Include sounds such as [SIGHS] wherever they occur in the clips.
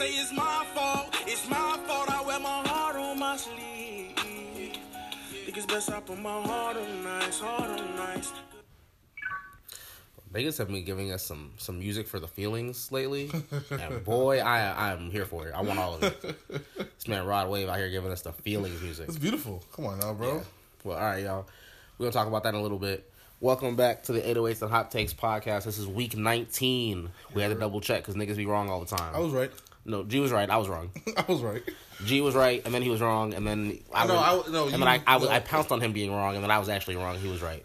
say it's my fault. It's my fault. I wear my heart on my sleeve. Think it's best I put my heart on nice, heart on nice. Vegas have been giving us some some music for the feelings lately, and boy, I I'm here for it. I want all of it. This man Rod Wave out here giving us the feelings music. It's beautiful. Come on now, bro. Yeah. Well, all right, y'all. We're gonna talk about that in a little bit. Welcome back to the 808s and Hot Takes podcast. This is week 19. We had to double check because niggas be wrong all the time. I was right. No, G was right. I was wrong. [LAUGHS] I was right. G was right, and then he was wrong, and then I No, was- I- no, and you- then I I, no. I pounced on him being wrong, and then I was actually wrong. He was right.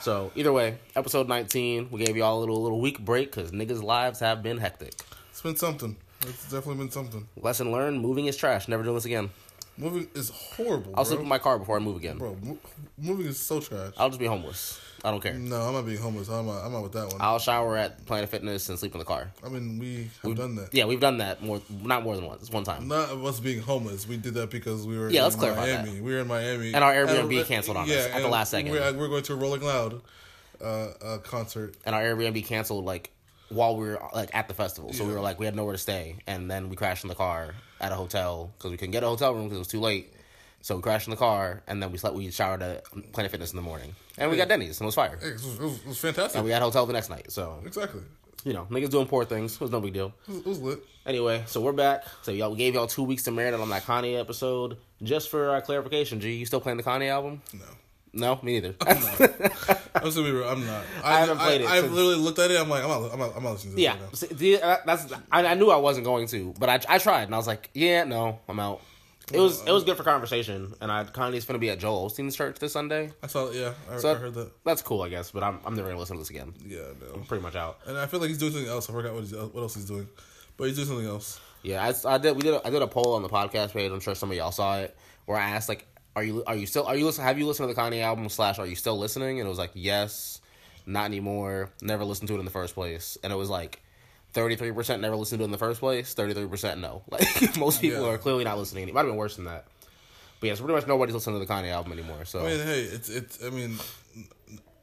So either way, episode 19. We gave y'all a little little week break because niggas' lives have been hectic. It's been something. It's definitely been something. Lesson learned: moving is trash. Never doing this again. Moving is horrible. I'll bro. sleep in my car before I move again. Bro, mo- moving is so trash. I'll just be homeless. I don't care. No, I'm not being homeless. I'm not, I'm not with that one. I'll shower at Planet Fitness and sleep in the car. I mean, we have done that. Yeah, we've done that more, not more than once. One time. Not of us being homeless. We did that because we were Yeah, in let's clarify Miami. that. We were in Miami. And our Airbnb uh, canceled on us at the last second. We're, we're going to a Rolling Loud uh, uh, concert. and our Airbnb canceled like while we were like at the festival. So we were like we had nowhere to stay, and then we crashed in the car at a hotel because we couldn't get a hotel room because it was too late. So we crashed in the car, and then we slept. We showered at Planet Fitness in the morning, and we got Denny's, and it was fire. It, was, it, was, it was fantastic. And we had a hotel the next night. So exactly. you know, niggas doing poor things. It was no big deal. It was, it was lit. Anyway, so we're back. So y'all we gave y'all two weeks to marinate on that Kanye episode. Just for uh, clarification, G, you still playing the Kanye album? No. No, me neither. I'm just gonna be real. I'm not. I, haven't played it I, since- literally looked at it. I'm like, I'm not. I'm not, I'm not listening to this. Yeah, right. See, the- uh, that's. I, I knew I wasn't going to, but I, I tried, and I was like, yeah, no, I'm out. It was it was good for conversation, and I Kanye's gonna be at Joel Osteen's church this Sunday. I saw. Yeah, I, So I heard that. That's cool, I guess, but I'm I'm never gonna listen to this again. Yeah, no. I'm pretty much out. And I feel like he's doing something else. I forgot what he's, what else he's doing, but he's doing something else. Yeah, I, I did. We did. A, I did a poll on the podcast page. I'm sure some of y'all saw it, where I asked like, "Are you are you still are you listen? Have you listened to the Kanye album? Slash, are you still listening?" And it was like, "Yes, not anymore. Never listened to it in the first place." And it was like. 33% never listened to it in the first place, 33% no. [LAUGHS] Like, most people Yeah. are clearly not listening. It might have been worse than that. But yeah, so pretty much nobody's listening to the Kanye album anymore. So, I mean, hey, it's it's. I mean,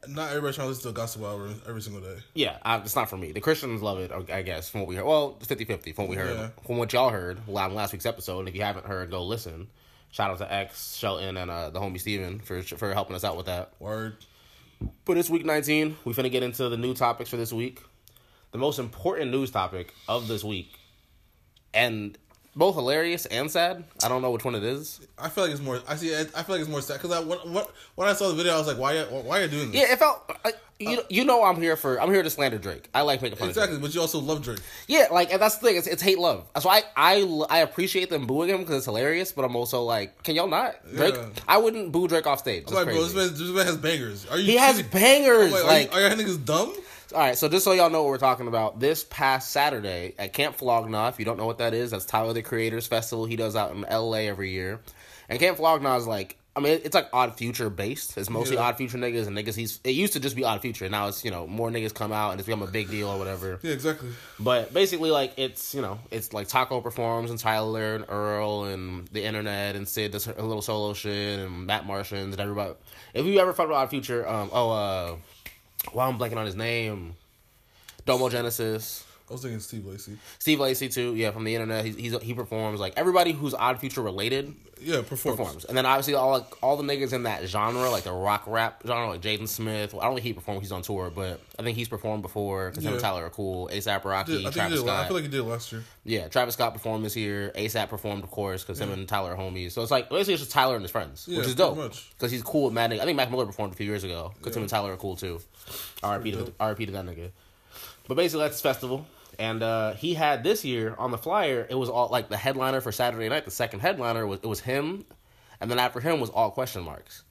not everybody's trying to listen to a gospel album every single day. yeah, I, it's not for me. The Christians love it, I guess, from what we heard. Well, 50 50 from what we heard. Yeah. From what y'all heard on last week's episode. And if you haven't heard, go listen. Shout out to X, Shelton, and uh, the homie Steven for, for helping us out with that. Word. But it's week 19. We finna get into the new topics for this week. The most important news topic of this week, and both hilarious and sad. I don't know which one it is. I feel like it's more. I see. I, I feel like it's more sad because I when, when I saw the video, I was like, why why are you doing this? Yeah, it felt. Like, you, uh, you know I'm here for I'm here to slander Drake. I like making fun of Drake. exactly. But you also love Drake. Yeah, like and that's the thing. It's, it's hate love. That's So I I I appreciate them booing him because it's hilarious. But I'm also like, can y'all not Drake? Yeah. I wouldn't boo Drake off stage. I'm like, bro, this man, this man has bangers. Are you? he has bangers. Oh, I'm like, are, you, are y'all niggas dumb? All right. So just so y'all know what we're talking about, this past Saturday at Camp Flog Gnaw. If you don't know what that is, that's Tyler the Creator's festival he does out in L.A. every year. And Camp Flog Gnaw is like. I mean, it's like Odd Future based. It's mostly Yeah. Odd Future niggas and niggas. He's it used to just be Odd Future. Now it's you know more niggas come out and it's become a big deal or whatever. Yeah, exactly. But basically, like it's you know it's like Taco performs and Tyler and Earl and the internet and Syd does a little solo shit and Matt Martians and everybody. If you ever thought about Odd Future, um, oh, uh, well, I'm blanking on his name. Domo Genesis, I was thinking Steve Lacy. Steve Lacy too. Yeah, from the internet, he's, he's he performs like everybody who's Odd Future related Yeah, performs. performs, and then obviously all like, all the niggas in that genre, like the rock rap genre, like Jaden Smith. Well, I don't think he performed; he's on tour, but I think he's performed before because him and Tyler are cool. ASAP Rocky, Did- I Travis. Scott. I feel like he did last year. Yeah, Travis Scott performed this year. ASAP performed, of course, because him and Tyler are homies. So it's like basically it's just Tyler and his friends, Yeah, which is dope. Because he's cool with Matt. I think Mac Miller performed a few years ago. Because him and Tyler are cool too. R.I.P. to. R.I.P. to that nigga. But basically that's his festival, and uh, he had this year on the flyer. It was all like the headliner for Saturday night. The second headliner was it was him, and then after him was all question marks.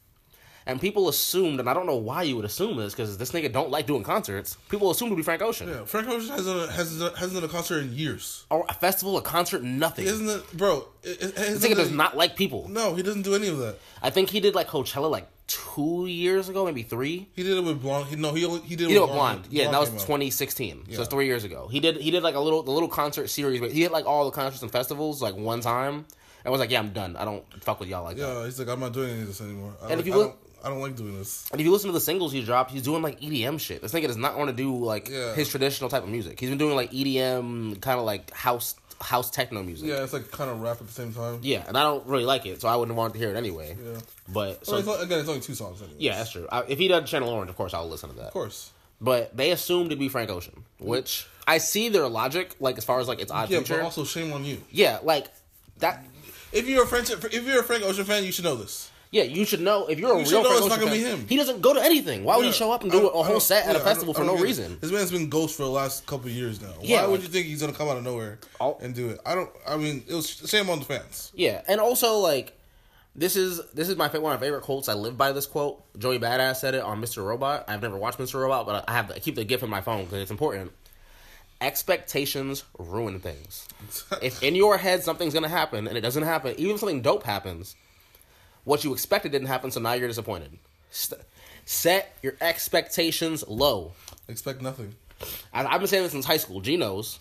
And people assumed, and I don't know why you would assume this, because this nigga don't like doing concerts. People assumed to be Frank Ocean. Yeah, Frank Ocean hasn't done a, hasn't hasn't done a concert in years. Or a festival, a concert, nothing. Isn't it, bro? It, it, This nigga does not like people. No, he doesn't do any of that. I think he did like Coachella like two years ago, maybe three. He did it with blonde. He, no, he only he did. It did with it blonde. Yeah, that was 2016. So Yeah. it's three years ago. He did he did like a little the little concert series. But he did like all the concerts and festivals like one time. And was like, yeah, I'm done. I don't fuck with y'all like that. Yeah, he's like, I'm not doing any of this anymore. I And like- if you look- don't, I don't like doing this. And if you listen to the singles he dropped, he's doing like EDM shit. This nigga does not want to do like Yeah. his traditional type of music. He's been doing like EDM, kind of like house house techno music. Yeah, it's like kind of rap at the same time. Yeah, and I don't really like it, so I wouldn't want to hear it anyway. Yeah. But so Well, it's again, it's only two songs. Anyway. yeah, that's true. I, if he does Channel Orange, of course I'll listen to that. of course. But they assumed it'd be Frank Ocean, which I see their logic, like as far as like it's odd Yeah, future. but also shame on you. yeah, like that. If you're a French, if you're a Frank Ocean fan, you should know this. Yeah, you should know if you're a You real know it's not gonna fan, be him. He doesn't go to anything. Why would he show up and do a whole set at yeah, a festival for no don't it. reason? This man's been ghost for the last couple years now. Yeah, Why would like- you think he's gonna come out of nowhere I'll- and do it? I don't. I mean, it was shame on the fans. Yeah, and also like this is this is my one of my favorite quotes. I live by this quote. Joey Badass said it on Mr. Robot. I've never watched Mr. Robot, but I have to I keep the GIF in my phone because it's important. Expectations ruin things. [LAUGHS] if in your head something's gonna happen and it doesn't happen, even if something dope happens, what you expected didn't happen, so now you're disappointed. St- set your expectations low. Expect nothing. I, I've been saying this since high school. G knows.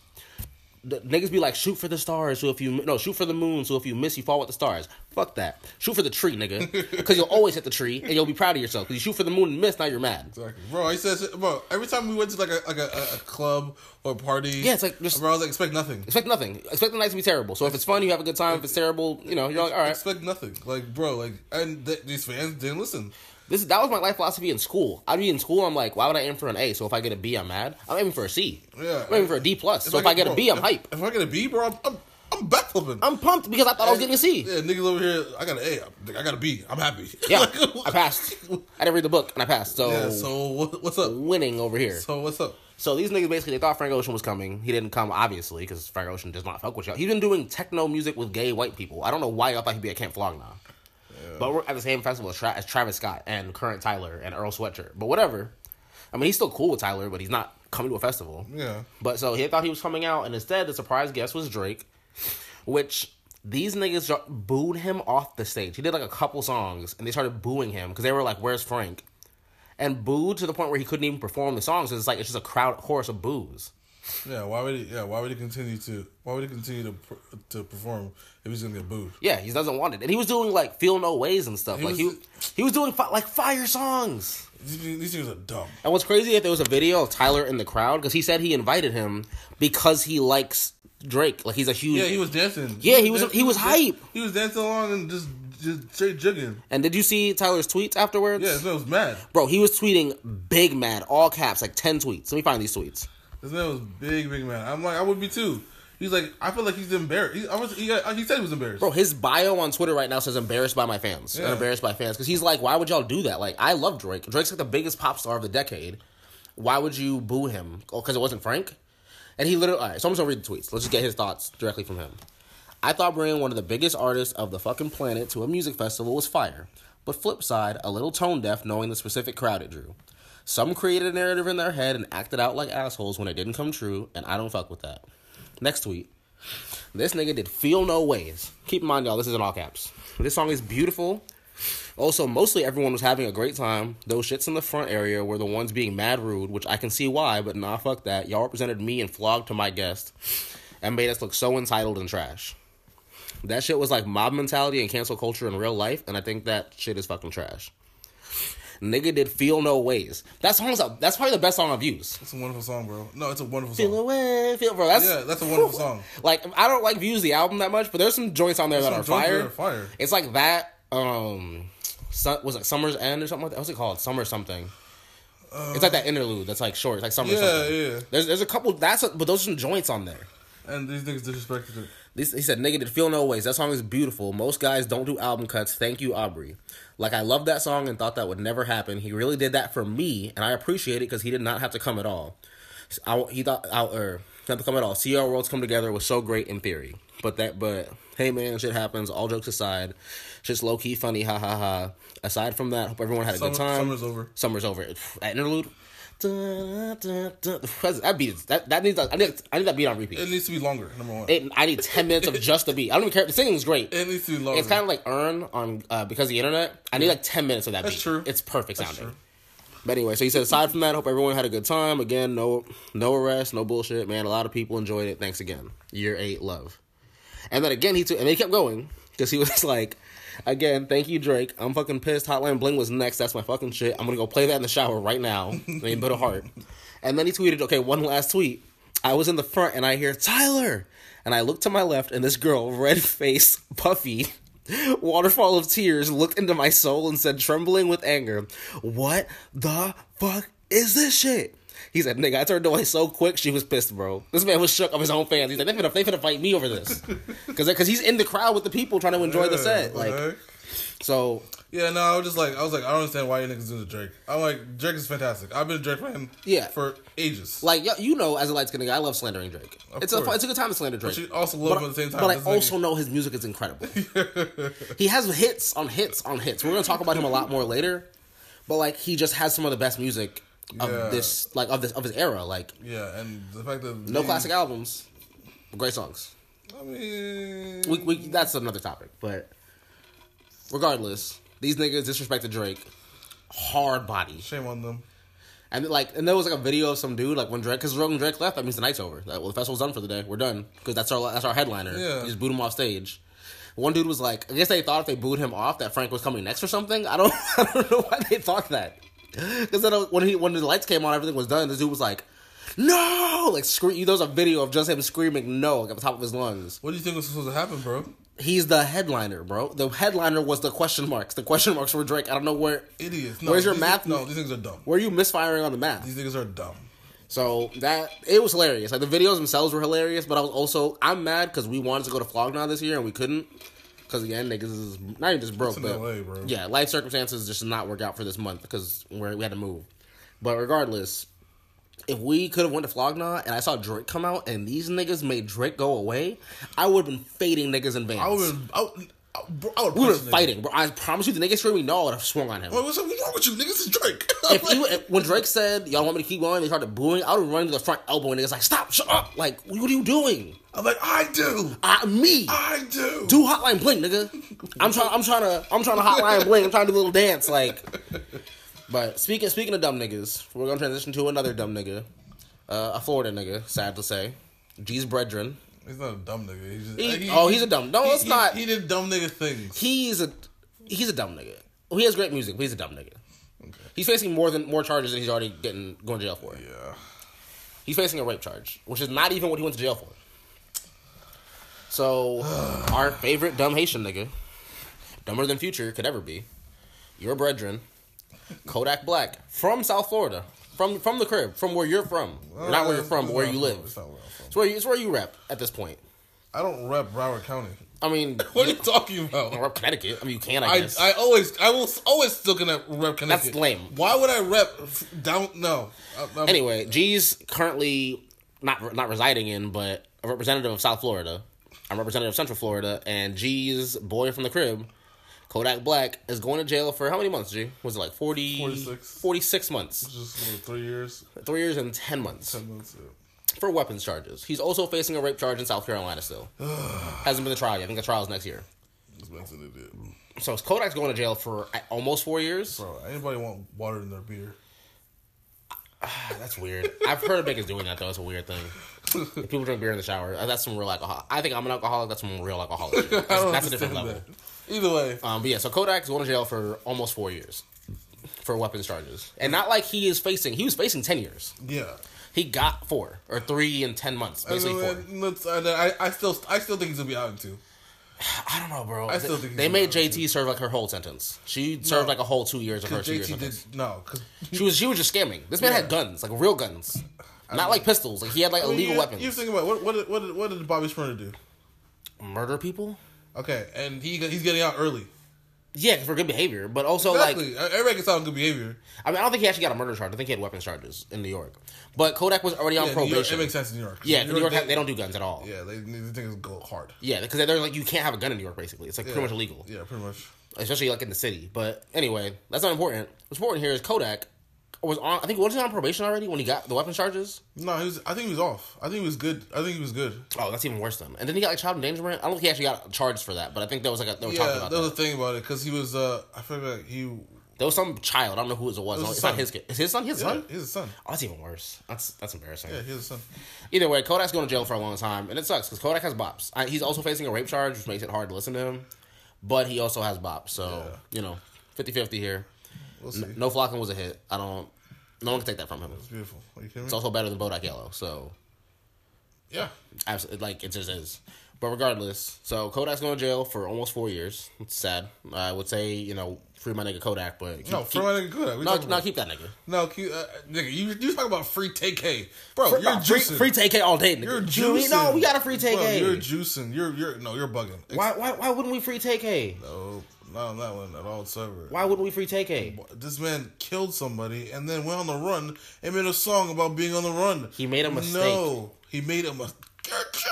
The niggas be like, shoot for the stars. So if you no, shoot for the moon. So if you miss, you fall with the stars. Fuck that. Shoot for the tree, nigga. [LAUGHS] Because you'll always hit the tree, and you'll be proud of yourself. Because you shoot for the moon and miss, now you're mad. Exactly, bro. I said, bro. Every time we went to like a like a, a, a club or a party, Yeah, it's like just- bro. I was like, expect nothing. Expect nothing. Expect the night to be terrible. So if it's fun, you have a good time. If it's terrible, you know, you're like, all right. Expect nothing. Like, bro, like, and th- these fans didn't listen. This that was my life philosophy in school. I'd be in school. I'm like, why would I aim for an A? So if I get a B, I'm mad. I'm aiming for a C. Yeah. I'm aiming for a D plus. So if I get a bro, B, I'm if- hype. If I get a B, bro, I'm I'm, I'm backflipping. I'm pumped because I thought I was getting a C. Yeah, niggas over here. I got an A. I got a B. I'm happy. Yeah, [LAUGHS] Like, I passed. I didn't read the book and I passed. So, Yeah. So what, what's up? winning over here. So what's up? So these niggas basically they thought Frank Ocean was coming. He didn't come obviously because Frank Ocean does not fuck with y'all. He's been doing techno music with gay white people. I don't know why y'all thought he'd be at Camp Flog Gnaw. But we're at the same festival as, Tra- as Travis Scott and current Tyler and Earl Sweatshirt. But whatever. I mean, he's still cool with Tyler, but he's not coming to a festival. Yeah. But so he thought he was coming out, and instead the surprise guest was Drake, which these niggas booed him off the stage. He did like a couple songs, and they started booing him because they were like, "Where's Frank?" And booed to the point where he couldn't even perform the songs. It's like it's just a crowd chorus of boos. Yeah. Why would he? Yeah. Why would he continue to? Why would he continue to to perform if he's gonna get booed? Yeah, he doesn't want it, and he was doing like "Feel No Ways" and stuff. He like was- he he was doing fi- like fire songs. These, things are dumb. And what's crazy if there was a video of Tyler in the crowd because he said he invited him because he likes Drake. Like he's a huge. Yeah, he was dancing. Yeah, he was- dan- he was hype. He was dancing along and just just straight jigging. and did you see Tyler's tweets afterwards? Yeah, this man was mad. Bro, he was tweeting big mad, all caps, like 10 tweets. Let me find these tweets. This man was big, big man. I'm like, I would be too. He's like, I feel like he's embarrassed. He, I was, he, got, he said he was embarrassed. Bro, his bio on Twitter right now says embarrassed by my fans. Yeah. Embarrassed by fans. Because he's like, why would y'all do that? Like, I love Drake. Drake's like the biggest pop star of the decade. Why would you boo him? Oh, because it wasn't Frank? And he literally, all right, so I'm just gonna read the tweets. Let's just get his thoughts directly from him. I thought bringing one of the biggest artists of the fucking planet to a music festival was fire. But flip side, a little tone deaf knowing the specific crowd it drew. Some created a narrative in their head and acted out like assholes when it didn't come true, and I don't fuck with that. Next tweet. This nigga did Feel No Ways. Keep in mind, y'all, this is in all caps. This song is beautiful. Also, mostly everyone was having a great time. Those shits in the front area were the ones being mad rude, which I can see why, but nah, fuck that. Y'all represented me and flogged to my guest and made us look so entitled and trash. That shit was like mob mentality and cancel culture in real life, and I think that shit is fucking trash. Nigga did Feel No Ways. That song's a, that's probably the best song I've used. It's a wonderful song, bro. No, it's a wonderful Feel song. away, feel bro. That's Yeah, that's a wonderful song. [LAUGHS] Like I don't like views the album that much, but there's some joints on there that are fire. that fire. It's like that. Um, was it Summer's End or something like that? What's it called? Summer something. it's like that interlude that's like short. It's like summer Yeah, something. yeah. There's there's a couple. That's a, but those are some joints on there. And these niggas disrespected it. This, he said, "Nigga, did feel no ways. That song is beautiful. Most guys don't do album cuts. Thank you, Aubrey. Like I loved that song and thought that would never happen. He really did that for me, and I appreciate it because he did not have to come at all. I, he thought, I, or not to come at all. See our worlds come together was so great in theory, but that, but hey man, shit happens. All jokes aside, just low key funny. Ha ha ha. Aside from that, hope everyone had a Summer- good time. summer's over. Summer's over. At interlude. That beat is that that needs I need I need that beat on repeat. It needs to be longer, number one. It, I need ten minutes of just the beat. I don't even care. The singing's great. It needs to be longer. It's kind of like Earn on uh, because of the internet. I need like ten minutes of that That's beat. true. It's perfect That's sounding. true. But anyway, so he said aside from that, hope everyone had a good time. Again, no no arrest, no bullshit, man. A lot of people enjoyed it. Thanks again. Year eight, love. And then again, he took and they kept going because he [LAUGHS] was like, again, thank you, Drake. I'm fucking pissed. Hotline Bling was next. That's my fucking shit. I'm gonna go play that in the shower right now. and he put a heart. And then he tweeted, okay, one last tweet. I was in the front and I hear Tyler. and I look to my left, and this girl, red [LAUGHS] face, puffy, [LAUGHS] waterfall of tears, looked into my soul and said, trembling with anger, "What the fuck is this shit?" He said, "Nigga, I turned away so quick, she was pissed, bro. This man was shook of his own fans. He's like, they finna, they finna fight me over this, [LAUGHS] because because he's in the crowd with the people trying to enjoy the set, like." Alright. So Yeah, no, I was just like, I was like, I don't understand why you niggas do the Drake. I'm like, Drake is fantastic. I've been a Drake fan, Yeah. for ages. Like you know, as a light skinned guy, I love slandering Drake. Of it's a it's a good time to slander Drake. you also love but, him at the same time. But I This nigga- also know his music is incredible. [LAUGHS] he has hits on hits on hits. We're gonna talk about him a lot more later. But like he just has some of the best music of Yeah. this like of this of his era. Like yeah, and the fact that no classic albums, great songs. I mean, We, we that's another topic. But regardless, these niggas disrespected Drake. Hard body. shame on them. And like, and there was like a video of some dude like when Drake, because when Drake left, that means the night's over. That well, the festival's done for the day. We're done because that's our that's our headliner. Yeah. You just boot him off stage. One dude was like, I guess they thought if they booed him off that Frank was coming next or something. I don't, [LAUGHS] I don't know why they thought that. Because then uh, when he when the lights came on, everything was done. This dude was like, no, like scream. There's a video of just him screaming no like, at the top of his lungs. What do you think was supposed to happen, bro? He's the headliner, bro. The headliner was the question marks. The question marks were Drake. I don't know where. Idiots. No, Where's your math? things- no, these things are dumb. Where are you misfiring on the math? These niggas are dumb. So that it was hilarious. Like the videos themselves were hilarious, but I was also I'm mad because we wanted to go to Flog Gnaw this year and we couldn't because again niggas is not even just broke, but LA, bro. yeah, life circumstances just did not work out for this month because we're, we had to move. But regardless, if we could have went to Flog Gnaw and I saw Drake come out and these niggas made Drake go away, I would have been fading niggas in vans. I would, I I bro, I we would punch have a fighting, bro. I promise you, the niggas screaming no, I would have swung on him. Wait, what's, what's wrong with you? Niggas is Drake. [LAUGHS] if he, if- when Drake said, "Y'all want me to keep going," they started booing. I would run to the front elbow and niggas like, "Stop! Shut up!" Like, what are you doing? I'm like, I do. I, me I do. do hotline bling, nigga. I'm trying. I'm trying to. I'm trying to hotline bling. I'm trying to do a little dance, like. But speaking speaking of dumb niggas, we're gonna transition to another dumb nigga, uh, a Florida nigga. Sad to say, G's brethren. He's not a dumb nigga. He's just, He- oh, he's a dumb- no, he- it's he- not. He did dumb nigga things. He's a he's a dumb nigga. Well, he has great music, but he's a dumb nigga. He's facing more than more charges than he's already getting going to jail for. Yeah. He's facing a rape charge, which is not even what he went to jail for. So, [SIGHS] our favorite dumb Haitian nigga, dumber than Future could ever be, your brethren, Kodak Black from South Florida, from from the crib, from where you're from, not where you're from, but where you live. It's where. It's where you, it's where you rep at this point. I don't rep Broward County. I mean, [LAUGHS] What are you talking about? don't rep Connecticut. I mean, you can, I I, guess. I always I will always still gonna rep Connecticut. That's lame. Why would I rep down? No. I- anyway, G's currently not not residing in, but a representative of South Florida. I'm representative of Central Florida, and G's boy from the crib, Kodak Black, is going to jail for how many months? G was it like 40, 46. 46 months, just what, three years, three years and ten months ten months. Yeah. for weapons charges. He's also facing a rape charge in South Carolina. Still [SIGHS] hasn't been the trial. yet. I think the trial's next year. So Kodak's going to jail for almost four years. Bro, anybody want water in their beer? [SIGHS] That's weird. I've heard of niggas doing that though. It's a weird thing. If people drink beer in the shower. uh, That's some real alcohol. I think I'm an alcoholic. That's some real alcoholic. [LAUGHS] That's, that's a different level. that. Either way, Um, but yeah, so Kodak's going to jail for almost four years for weapons charges, and not like he is facing. He was facing ten years. yeah. He got four or three in ten months, basically I, four. mean, let's, I, I still I still think he's gonna be out in two. [SIGHS] I don't know, bro. I still think they made JT serve like her whole sentence. She served No. like a whole two years of her Because two years JT did sentence. no. She was she was just scamming. This man Yeah. had guns, like real guns, not like pistols. Like he had like illegal you, weapons. You think about what what did, what did, what did Bobby Shmurda do? Murder people. Okay, and he he's getting out early. Yeah, for good behavior, but also Exactly. like Everybody gets out on good behavior. I mean, I don't think he actually got a murder charge. I think he had weapons charges in New York. But Kodak was already on Yeah, New York, probation. it makes sense in New York. yeah, New York, they, they don't do guns at all. Yeah, they they think it's go hard. Yeah, because they're like you can't have a gun in New York. Basically, it's like Yeah. pretty much illegal, Yeah, pretty much. especially like in the city. But anyway, that's not important. What's important here is Kodak was on. I think was he on probation already when he got the weapons charges? No, he was. I think he was off. I think he was good. I think he was good. Oh, that's even worse then. And then he got like child endangerment. I don't think he actually got charged for that, but I think there was like a, they were talking Yeah, about there that. was a thing about it because he was. uh I feel like he. There was some child. I don't know who it was. was No, his it's not his kid. It's his son. His Yeah, son. he's a son. Oh, that's even worse. That's that's embarrassing. Yeah, he's a son. Either way, Kodak's going to jail for a long time, and it sucks because Kodak has bops. I, he's also facing a rape charge, which makes it hard to listen to him. But he also has bops, so Yeah. you know, 50-50 here. We'll see. No Flockin was a hit. I don't. No one can take that from him. It's beautiful. Are you kidding me? It's also better than Bodak Yellow. So Yeah. Absolutely, like it just is. But regardless, so Kodak's going to jail for almost four years. It's sad. I would say you know free my nigga Kodak, but keep, No, keep, free my nigga Kodak. We no, talking no, about- keep that nigga. No, keep, uh, nigga, you you talk about free TK, bro. Free, you're free, juicing. free TK all day. Nigga. You're You juicing. No, we got a free Bro, TK. you're juicing. You're you're no, you're bugging. why, why, why wouldn't we free TK? No, not on that one at all. Whatsoever. Why wouldn't we free TK? This man killed somebody and then went on the run and made a song about being on the run. He made a mistake. No, he made a mistake. [LAUGHS]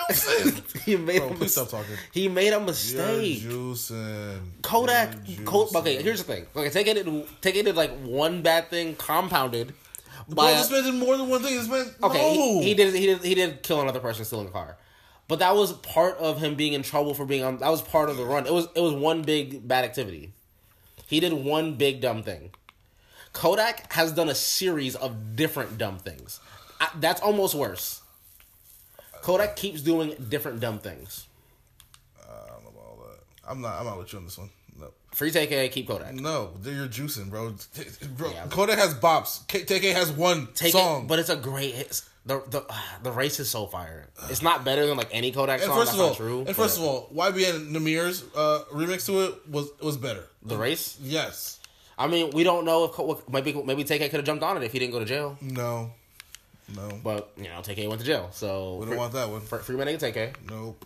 You're. He made Bro, a please mis- stop talking. He made a You're mistake. juicing. Kodak, You're juicing. okay. Here's the thing. Okay, taking it, taking it like one bad thing compounded. Bro, By this man did more than one thing. This man, okay, no. he, he did, he did, he did kill another person stealing a car, but that was part of him being in trouble for being on. That was part of the run. It was, it was one big bad activity. He did one big dumb thing. Kodak has done a series of different dumb things. I, that's almost worse. Kodak keeps doing different dumb things. I don't know about all that. I'm not. I'm not with you on this one. No, Free TK, keep Kodak. no, you're juicing, bro. Bro Yeah. Kodak has bops. K- TK has one Take song. it, but it's a great hit. The the [SIGHS] the race is so fire. It's not better than like any Kodak and song. first That's of all, not true. and first of all, YBN Nahmir's uh, remix to it was was better. the race. Yes. I mean, we don't know if maybe maybe TK could have jumped on it if he didn't go to jail. No. No. But you know, TK went to jail, so We don't want that one. free, free my nigga TK. Nope.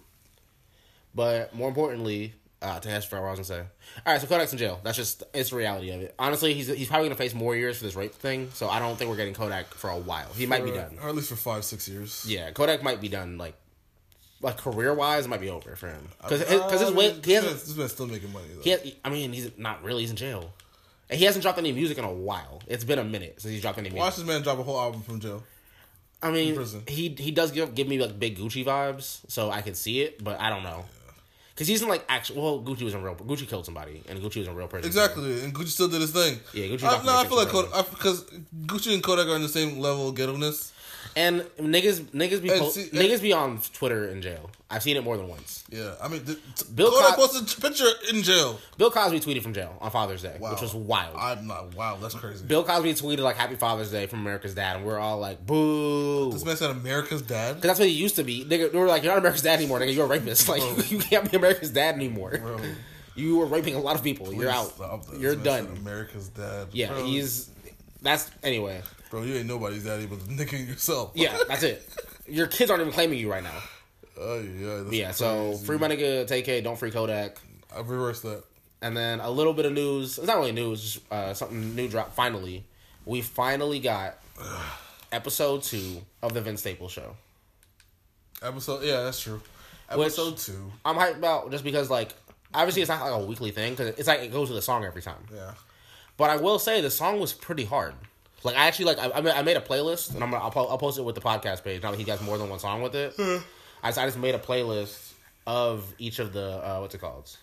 But more importantly, uh, to ask for what I was gonna say. All right, so Kodak's in jail. That's just it's the reality of it. Honestly, he's he's probably gonna face more years for this rape thing. So I don't think we're getting Kodak for a while. He might be done. Or at least for five, six years. Yeah, Kodak might be done. Like, like career wise, it might be over for him because Uh, because his I way mean, he hasn't man's, this man's still making money though. He, has, I mean, he's not really. He's in jail, and he hasn't dropped any music in a while. It's been a minute since he's dropped any music. Watch this man drop a whole album from jail. I mean, he he does give give me like big Gucci vibes, so I can see it, but I don't know. Because he's in like actual. Well, Gucci was in real. Gucci killed somebody, and Gucci was a real person. Exactly, and Gucci still did his thing. Yeah, Gucci I, no, I feel like. Kodak, because Gucci and Kodak are in the same level of ghetto-ness. And niggas niggas be po- see- niggas be on Twitter in jail. I've seen it more than once. Yeah, I mean, the, Bill Kodak Co- posted a picture in jail. Bill Cosby tweeted from jail on Father's Day, Wow. which was wild. I'm not. Wow, that's crazy. Bill Cosby tweeted like "Happy Father's Day" from America's Dad, and we're all like, "Boo!" This man said America's dad. Because that's what he used to be. Nigga, they were like, you're not America's dad anymore, nigga. You're a rapist. [LAUGHS] Like, you can't be America's dad anymore. Bro, You were raping a lot of people. you're out. You're This man said done. America's dad. Yeah, bro, he's. That's anyway. Bro, you ain't nobody's daddy but the [LAUGHS] nigga yourself. Yeah, that's it. Your kids aren't even claiming you right now. Oh yeah. That's Yeah, so crazy. free my nigga TK, don't free Kodak. I've reversed that. And then a little bit of news. It's not really news, just uh, something new dropped finally. We finally got [SIGHS] episode two of the Vince Staples show. Episode. Yeah, that's true. Which- Episode two. I'm hyped about just because, like, obviously it's not like a weekly thing because it's like it goes with the song every time. Yeah. But I will say the song was pretty hard. Like I actually like I, I made- a playlist and I'm gonna, I'll, I'll post it with the podcast page now that he has more than one song with it. I just, I just made a playlist of each of the uh, what's it called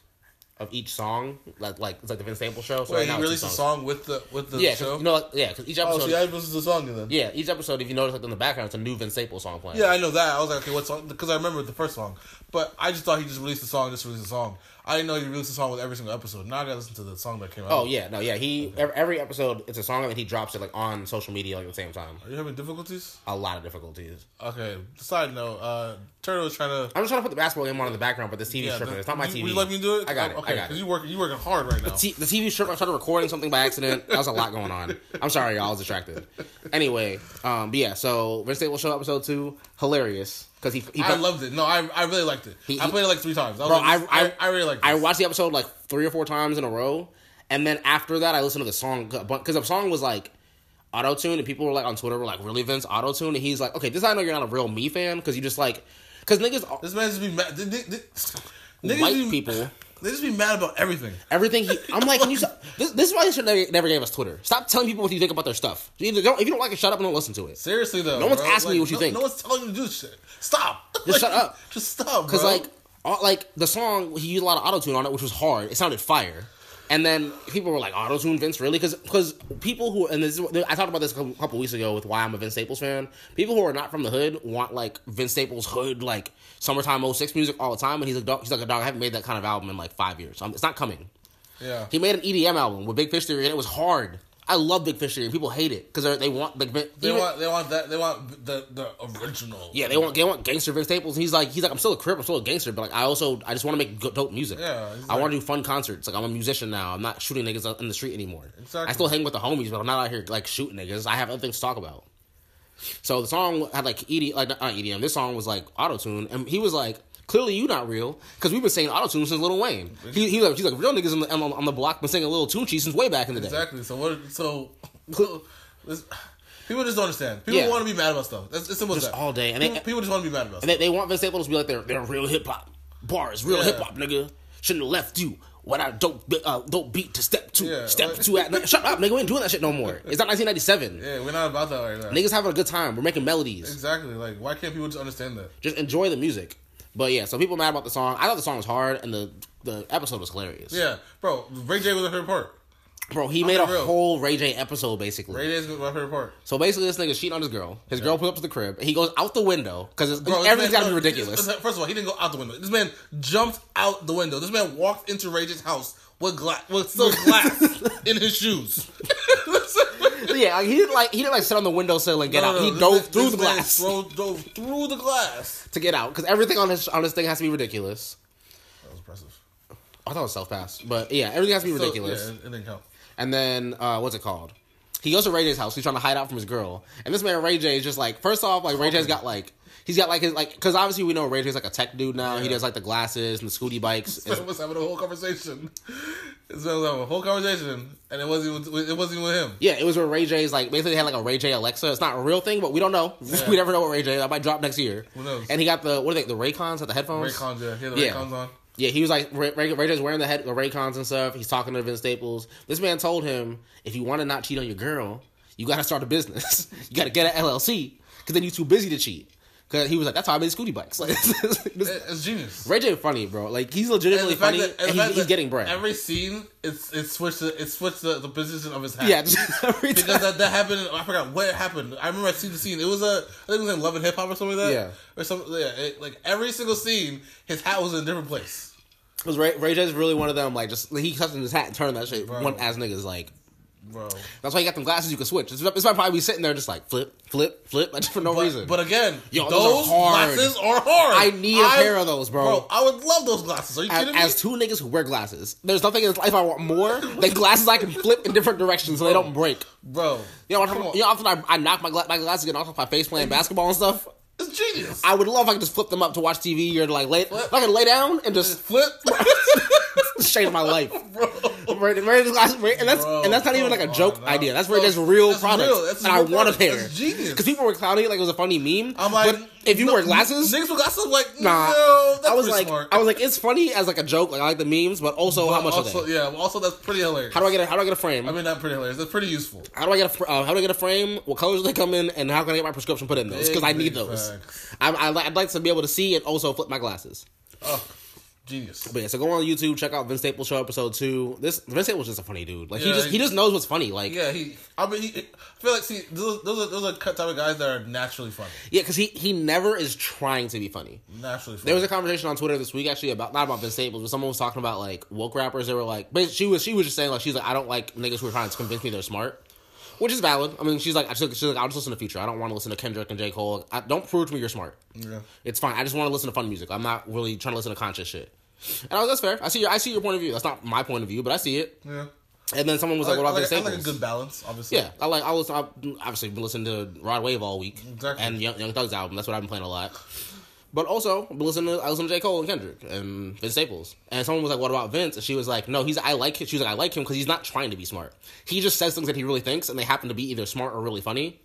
of each song like like it's like the Vince Staples show. So Wait, right he released a song with the with the Yeah, show. you know, like, yeah, because each oh, episode, see, I listened to the song then. yeah, each episode, if you notice, like in the background, it's a new Vince Staples song playing. Yeah, I know that. I was like, okay, what song? Because I remember the first song, but I just thought he just released the song, just released the song. I didn't know he released a song with every single episode. Now I gotta listen to the song that came out. Oh yeah, no, yeah. He every, every episode, it's a song and he drops it like on social media like at the same time. Are you having difficulties? A lot of difficulties. Okay. Side note, uh, Turtle was trying to. I'm just trying to put the basketball game on in the background, but this TV's Yeah, tripping. the- It's not my you- TV. Would you like me do it? I got it. Okay, I got because it. you working, you working hard right now. T- the TV tripped. I started recording something by accident. That was a lot going on. I'm sorry, y'all. I was distracted. Anyway, um, but yeah. So Vince Staples show episode two, hilarious because he. he I loved it. No, I I really liked it. He- I played it like three times. I Bro, like, I, I, I really liked. It. I watched the episode like three or four times in a row, and then after that, I listened to the song because the song was like auto tune, and people were like on Twitter were like, "Really, Vince auto tune?" And he's like, "Okay, this I know you're not a real me fan because you just like because niggas This man just be mad. Niggas white be, people." They just be mad about everything. Everything he, I'm like, can you? [LAUGHS] This, this is why you should never, never gave us Twitter. Stop telling people what you think about their stuff. Either don't, if you don't like it, shut up and don't listen to it. Seriously though, No one's bro. asking you what you no, think. No one's telling you to do shit. Stop. Just shut up. Just stop. Because like, all, like the song, he used a lot of auto tune on it, which was hard. It sounded fire. And then people were like, auto tune Vince, really? Because because people who, and this is, I talked about this a couple, weeks ago with why I'm a Vince Staples fan. People who are not from the hood want like Vince Staples hood, like summertime 06 music all the time. And he's like, dog, he's like, a dog, I haven't made that kind of album in like five years. It's not coming. yeah. He made an EDM album with Big Fish Theory, and it was hard. I love Big Fish Theory. People hate it because they want Vin- They even- want they want that they want the the original. yeah they want they want gangster Vince Staples. He's like he's like I'm still a crip, I'm still a gangster, but like I also I just want to make good, dope music. Yeah, I want to do fun concerts. Like I'm a musician now. I'm not shooting niggas in the street anymore. Exactly. I still hang with the homies, but I'm not out here like shooting niggas. I have other things to talk about. So the song had like ED, like not EDM. This song was like auto tune, and he was like, "Clearly, you not real," because we've been saying auto tune since Lil Wayne. He, he like, he's like, real niggas on the, on, on the block been singing Lil Tunechi since way back in the day. Exactly. So what? So people just don't understand. People Yeah. want to be mad about stuff. That's it's simple as Just that. all day, and people, they- people just want to be mad about And stuff. they, they want Vince Staples to be like they're they're real hip hop bars, real Yeah. hip hop nigga. Shouldn't have left you. What I don't uh, don't beat to step two, Yeah, step like- two. At, shut up, nigga. We ain't doing that shit no more. It's not 1997. Yeah, we're not about that right now. Niggas having a good time. We're making melodies. Exactly. Like, why can't people just understand that? Just enjoy the music. But yeah, so people mad about the song. I thought the song was hard, and the the episode was hilarious. Yeah, bro. Ray J was my favorite part. bro, he made a real. whole Ray J episode basically. Ray J is my favorite part. So basically, this nigga's cheating on his girl. His girl pulls up to the crib. He goes out the window because everything's got to be ridiculous. First of all, he didn't go out the window. This man jumped out the window. This man walked into Ray J's house with glass, with still glass [LAUGHS] in his shoes. [LAUGHS] yeah, like, he didn't like he didn't like sit on the windowsill and get No, out. no, he this dove man- through this the glass Drove, dove through the glass. to get out because everything on his on his thing has to be ridiculous. That was impressive. I thought it was self pass, but yeah, everything has to be So, ridiculous. yeah, it, it didn't count. And then uh, what's it called? He goes to Ray J's house. He's trying to hide out from his girl, and this man Ray J is just like, first off, like Ray J's got like. He's got like his like because obviously we know Ray J's like a tech dude now. He does like the glasses and the scooty bikes. [LAUGHS] This man was having a whole conversation. [LAUGHS] This man was having a whole conversation, and it wasn't even, it wasn't even with him. Yeah, it was where Ray J's like basically had like a Ray J Alexa. It's not a real thing, but we don't know. [LAUGHS] Yeah. we never know what Ray J. That might drop next year. Who knows? And he got the what are they? The Raycons at the headphones. Raycons, yeah, he had the Yeah. Raycons on. Yeah, he was like Ray, Ray, Ray J's wearing the head the Raycons and stuff. He's talking to Vince Staples. This man told him, if you want to not cheat on your girl, you got to start a business. you got to get an LLC because then you're too busy to cheat. Because he was like, that's how I made scooty bikes. [LAUGHS] Like, It- this, It's genius. Ray J funny, bro. Like he's legitimately funny, that- and, he's, he's getting bread. Every scene, it's it switched the, it switched the, the position of his hat. yeah, [LAUGHS] because that, that happened. I forgot where it happened. I remember I seen the scene. It was a I think it was in Love and Hip Hop or something like that. Yeah. or something. Yeah, it, like every single scene, his hat was in a different place. Because Ray, Ray J's really one of them. Like, just he cuts in his hat and turn that shit. Bro. One ass niggas like. Bro, That's why you got them glasses you can switch. It's, it's probably be sitting there just like flip, flip, flip, [LAUGHS] for no but, reason. but again, Yo, those, those are glasses are hard. I need a pair of those, bro. Bro, I would love those glasses. Are you as, kidding me? as two niggas who wear glasses, there's nothing in this life I want more than glasses I can flip in different directions so they don't break. bro, You know, on. you know, often I, I knock my, gla- my glasses get off my face playing basketball and stuff. It's genius. I would love if I could just flip them up to watch TV or to like lay, if I could lay down and just Flip, [LAUGHS] shade my life. [LAUGHS] bro. J's glasses, and that's Bro, and that's not even like a joke on, idea. That's where No, real that's product, real. That's and a I real want a product. pair. That's genius. Because people were clowning it like it was a funny meme. I'm like, but if you no, wear glasses, niggas with glasses, I'm like, Nah, no, that's I was like, smart. I was like, it's funny as like a joke. Like I like the memes, but also how much also, are they? Yeah, also that's pretty hilarious. How do I get a, how do I get a frame? I mean, not pretty hilarious. That's pretty useful. how do I get a uh, how do I get a frame? What colors do they come in? And how can I get my prescription put in those? Because I need those. I, I, I'd like to be able to see and also flip my glasses. Oh, genius. But yeah, so go on YouTube, check out Vince Staples Show episode two. This Vince Staples just a funny dude. Like he just he he- just knows what's funny. Like yeah, Yeah, he. I mean, he, I feel like see those those are those are type of guys that are naturally funny. Yeah, because he he never is trying to be funny. Naturally funny. There was a conversation on Twitter this week actually about not about Vince Staples, but someone was talking about like woke rappers. They were like, but she was she was just saying like she's like I don't like niggas who are trying to convince me they're smart, which is valid. I mean she's like she's like, she's like I'll just listen to Future. I don't want to listen to Kendrick and J Cole. I, don't prove to me you're smart. yeah. It's fine. I just want to listen to fun music. I'm not really trying to listen to conscious shit. And I was that's fair. I see your I see your point of view. That's not my point of view, but I see it. Yeah. And then someone was I like, like, "What I about like, I like a good balance, obviously. Yeah, I like. I was I've obviously been listening to Rod Wave all week, Exactly. and Young, Young Thug's album. That's what I've been playing a lot. But also, listening to I listen to J Cole and Kendrick and Vince Staples. And someone was like, "What about Vince?" And she was like, "No, he's. I like. Him. She was like, I like him because he's not trying to be smart. He just says things that he really thinks, and they happen to be either smart or really funny.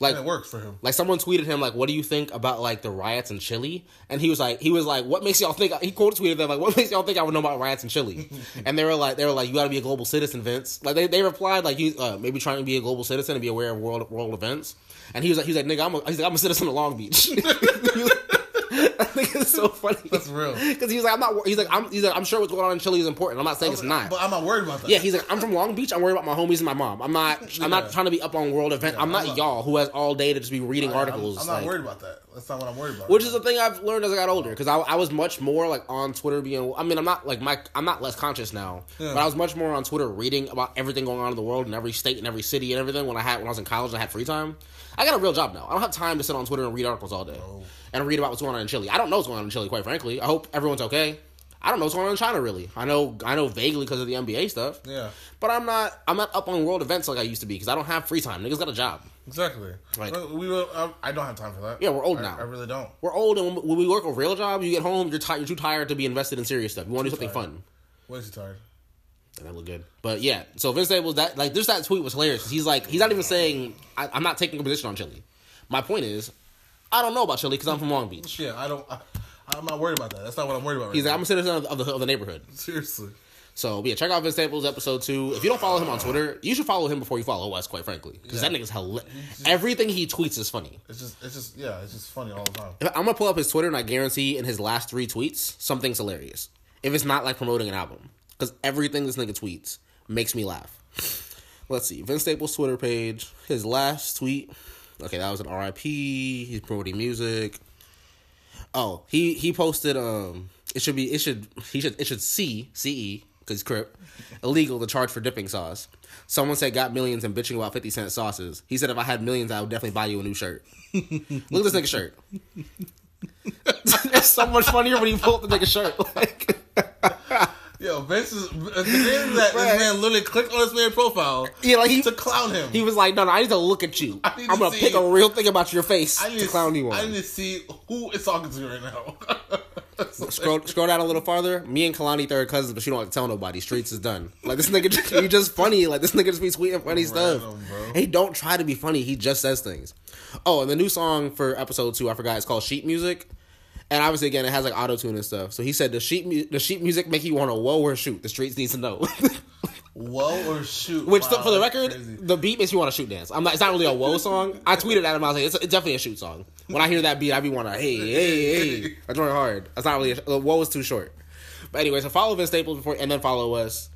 Like, And it works for him. like someone tweeted him like, "What do you think about like the riots in Chile?" And he was like, he was like, "What makes y'all think?" He quote tweeted them like, "What [LAUGHS] makes y'all think I would know about riots in Chile?" [LAUGHS] and they were like, they were like, "You got to be a global citizen, Vince." Like they, they replied like, "You uh, maybe trying to be a global citizen and be aware of world world events." And he was like, he was like, "Nigga, I'm a, he's like, I'm a citizen of Long Beach." [LAUGHS] [LAUGHS] I think it's so funny. That's real. Because he's like, I'm not. He's like, I'm. He's like, I'm sure what's going on in Chile is important. I'm not saying it's not. But I'm not worried about that. Yeah, he's like, I'm from Long Beach. I'm worried about my homies and my mom. I'm not. I'm not trying to be up on world event. I'm I'm not, not- y'all who has all day to just be reading I'm- articles. I'm, not like- worried about that. That's not what I'm worried about. Which is the thing I've learned as I got older, because I, I was much more like on Twitter being. I mean, I'm not like my I'm not less conscious now, Yeah. but I was much more on Twitter reading about everything going on in the world in every state and every city and everything. When I had when I was in college, and I had free time. I got a real job now. I don't have time to sit on Twitter and read articles all day Oh. And read about what's going on in Chile. I don't know what's going on in Chile, quite frankly. I hope everyone's okay. I don't know what's going on in China really. I know I know vaguely because of the NBA stuff, Yeah, but I'm not I'm not up on world events like I used to be because I don't have free time. Niggas got a job. exactly. Like- we will. I, I don't have time for that. Yeah, we're old I- now. I really don't. We're old, and when we work a real job, you get home, you're tired. You're too tired to be invested in serious stuff. You want to do something tired. fun. Way he tired. And that look good. But yeah, so Vince Staples, that like, just that tweet was hilarious. He's like, he's not even saying I, I'm not taking a position on Chile. My point is, I don't know about Chile because I'm from Long Beach. Yeah, I don't. I, I'm not worried about that. That's not what I'm worried about. Right He's like, now. I'm a citizen of, of the of the neighborhood. seriously. So yeah, check out Vince Staples episode two. If you don't follow him on Twitter, you should follow him before you follow us. Quite frankly, because Yeah. that nigga's hilarious. Everything he tweets is funny. It's just, it's just, yeah, it's just funny all the time. If- I'm gonna pull up his Twitter, and I guarantee in his last three tweets, something's hilarious. If it's not like promoting an album, because everything this nigga tweets makes me laugh. Let's see, Vince Staples' Twitter page. His last tweet. Okay, that was an RIP. He's promoting music. Oh, he he posted. Um, it should be. It should. He should. It should C C E because Crip [LAUGHS] illegal to charge for dipping sauce. Someone said got millions and bitching about fifty cent sauces. He said if I had millions, I would definitely buy you a new shirt. [LAUGHS] Look at this nigga shirt. [LAUGHS] it's so much funnier when you pull up the nigga shirt. Like, Yo, Vince is. The thing that this man literally clicked on this man's profile yeah, like he to clown him. he was like, no, no, I need to look at you. I I'm to gonna see- pick a real thing about your face I need to clown you I on. need to see who is talking to you right now. [LAUGHS] Scroll, scroll down a little farther. Me and Kalani third cousins, but she don't have to tell nobody. Streets is done. Like this nigga, just, he [LAUGHS] just funny. Like this nigga just be tweeting funny stuff. Random, bro. He don't try to be funny. He just says things. Oh, and the new song for episode two, I forgot. It's called Sheet Music. And obviously, again, it has like auto tune and stuff. So he said the sheet mu- the sheet music make you want to whoa or shoot. The streets needs to know. [LAUGHS] Whoa or shoot. Which, Wow, for the record, crazy. the beat makes you want to shoot dance. I'm not. It's not really a whoa song. I tweeted at him. I was like, it's, it's definitely a shoot song. When I hear that beat, I be want to hey hey hey. I join hard. That's not really. A, whoa is too short. But anyway, so follow Vince Staples before, and then follow us.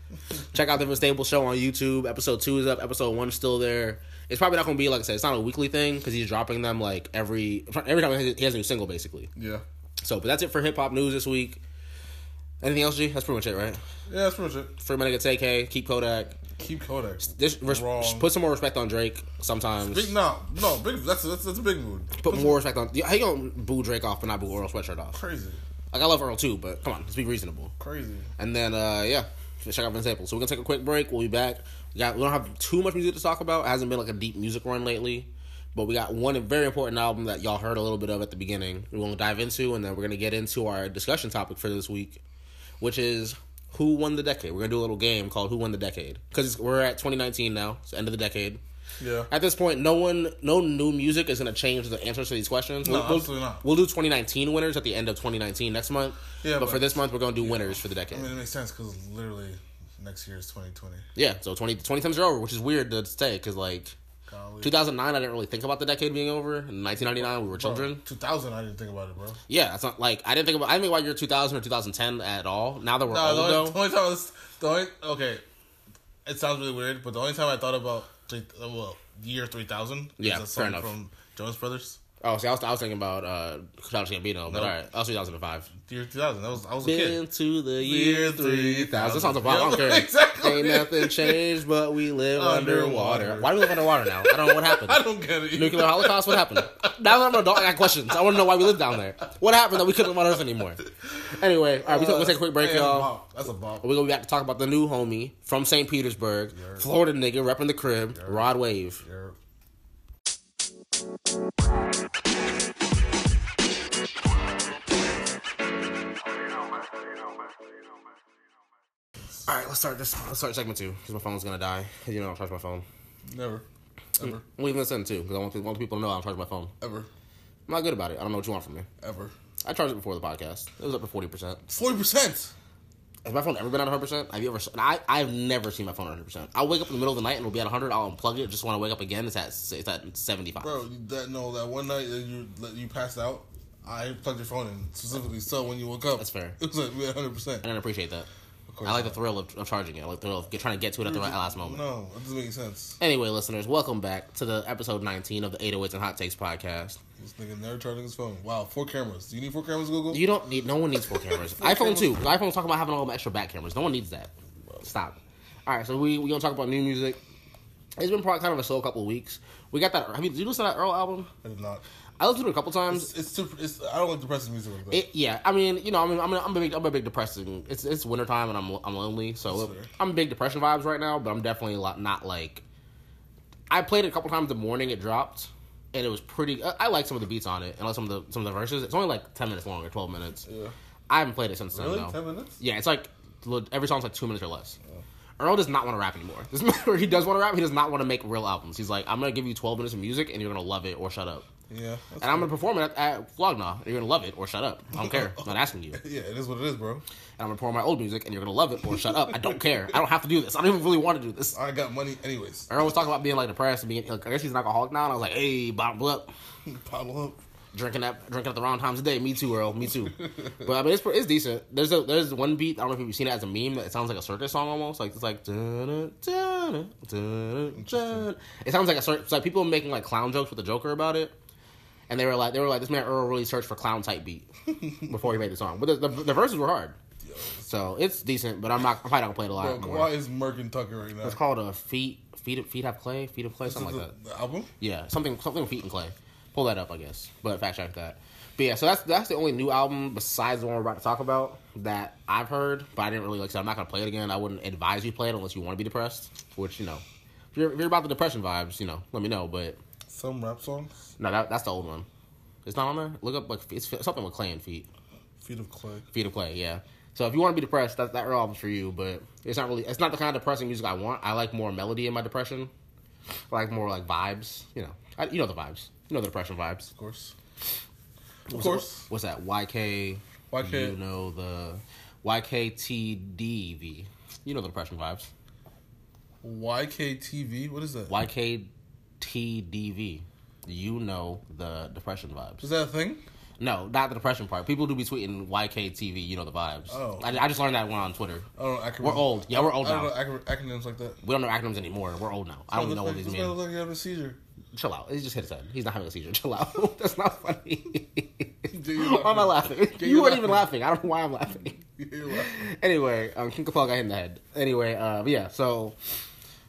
Check out the Vince Staples show on YouTube. Episode two is up. Episode one is still there. It's probably not going to be like I said. It's not a weekly thing because he's dropping them like every every time he has a new single, basically. Yeah. So, but that's it for hip hop news this week. Anything else, G? That's pretty much it, right? Yeah, that's pretty much it. Free Menega TK, keep Kodak. Keep Kodak. This, res- put some more respect on Drake. Sometimes Big no, no, big. That's that's, that's a big mood. put more respect on. How you gonna boo Drake off but not boo Earl Sweatshirt off? Crazy, Like I love Earl too, but come on, let's be reasonable. crazy. And then uh yeah, check out Vince Staples. So we're gonna take a quick break. We'll be back. We got we don't have too much music to talk about. It hasn't been like a deep music run lately. But we got one very important album that y'all heard a little bit of at the beginning. We're gonna dive into, and then we're gonna get into our discussion topic for this week, which is who won the decade. We're gonna do a little game called Who Won the Decade because we're at 2019 now. It's the end of the decade. Yeah. At this point, no one, no new music is going to change the answers to these questions. No, we'll, we'll- absolutely not. We'll do 2019 winners at the end of 2019 next month. Yeah, but, for this month, we're going to do winners for the decade. I mean, it makes sense because literally next year is 2020. yeah, so 20, 20 times are over, which is weird to say because like Golly. 2009, I didn't really think about the decade being over. In 1999, we were Bro, children. 2000, I didn't think about it, bro. Yeah, that's not like I didn't think about. I didn't think about year 2000 or 2010 at all. Now that we're No, the old only, the though, only time I was the only okay. It sounds really weird, but the only time I thought about three, well year 3000 Yeah, is a fair song enough. from Jonas Brothers. Oh, see, I was, I was thinking about uh, Childish Gambino, but No. all right, that was 2005. Year 2000. That was I was a Been kid. to the year Year 3000. That sounds about, Yeah, [LAUGHS] exactly. Ain't nothing changed, but we live underwater. Underwater. Why do we live underwater now? I don't know what happened. [LAUGHS] I don't get it. Nuclear Holocaust? What happened? Now that I'm an adult, I got questions. I want to know why we live down there. What happened that we couldn't live on Earth anymore? Anyway, all right, we took, we'll take a quick break, a y'all. That's a bop. We're going to be back to talk about the new homie from St. Petersburg, Florida nigga, repping the crib, Rod Wave. You're- All right, let's start this. Let's start segment two because my phone's gonna die. You know, I don't charge my phone. Never, ever, I'm leaving this in too because I want, people- want people to know I don't charge my phone. ever, I'm not good about it. I don't know what you want from me. ever. I charged it before the podcast. It was up to forty percent. Forty percent. Has my phone ever been at 100? percent Have you ever? I I've never seen my phone at 100. percent I'll wake up in the middle of the night and it'll be at 100. I'll unplug it. Just want to wake up again. It's at it's at 75. Bro, you- that no, that one night that you that you passed out, I plugged your phone in specifically so when you woke up, That's fair. It was like hundred percent. I didn't appreciate that. I like the thrill of, of charging it. I like the thrill of get, trying to get to it at the right last moment. No, that doesn't make sense. Anyway, listeners, welcome back to the episode 19 of the 808s and Hot Takes podcast. This nigga never charging his phone. Wow, four cameras. Do you need four cameras, Google? You don't need. No one needs four [LAUGHS] cameras. Four iPhone cameras. too. iPhone's talking about having all the extra back cameras. No one needs that. Stop. All right, so we we gonna talk about new music. It's been probably kind of a slow couple of weeks. We got that. Have you, did you listen to that Earl album? I did not. I listened to it a couple times. It's, it's too. It's, I don't like depressing music like that. It, yeah, I mean, you know, I mean, I'm, I'm a big, I'm a big depressing. It's it's wintertime and I'm I'm lonely, so. I'm big depression vibes right now. But I'm definitely not like. I played it a couple times the morning it dropped, and it was pretty. I, I like some of the beats on it, and like some of the some of the verses. It's only like ten minutes long or twelve minutes. yeah. I haven't played it since Really? then. though. Ten minutes? Yeah, it's like every song's like two minutes or less. Earl does not want to rap anymore. This matter [LAUGHS] he does want to rap. He does not want to make real albums. He's like, I'm gonna give you 12 minutes of music and you're gonna love it or shut up. Yeah. And I'm gonna perform it at, at Flog Gnaw. And you're gonna love it or shut up. I don't care. I'm not [LAUGHS] asking you. Yeah, it is what it is, bro. And I'm gonna perform my old music and you're gonna love it or shut up. I don't care. I don't have to do this. I don't even really want to do this. I got money anyways. Earl was talking about being like depressed and being. Like, I guess he's an alcoholic now. And I was like, hey, bottle up. [LAUGHS] Bottle up. drinking at drinking at the wrong times of day. Me too, Earl. Me too. [LAUGHS] but I mean, it's it's decent. There's a there's one beat. I don't know if you've seen it as a meme. That it sounds like a circus song almost. Like it's like. dun-dun, dun-dun, dun. It sounds like a circus. Like people making like clown jokes with the Joker about it. And they were like, they were like, this man Earl really searched for clown type beat [LAUGHS] before he made the song. But the, the, the verses were hard, so it's decent. But I'm not. I'm probably not gonna play it a lot Bro, more. why is Merc Tucker right now? It's called a feet feet feet have clay feet of clay This is something like the, that. the album? Yeah, something something with feet and clay. Pull that up, I guess. But fact check that. But yeah, so that's that's the only new album besides the one we're about to talk about that I've heard. But I didn't really like. So I'm not gonna play it again. I wouldn't advise you play it unless you want to be depressed. Which you know, if you're, if you're about the depression vibes, you know, let me know. But Some rap songs. no, that, that's the old one. It's not on there. Look up like it's something with clay and feet. Feet of Clay. Feet of clay, yeah. So if you want to be depressed, that that album's for you. But it's not really. It's not the kind of depressing music I want. I like more melody in my depression. I like more like vibes. You know, I, you know the vibes. You know the depression vibes. Of course. Of What's course. that- What's that? YK. YK. You know the YKTDV. You know the depression vibes. YKTV. What is that? YKTDV. You know the depression vibes. Is that a thing? No, not the depression part. People do be tweeting YKTV. You know the vibes. Oh. I, I just learned that one on Twitter. I. Acronyms. We're old. Yeah, we're old I don't now. know acronyms like that. We don't know acronyms anymore. We're old now. I don't even know what these mean. look like he having a seizure. Chill out. He just hit his head. He's not having a seizure. [LAUGHS] Chill out. [LAUGHS] That's not funny. [LAUGHS] why am I laughing? You weren't even laughing. I don't know why I'm laughing. Laughing. anyway, um, King Kapel got hit in the head. Anyway, uh, yeah. So,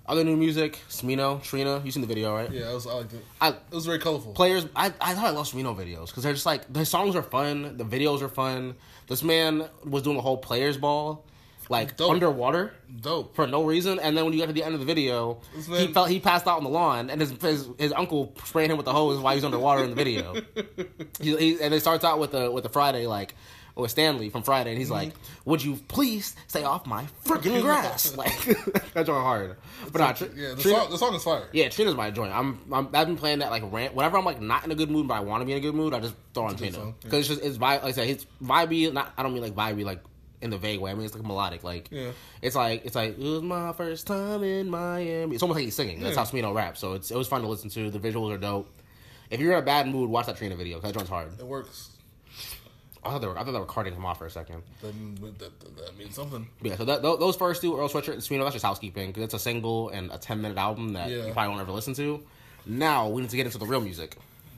other new music, Smino, Trina. You seen the video, right? Yeah, I was. I liked it. I It was very colorful. players. I I thought I love Smino videos because they're just like the songs are fun, the videos are fun. This man was doing a whole players ball, like Dope. underwater Dope. for no reason. And then when you got to the end of the video, This he felt he passed out on the lawn, and his his, his uncle sprayed him with the hose while he's underwater in the video. [LAUGHS] he, he, and it starts out with the with the Friday like. With Stanley from Friday, and he's Mm-hmm. like, "Would you please stay off my freaking [LAUGHS] grass?" [LAUGHS] Like that's going hard, but not Yeah, the song, the song is fire. yeah, Trina's my joint. I'm, I'm I've been playing that like rant. Whenever I'm like not in a good mood, but I want to be in a good mood, I just throw on It's a good Trina song, yeah. because it's just it's vibe. Like I said, it's vibey. Not I don't mean like vibey like in the vague way. I mean it's like melodic. Like Yeah. it's like it's like it was my first time in Miami. It's almost like he's singing. That's Yeah. how Smino raps. So it's it was fun to listen to. The visuals are dope. If you're in a bad mood, watch that Trina video. that joint's hard. It works. I thought they were I thought they were carting him off for a second. That, that, that, means something. Yeah, so that, those first two, Earl Sweatshirt and Smino, that's just housekeeping because it's a single and a 10 minute album that Yeah. you probably won't ever listen to. Now we need to get into the real music.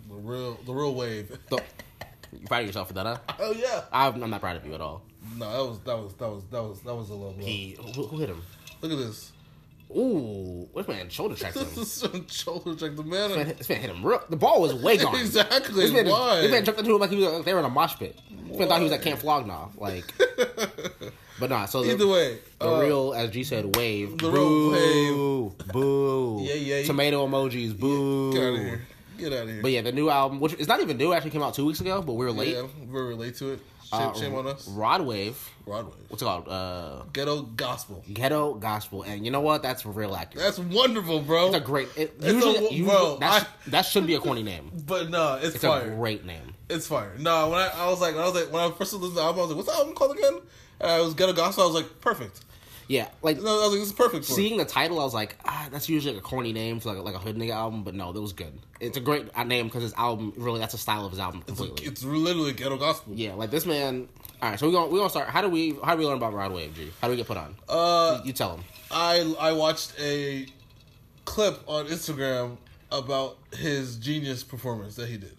The real, the real wave. [LAUGHS] So, you proud of yourself for that, huh? Oh yeah. I'm, I'm not proud of you at all. No, that was that was that was that was that was a little. He, who, who hit him? Look at this. Ooh, this man shoulder checked him. [LAUGHS] Shoulder check the man. This man, hit- this man hit him real. The ball was way gone. [LAUGHS] Exactly, This man, why? this man jumped into him like he was like they were in a mosh pit. This man thought he was at Camp Flog Gnaw. Like, [LAUGHS] but nah. So the, Either way, the uh, real, as G said, wave. the real boo, Boo. Yeah, yeah. Tomato emojis. Boo. Get out of here. Get out of here. But yeah, the new album, which is not even new, actually came out two weeks ago, but we were late. Yeah, we relate to it. Shame, Uh, shame on us. Rod Wave. Rod Wave. What's it called? Uh, Ghetto gospel. Ghetto Gospel. And you know what? That's real accurate. That's wonderful, bro. It's a great. It, It's a- usually, bro, usually that, I- that should be a corny name. [LAUGHS] but no, it's, It's fire. a great name. It's fire. No, when I, I was like, when I was like, when I first listened to the album, I was like, what's the album called again? Uh, it was Ghetto Gospel. I was like, perfect. Yeah, like No, I was like, this is perfect seeing the title, I was like, ah, that's usually like a corny name for like a, like a hood nigga album, but no, that was good. It's a great uh, name because his album really that's the style of his album completely. It's literally ghetto gospel. yeah, like this man. All right, so we're gonna we're gonna start. How do we how do we learn about Rod Wave? G? How do we get put on? Uh, you, you tell him. I I watched a clip on Instagram about his genius performance that he did.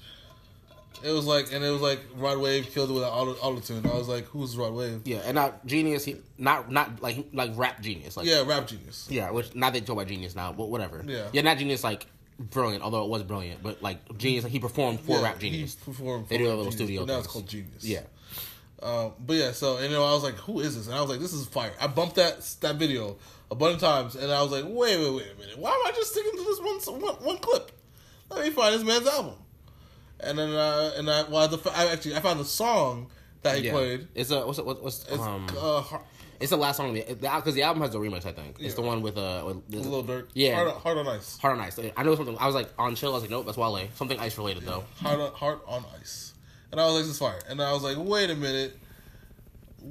It was like, and it was like Rod Wave killed it with an auto auto tune. I was like, who's Rod Wave? Yeah, and not genius. He not not like like rap genius. Like Yeah, rap genius. yeah. Which not they talk about genius now, but whatever. Yeah. yeah, not genius like brilliant, although it was brilliant, but like genius. Like he performed for Yeah, rap genius. He performed. They do a little Genius, studio now it's called Genius. Yeah, Um, but yeah, so and you know, I was like, "Who is this?" And I was like, "This is fire." I bumped that that video a bunch of times, and I was like, "Wait, wait, wait a minute! Why am I just sticking to this one one, one clip? Let me find this man's album." And then, uh, and I, well, the, I actually I found the song that he yeah. played. It's a what's it, what, what's It's um. uh, It's the last song because the, album has a remix. I think it's the one with uh with, Little Durk. Yeah. hard, on- Heart on Ice. Heart on Ice. I know something. I was like on chill. I was like, nope, that's Wale. Something ice related though. Hard on, Heart on Ice. And I was like, "This is fire." And I was like, "Wait a minute."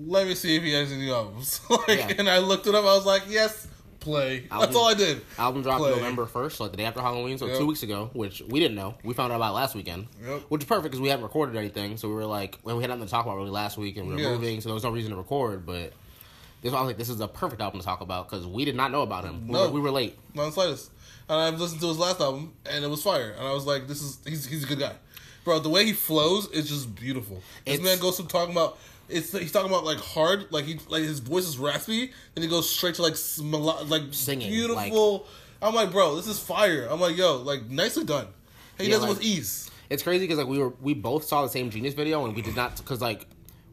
Let me see if he has any albums. [LAUGHS] like, Yeah. and I looked it up. I was like, "Yes, play." That's all I did. Album dropped Play. November first, like the day after Halloween, so Yep. two weeks ago, which we didn't know. We found out about last weekend, Yep. which is perfect because we hadn't recorded anything. So we were like, well, we had nothing to talk about really last week, and we were Yeah. moving, so there was no reason to record. But this, I was like, this is a perfect album to talk about because we did not know about him. We, No. were, we were late. Not the slightest. And I've listened to his last album, and it was fire. And I was like, "This is he's he's a good guy, bro." The way he flows is just beautiful. This It's- man goes from talking about it's he's talking about like hard, like he like his voice is raspy, then he goes straight to like smelo- like Singing, beautiful. I'm like, bro, this is fire. I'm like, yo, like nicely done. He Yeah, does it with ease. It's crazy because like we were we both saw the same Genius video and we did not because like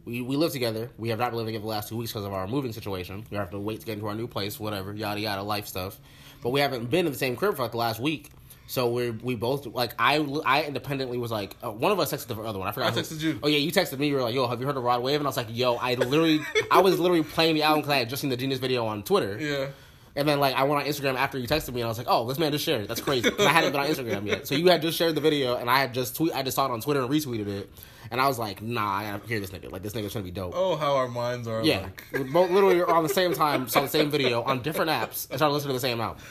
we we live together. We have not been living together the last two weeks because of our moving situation. We have to wait to get into our new place, whatever, yada yada, life stuff. But we haven't been in the same crib for like the last week. So we we both like I I independently was like uh, one of us texted the other one. I forgot. I who- you. Oh yeah, you texted me. You were like, "Yo, have you heard of Rod Wave?" And I was like, "Yo, I literally I was literally playing the album because I had just seen the Genius video on Twitter." Yeah. And then like I went on Instagram after you texted me and I was like, oh, this man just shared it. That's crazy." I hadn't been on Instagram yet. So you had just shared the video and I had just tweet I just saw it on Twitter and retweeted it. And I was like, nah, I gotta hear this nigga. Like this nigga's gonna be dope. Oh, how our minds are. yeah. Like, We both literally on the same time, saw the same video on different apps and started listening to the same album.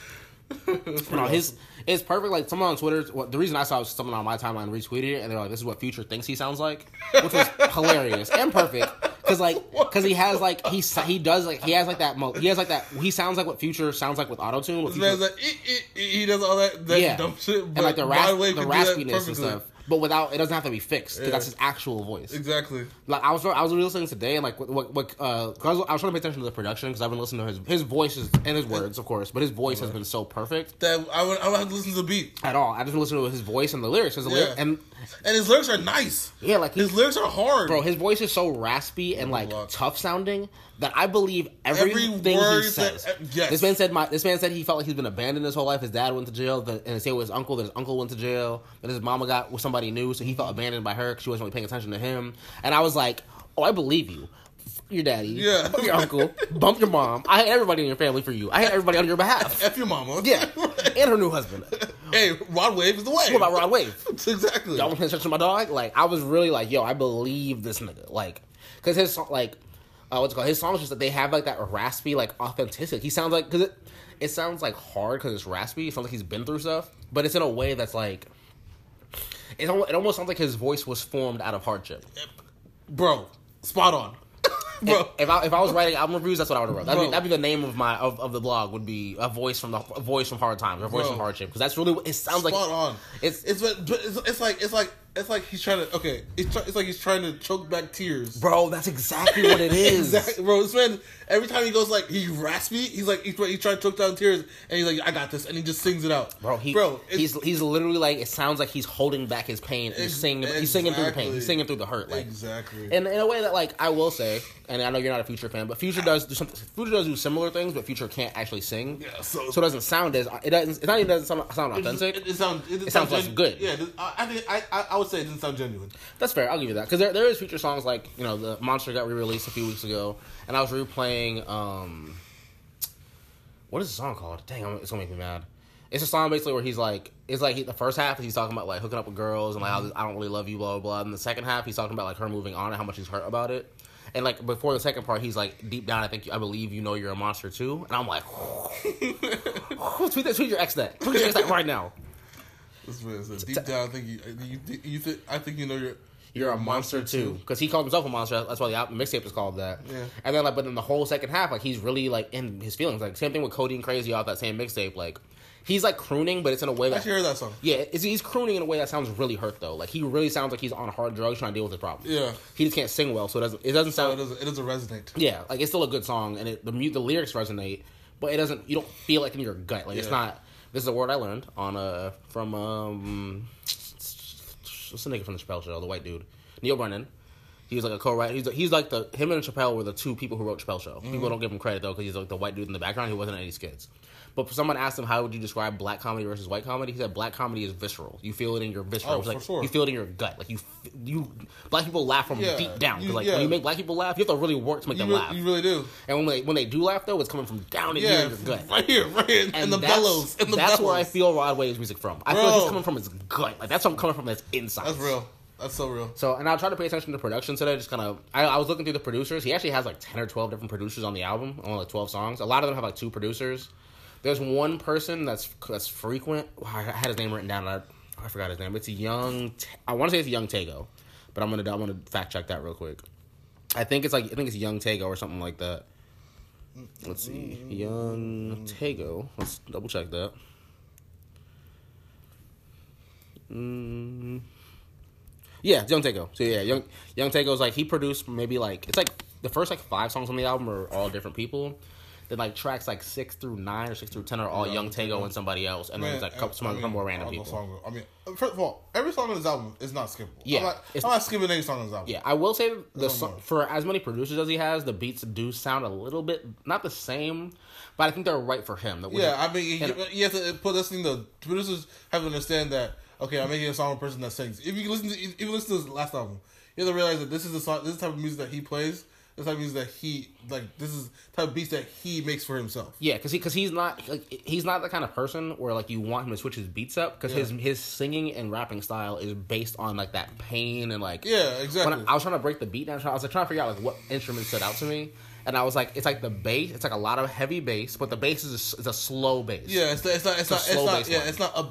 No, his it's perfect. Like someone on Twitter, well, the reason I saw it was someone on my timeline retweeted it, and they're like, "This is what Future thinks he sounds like," which was [LAUGHS] hilarious and perfect. Because like, [LAUGHS] because he has like he he does like he has like that mo- he has like that he sounds like what Future sounds like with auto tune. like, he does all that, that yeah, dumb shit. and like the rasp, the could do that raspiness and stuff. But without it doesn't have to be fixed because Yeah. that's his actual voice. Exactly. Like I was, I was listening today, and like what, what, uh uh, 'cause I was, I was trying to pay attention to the production because I've been listening to his his voice and his words, of course, but his voice has been so perfect That I would I would have to listen to the beat. at all. I just listen to his voice and the lyrics, his Yeah. lyric, and And his lyrics are nice. yeah, like His lyrics are hard. bro, his voice is so raspy and like tough sounding that I believe Every everything word he that- says. uh, yes. This man said my this man said he felt like he's been abandoned his whole life. His dad went to jail, the, and say with his uncle that his uncle went to jail, that his mama got with somebody new, so he felt abandoned by her because she wasn't really paying attention to him. And I was like, oh, I believe you. F- Your daddy, Yeah. Fuck your uncle, bump your mom. I hate everybody in your family for you. I hate everybody on your behalf. [LAUGHS] F your mama. Yeah, [LAUGHS] and her new husband. hey, Rod Wave is the way. What about Rod Wave? [LAUGHS] exactly. Y'all want to touch my dog? Like I was really like, yo, I believe this nigga. Like, cause his like, uh, what's it called? His songs just that they have like that raspy, like authenticity. He sounds like because it, it sounds like hard because it's raspy. It sounds like he's been through stuff, but it's in a way that's like. It almost, it almost sounds like his voice was formed out of hardship. Bro, spot on. [LAUGHS] Bro. If I if I was writing album reviews, that's what I would have wrote. That'd be, that'd be the name of my of, of the blog. Would be a voice from the a voice from hard times, or a voice Bro. from hardship, because that's really what it sounds like. Spot on. It's- it's it's, it's like it's like it's like he's trying to okay. It's, it's like he's trying to choke back tears. Bro, that's exactly what it [LAUGHS] is. Exactly, bro. This man, every time he goes like he raspy, he's like he's, he's trying to choke down tears, and he's like, "I got this," and he just sings it out, Bro, he, bro. he's he's literally like it sounds like he's holding back his pain and he's singing he's singing through the pain. He's singing through the hurt. Like exactly. and in a way that like I will say, and I know you're not a Future fan, but Future does do something. Future does do similar things, but Future can't actually sing. Yeah, so- so it doesn't sound as it doesn't. It's not even doesn't sound, sound It, just- authentic. it, it sounds it, It sounds less genu- good. Yeah, I, I think I, I I would say it didn't sound genuine. That's fair. I'll give you that because there there is Future songs like you know the Monster got re released a few weeks ago, and I was replaying. um What is the song called? Dang, it's gonna make me mad. It's a song basically where he's like, it's like he, the first half he's talking about like hooking up with girls and like how I don't really love you, blah blah blah. And the second half he's talking about like her moving on and how much he's hurt about it. And like before the second part, he's like, deep down, I think I believe you know you're a monster too. And I'm like, [LAUGHS] tweet that, tweet your ex that, tweet your ex that right now. This man said, deep down, I think you, you, you think, I think you know you're, You're a monster too, because he called himself a monster. That's why the album mixtape is called that. Yeah. And then like, but in the whole second half, like he's really like in his feelings. Like same thing with Codeine Crazy off that same mixtape. Like he's like crooning, but it's in a way I that actually heard that song. yeah, he's crooning in a way that sounds really hurt though. Like he really sounds like he's on hard drugs trying to deal with his problem. Yeah. He just can't sing well, so it doesn't. It doesn't So sound. it doesn't, it doesn't resonate. Yeah, like it's still a good song, and it, the the lyrics resonate, but it doesn't. You don't feel like in your gut. Like it's not. This is a word I learned on a from um what's the nigga from the Chappelle show, the white dude, Neal Brennan. He was like a co-writer. He's, he's like the him and Chappelle were the two people who wrote Chappelle show. Mm-hmm. People don't give him credit though because he's like the white dude in the background. He wasn't in any skits. But someone asked him how would you describe black comedy versus white comedy. He said black comedy is visceral. You feel it in your visceral. Oh, like, for sure. You feel it in your gut. Like you, you black people laugh from Yeah, deep down. you- like yeah. when you make black people laugh, you have to really work to make You, them laugh. you really do. And when they when they do laugh though, it's coming from down in here Yeah, your gut. right here, right here, in, And the bellows. In the that's bellows. where I feel Rod music from. I feel like Bro. it's coming from his gut. Like that's what I'm coming from That's inside. That's real. That's so real. So, and I'll try to pay attention to production today. Just kind of, I, I was looking through the producers. He actually has like ten or twelve different producers on the album, on like twelve songs. A lot of them have like two producers. There's one person that's that's frequent. I had his name written down. I, I forgot his name. It's a young. I want to say it's Young Tego, but I'm gonna I'm gonna fact check that real quick. I think it's like I think it's Young Tego or something like that. Let's see, Young Tego. Let's double check that. Mm. Yeah, Young Tego. So yeah, Young Young Tego's like he produced maybe like it's like the first like five songs on the album are all different people. Then like tracks like six through nine or six through ten are all Yeah, Young yeah. Tego and somebody else, and then Man, there's like a couple, some, I mean, some more random people. songs- I mean, first of all, every song on this album is not skippable. Yeah, I'm not, it's- I'm not skipping any song on this album. Yeah, I will say the There's so, for as many producers as he has, the beats do sound a little bit not the same, but I think they're right for him. That Yeah, I mean, you, you have to put this thing. The producers have to understand that. Okay, I'm making a song with a person that sings. If you listen to, if you listen to his last album, you have to realize that this is the song. This is the type of music that he plays. This type of music that he like. This is the type of beats that he makes for himself. Yeah, because he, cause he's not like he's not the kind of person where like you want him to switch his beats up because Yeah. his his singing and rapping style is based on like that pain and like Yeah, exactly. When I, I was trying to break the beat down, I was like trying to figure out like what instrument stood out to me, and I was like it's like the bass, it's like a lot of heavy bass, but the bass is a, is a slow bass. Yeah, it's not. It's not. It's, a not. It's slow not. Yeah, line. it's not a.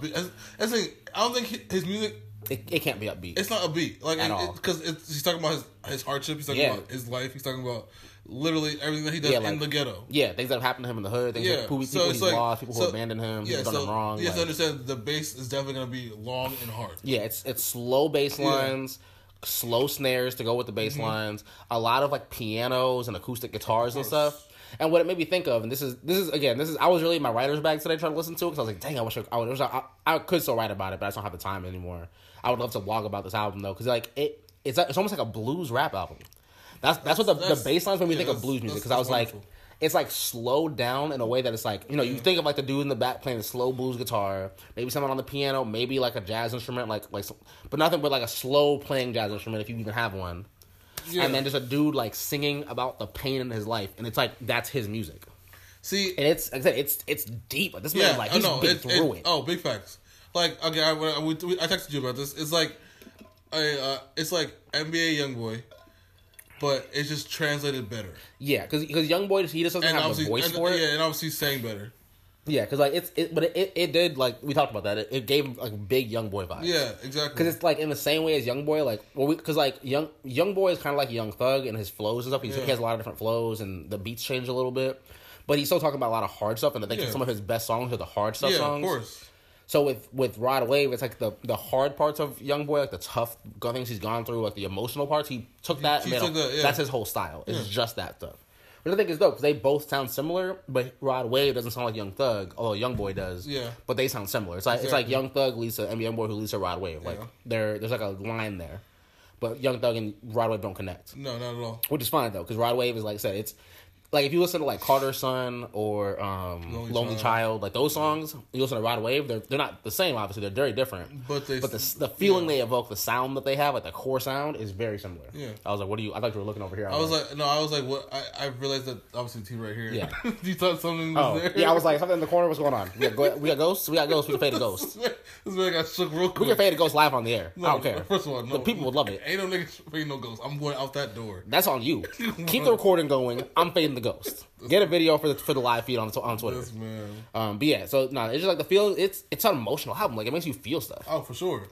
That's the thing. I don't think his music. It, it can't be upbeat. It's not a beat. Like At all. because he's talking about his his hardship. He's talking Yeah. about his life. He's talking about literally everything that he does Yeah, in the ghetto. yeah, things that have happened to him in the hood, things Yeah, that people, so people he's like lost, people so- who abandoned him, Yeah, people done so him wrong. you have to understand the bass is definitely gonna be long and hard. Yeah, it's it's slow bass Yeah. lines, slow snares to go with the bass Mm-hmm. lines, a lot of like pianos and acoustic guitars and stuff. And what it made me think of, and this is this is again, this is I was really in my writer's bag today trying to listen to it because I was like, dang, I wish I, I, wish I, I, I could still write about it, but I just don't have the time anymore. I would love to blog about this album though, because like it, it's it's almost like a blues rap album. That's that's, what the, That's- the bass lines made me yeah, think of blues music because I was that's like, wonderful. it's like slowed down in a way that it's like you know you think of like the dude in the back playing the slow blues guitar, maybe someone on the piano, maybe like a jazz instrument, like like but nothing but like a slow playing jazz instrument if you even have one, Yeah. and then just a dude like singing about the pain in his life, and it's like that's his music, See, and it's like I said, it's it's deep. This yeah, man like he's know. been It, through it- it. Oh, big facts. Like okay, I, I, we, we- I texted you about this. It's like, I, uh, it's like NBA YoungBoy, but it's just translated better. Yeah, because because young boy he just doesn't And have the voice and, for it. yeah, and obviously sang better. Yeah, because like it's it, but it, it, did like we talked about that. It, it gave like big young boy vibes. Yeah, exactly. Because it's like in the same way as Young Boy, like well, because like young Young Boy is kind of like Young Thug and his flows and stuff. He's, Yeah. He has a lot of different flows and the beats change a little bit, but he's still talking about a lot of hard stuff. And I think Yeah. some of his best songs are the hard stuff yeah, songs. of course. So with with Rod Wave, it's like the the hard parts of Young Boy, like the tough things he's gone through, like the emotional parts. He took that. he and took that, yeah. That's his whole style. It's Yeah. just that stuff. But I think is dope because they both sound similar, but Rod Wave doesn't sound like Young Thug, although Young Boy does. Yeah. But they sound similar. It's like it's like Young Thug, Lisa, and Young Boy who Lisa Rod Wave. Like Yeah. there, there's like a line there, but Young Thug and Rod Wave don't connect, No, not at all. which is fine though because Rod Wave is like I said, it's like if you listen to like Carter's Son or um, Lonely Lonely, Child. Child. like those songs, you listen to Rod Wave, they're they're not the same. Obviously, they're very different. But they- but the the feeling yeah. they evoke, the sound that they have, like the core sound, is very similar. Yeah. I was like, what do you? I thought you were looking over here. I was like, no, I was like, what? I, I realized that obviously T right here. Yeah. [LAUGHS] you thought something was oh there. yeah, I was like something in the corner. What's going on? We got go- we got ghosts. We got ghosts. We can fade a ghost. [LAUGHS] this man got shook real We quick. can fade a ghost live on the air. I don't care. First of all, no, the people would love it. Ain't no nigga fading no ghosts. I'm going out that door. That's on you. [LAUGHS] Keep the recording going. I'm fading the ghost. Get a video for the for the live feed on on Twitter. Man. Um, but yeah, so no, it's just like the feel. It's it's an emotional album. Like it makes you feel stuff. Oh, for sure.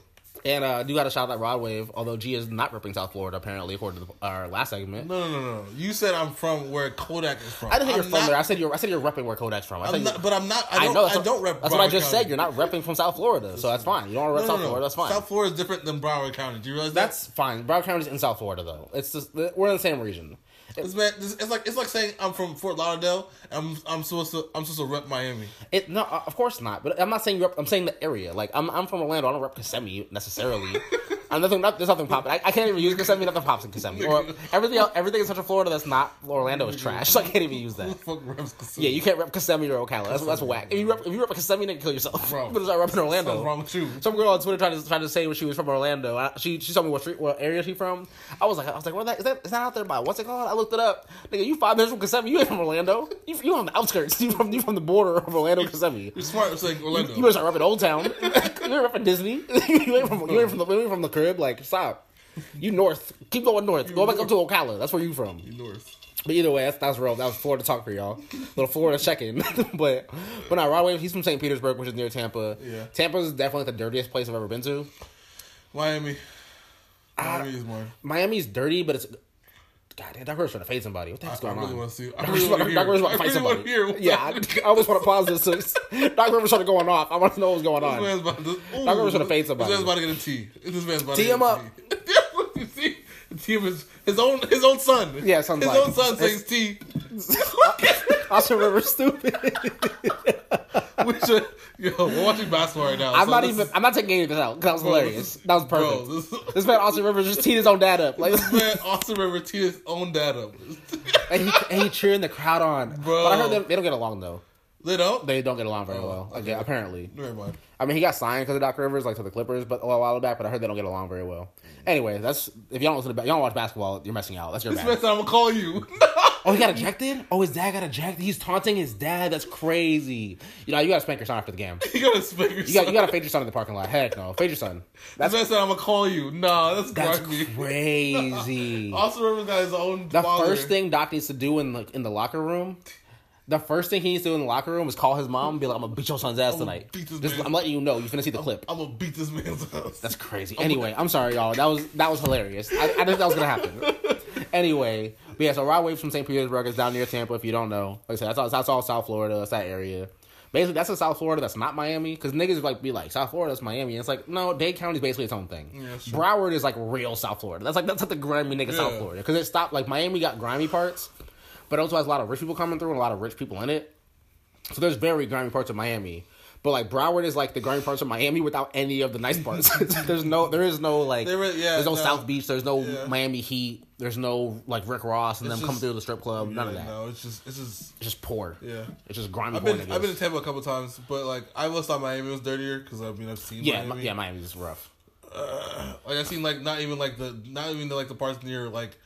And uh, I do got to shout out Rod Wave, although G is not ripping South Florida apparently, according to the, our last segment. No, no, no, no. You said I'm from where Kodak is from. I didn't think you're from there. I said you're. I said you're repping where Kodak's from. I I'm not, you- but I'm not. I I don't. know. I, That's what, don't rep. That's what I just County. said. You're not repping from South Florida, so that's fine. You don't rep No, South no, no. Florida. That's fine. South Florida is different than Broward County. Do you realize that's fine. Broward County is in South Florida though. It's just we're in the same region. This man, it's like it's like saying I'm from Fort Lauderdale. And I'm I'm supposed to I'm supposed to rep Miami. It no, uh, of course not. But I'm not saying rep. I'm saying the area. Like I'm, I'm from Orlando. I don't rep Kissimmee necessarily. [LAUGHS] I'm nothing. Not, there's nothing popping. I, I can't even use Kissimmee. Nothing pops in Kissimmee. Or [LAUGHS] everything. else- Everything in Central Florida that's not Orlando is trash. So I can't even use that. the [LAUGHS] fuck reps Kissimmee? Yeah, you can't rep Kissimmee or Ocala. That's that's whack. If you rep, if you rep Kissimmee, then kill yourself. Bro. [LAUGHS] but it's not repping Orlando. What's wrong with you? Some girl on Twitter tried to tried to say when she was from Orlando. I, she she told me what street, what area she from. I was like I was like, what that is that is that out there by what's it called? I looked it up. Nigga, you five minutes from Kissimmee. You ain't from Orlando. You you on the outskirts. You from you from the border of Orlando, Kissimmee. You're smart. It's like Orlando. You better start repping Old Town. you ain't repping Disney. you ain't from you ain't from the you ain't from the crib. Like stop. You north. Keep going north. Go back up to Ocala. That's where you from. You North. But either way, that's that's real. That was Florida talk for y'all. Little Florida check in. [LAUGHS] but but no, Rod Wave, he's from St. Petersburg, which is near Tampa. Yeah. Tampa is definitely the dirtiest place I've ever been to. Miami. Ah, Miami is more. Miami's dirty, but it's God damn, Doc Rivers trying to fade somebody. What the heck's I going really on? want to see. I really want to Doc hear. Rivers to fight somebody. hear. Yeah. I, I almost want to pause this. Doc Rivers started going off. I want to know what's going This on. man's about to. Ooh, Doc Rivers trying to fade somebody. This man's about to get a T. This man's about to get him up. [LAUGHS] T. you see, T him his, his own his own son. Yeah, son's his like- own son says T. [LAUGHS] Austin Rivers stupid. [LAUGHS] We should, yo, we're watching basketball right now. I'm so not even. is- I'm not taking any of this out. 'cause That was Bro, hilarious. this- That was bro, perfect. this- this man Austin Rivers just teed his own dad up. Like This [LAUGHS] man Austin River teed his own dad up. and he, and he cheering the crowd on. Bro. But I heard they, they don't get along though. They don't. They don't get along very Oh, well. okay. Apparently. Never mind. I mean, he got signed because of Doc Rivers, like to the Clippers, but a while back. But I heard they don't get along very well. Mm. Anyway, that's if y'all don't listen to, y'all don't watch basketball, you're messing out. That's your This bad. man said I'm gonna call you. [LAUGHS] Oh, he got ejected. Oh, his dad got ejected. He's taunting his dad. That's crazy. You know, you gotta spank your son after the game. [LAUGHS] you gotta spank your You got you gotta fade your son in the parking lot. Heck no, fade your son. This That's man said I'm gonna call you. Nah, that's, that's [LAUGHS] crazy. Austin Rivers got his own. The father. first thing Doc needs to do in the in the locker room, the first thing he needs to do in the locker room is call his mom and be like, "I'm gonna beat your son's ass gonna tonight." Just. I'm letting you know. You finna see the clip. I'm gonna beat this man's ass. That's [LAUGHS] crazy. Anyway, I'm sorry, y'all. That was that was hilarious. I, I didn't think that was gonna happen. [LAUGHS] Anyway, but yeah, so Rod Wave from St. Petersburg is down near Tampa. If you don't know, like I said, that's all, that's all South Florida. That's that area. Basically, that's in South Florida. That's not Miami. Because niggas like be like South Florida. That's Miami. And it's like no, Dade County is basically its own thing. Yeah. Broward is like real South Florida. That's like that's like the grimy nigga South Florida. Because it stopped like Miami got grimy parts, but it also has a lot of rich people coming through and a lot of rich people in it. So there's very grimy parts of Miami. But like Broward is like the grimy parts of Miami without any of the nice parts. [LAUGHS] [LAUGHS] there's no, there is no like, There is- yeah, there's no, no. South Beach. There's no Yeah. Miami Heat. There's no like Rick Ross and It's them coming through the strip club. None of that. No, it's just it's just It's just poor. yeah. It's just grimy. I've been niggas. I've been to Tampa a couple times, but like I always thought Miami was dirtier because I mean I've seen yeah, Miami. Mi- yeah, Miami's just rough. Uh, like I've seen like not even like the not even the, like the parts near like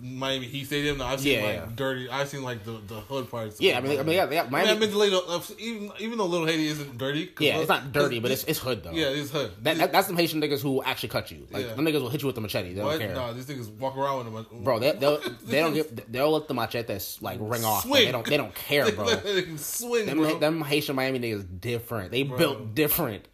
Miami Heat Stadium. No, I've seen Yeah, like yeah. dirty. I've seen like the, the hood parts. Yeah, I mean, I mean, Miami. yeah, yeah, I mean, Miami. I've been to Little, even even though Little Haiti isn't dirty. yeah, it's not dirty, but it's it's hood though. yeah, it's hood. That, that, that's some Haitian niggas who actually cut you. Like Yeah. them niggas will hit you with the machete. They what? don't care. Nah, these niggas walk around with them. Bro, they they'll, [LAUGHS] they don't get they'll let the machetes like ring off. They don't they don't [LAUGHS] care, bro. they can swing, them, bro. them Haitian Miami niggas different. They built different.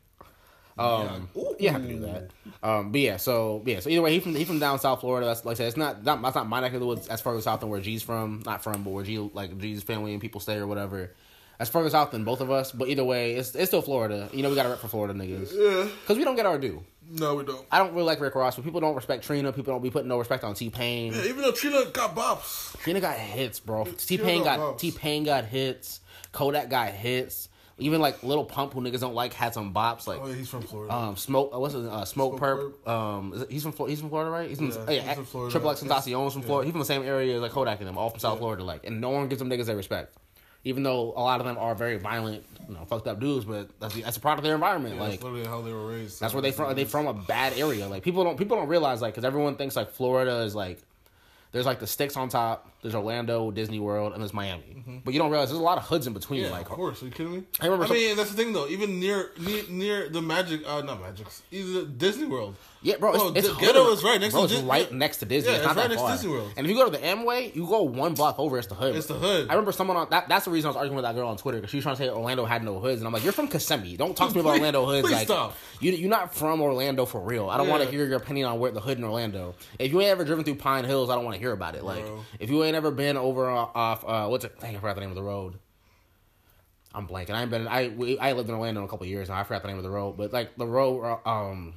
Um, Yeah. you have to do that. Um, but yeah, so yeah, so either way, he from he from down South Florida. That's like I said, it's not, not that's not my neck of the woods as further south than where G's from. Not from, but where G like G's family and people stay or whatever. That's further south than both of us, but either way, it's it's still Florida. You know, we got to rep for Florida niggas Yeah. because we don't get our due. No, we don't. I don't really like Rick Ross, but people don't respect Trina. People don't be putting no respect on T Pain. Yeah, even though Trina got bops. Trina got hits, bro. T Pain got got. T Pain got hits. Kodak got hits. Even like Little Pump, who niggas don't like, had some bops. Like Oh, yeah, he's from Florida. um, smoke. Uh, what's his uh, smoke, Smoke perp? Um, is it, he's from Flo- he's from Florida, right? He's from Yeah, yeah, he's from Florida. Triple X Tentacion's from Yeah. Florida. He's from the same area as like Kodak and them, all from South. Florida. Like, and no one gives them niggas their respect. Even though a lot of them are very violent, you know, fucked up dudes, but that's that's a part of their environment. like, that's literally how they were raised. that's where they from. They from a bad area. Like people don't people don't realize like because everyone thinks like Florida is like there's like the sticks on top. There's Orlando, Disney World, and there's Miami. But you don't realize there's a lot of hoods in between. Mm-hmm. Yeah, like of course. Are you kidding me? I remember I some- mean, that's the thing though. Even near near, near the Magic, uh, not Magic, either Disney World. Yeah, bro. It's, Bro, it's the hood ghetto is right next bro, to it's right next to Disney. Yeah, it's not it's right next to far. Disney World. And if you go to the Amway, you go one block over. It's the hood. It's the hood. I remember someone on that. That's the reason I was arguing with that girl on Twitter because she was trying to say Orlando had no hoods, and I'm like, you're from Kissimmee. Don't talk to me about [LAUGHS] Orlando hoods. please like, stop. You you're not from Orlando for real. I don't want to hear your opinion on where the hood in Orlando. If you ain't ever driven through Pine Hills, I don't want to hear about it. Like, Bro. if you ain't ever been over uh, off uh, what's it? Dang, I forgot the name of the road. I'm blanking. I ain't been. I we, I lived in Orlando in a couple of years now. I forgot the name of the road, but like the road. uh, Um,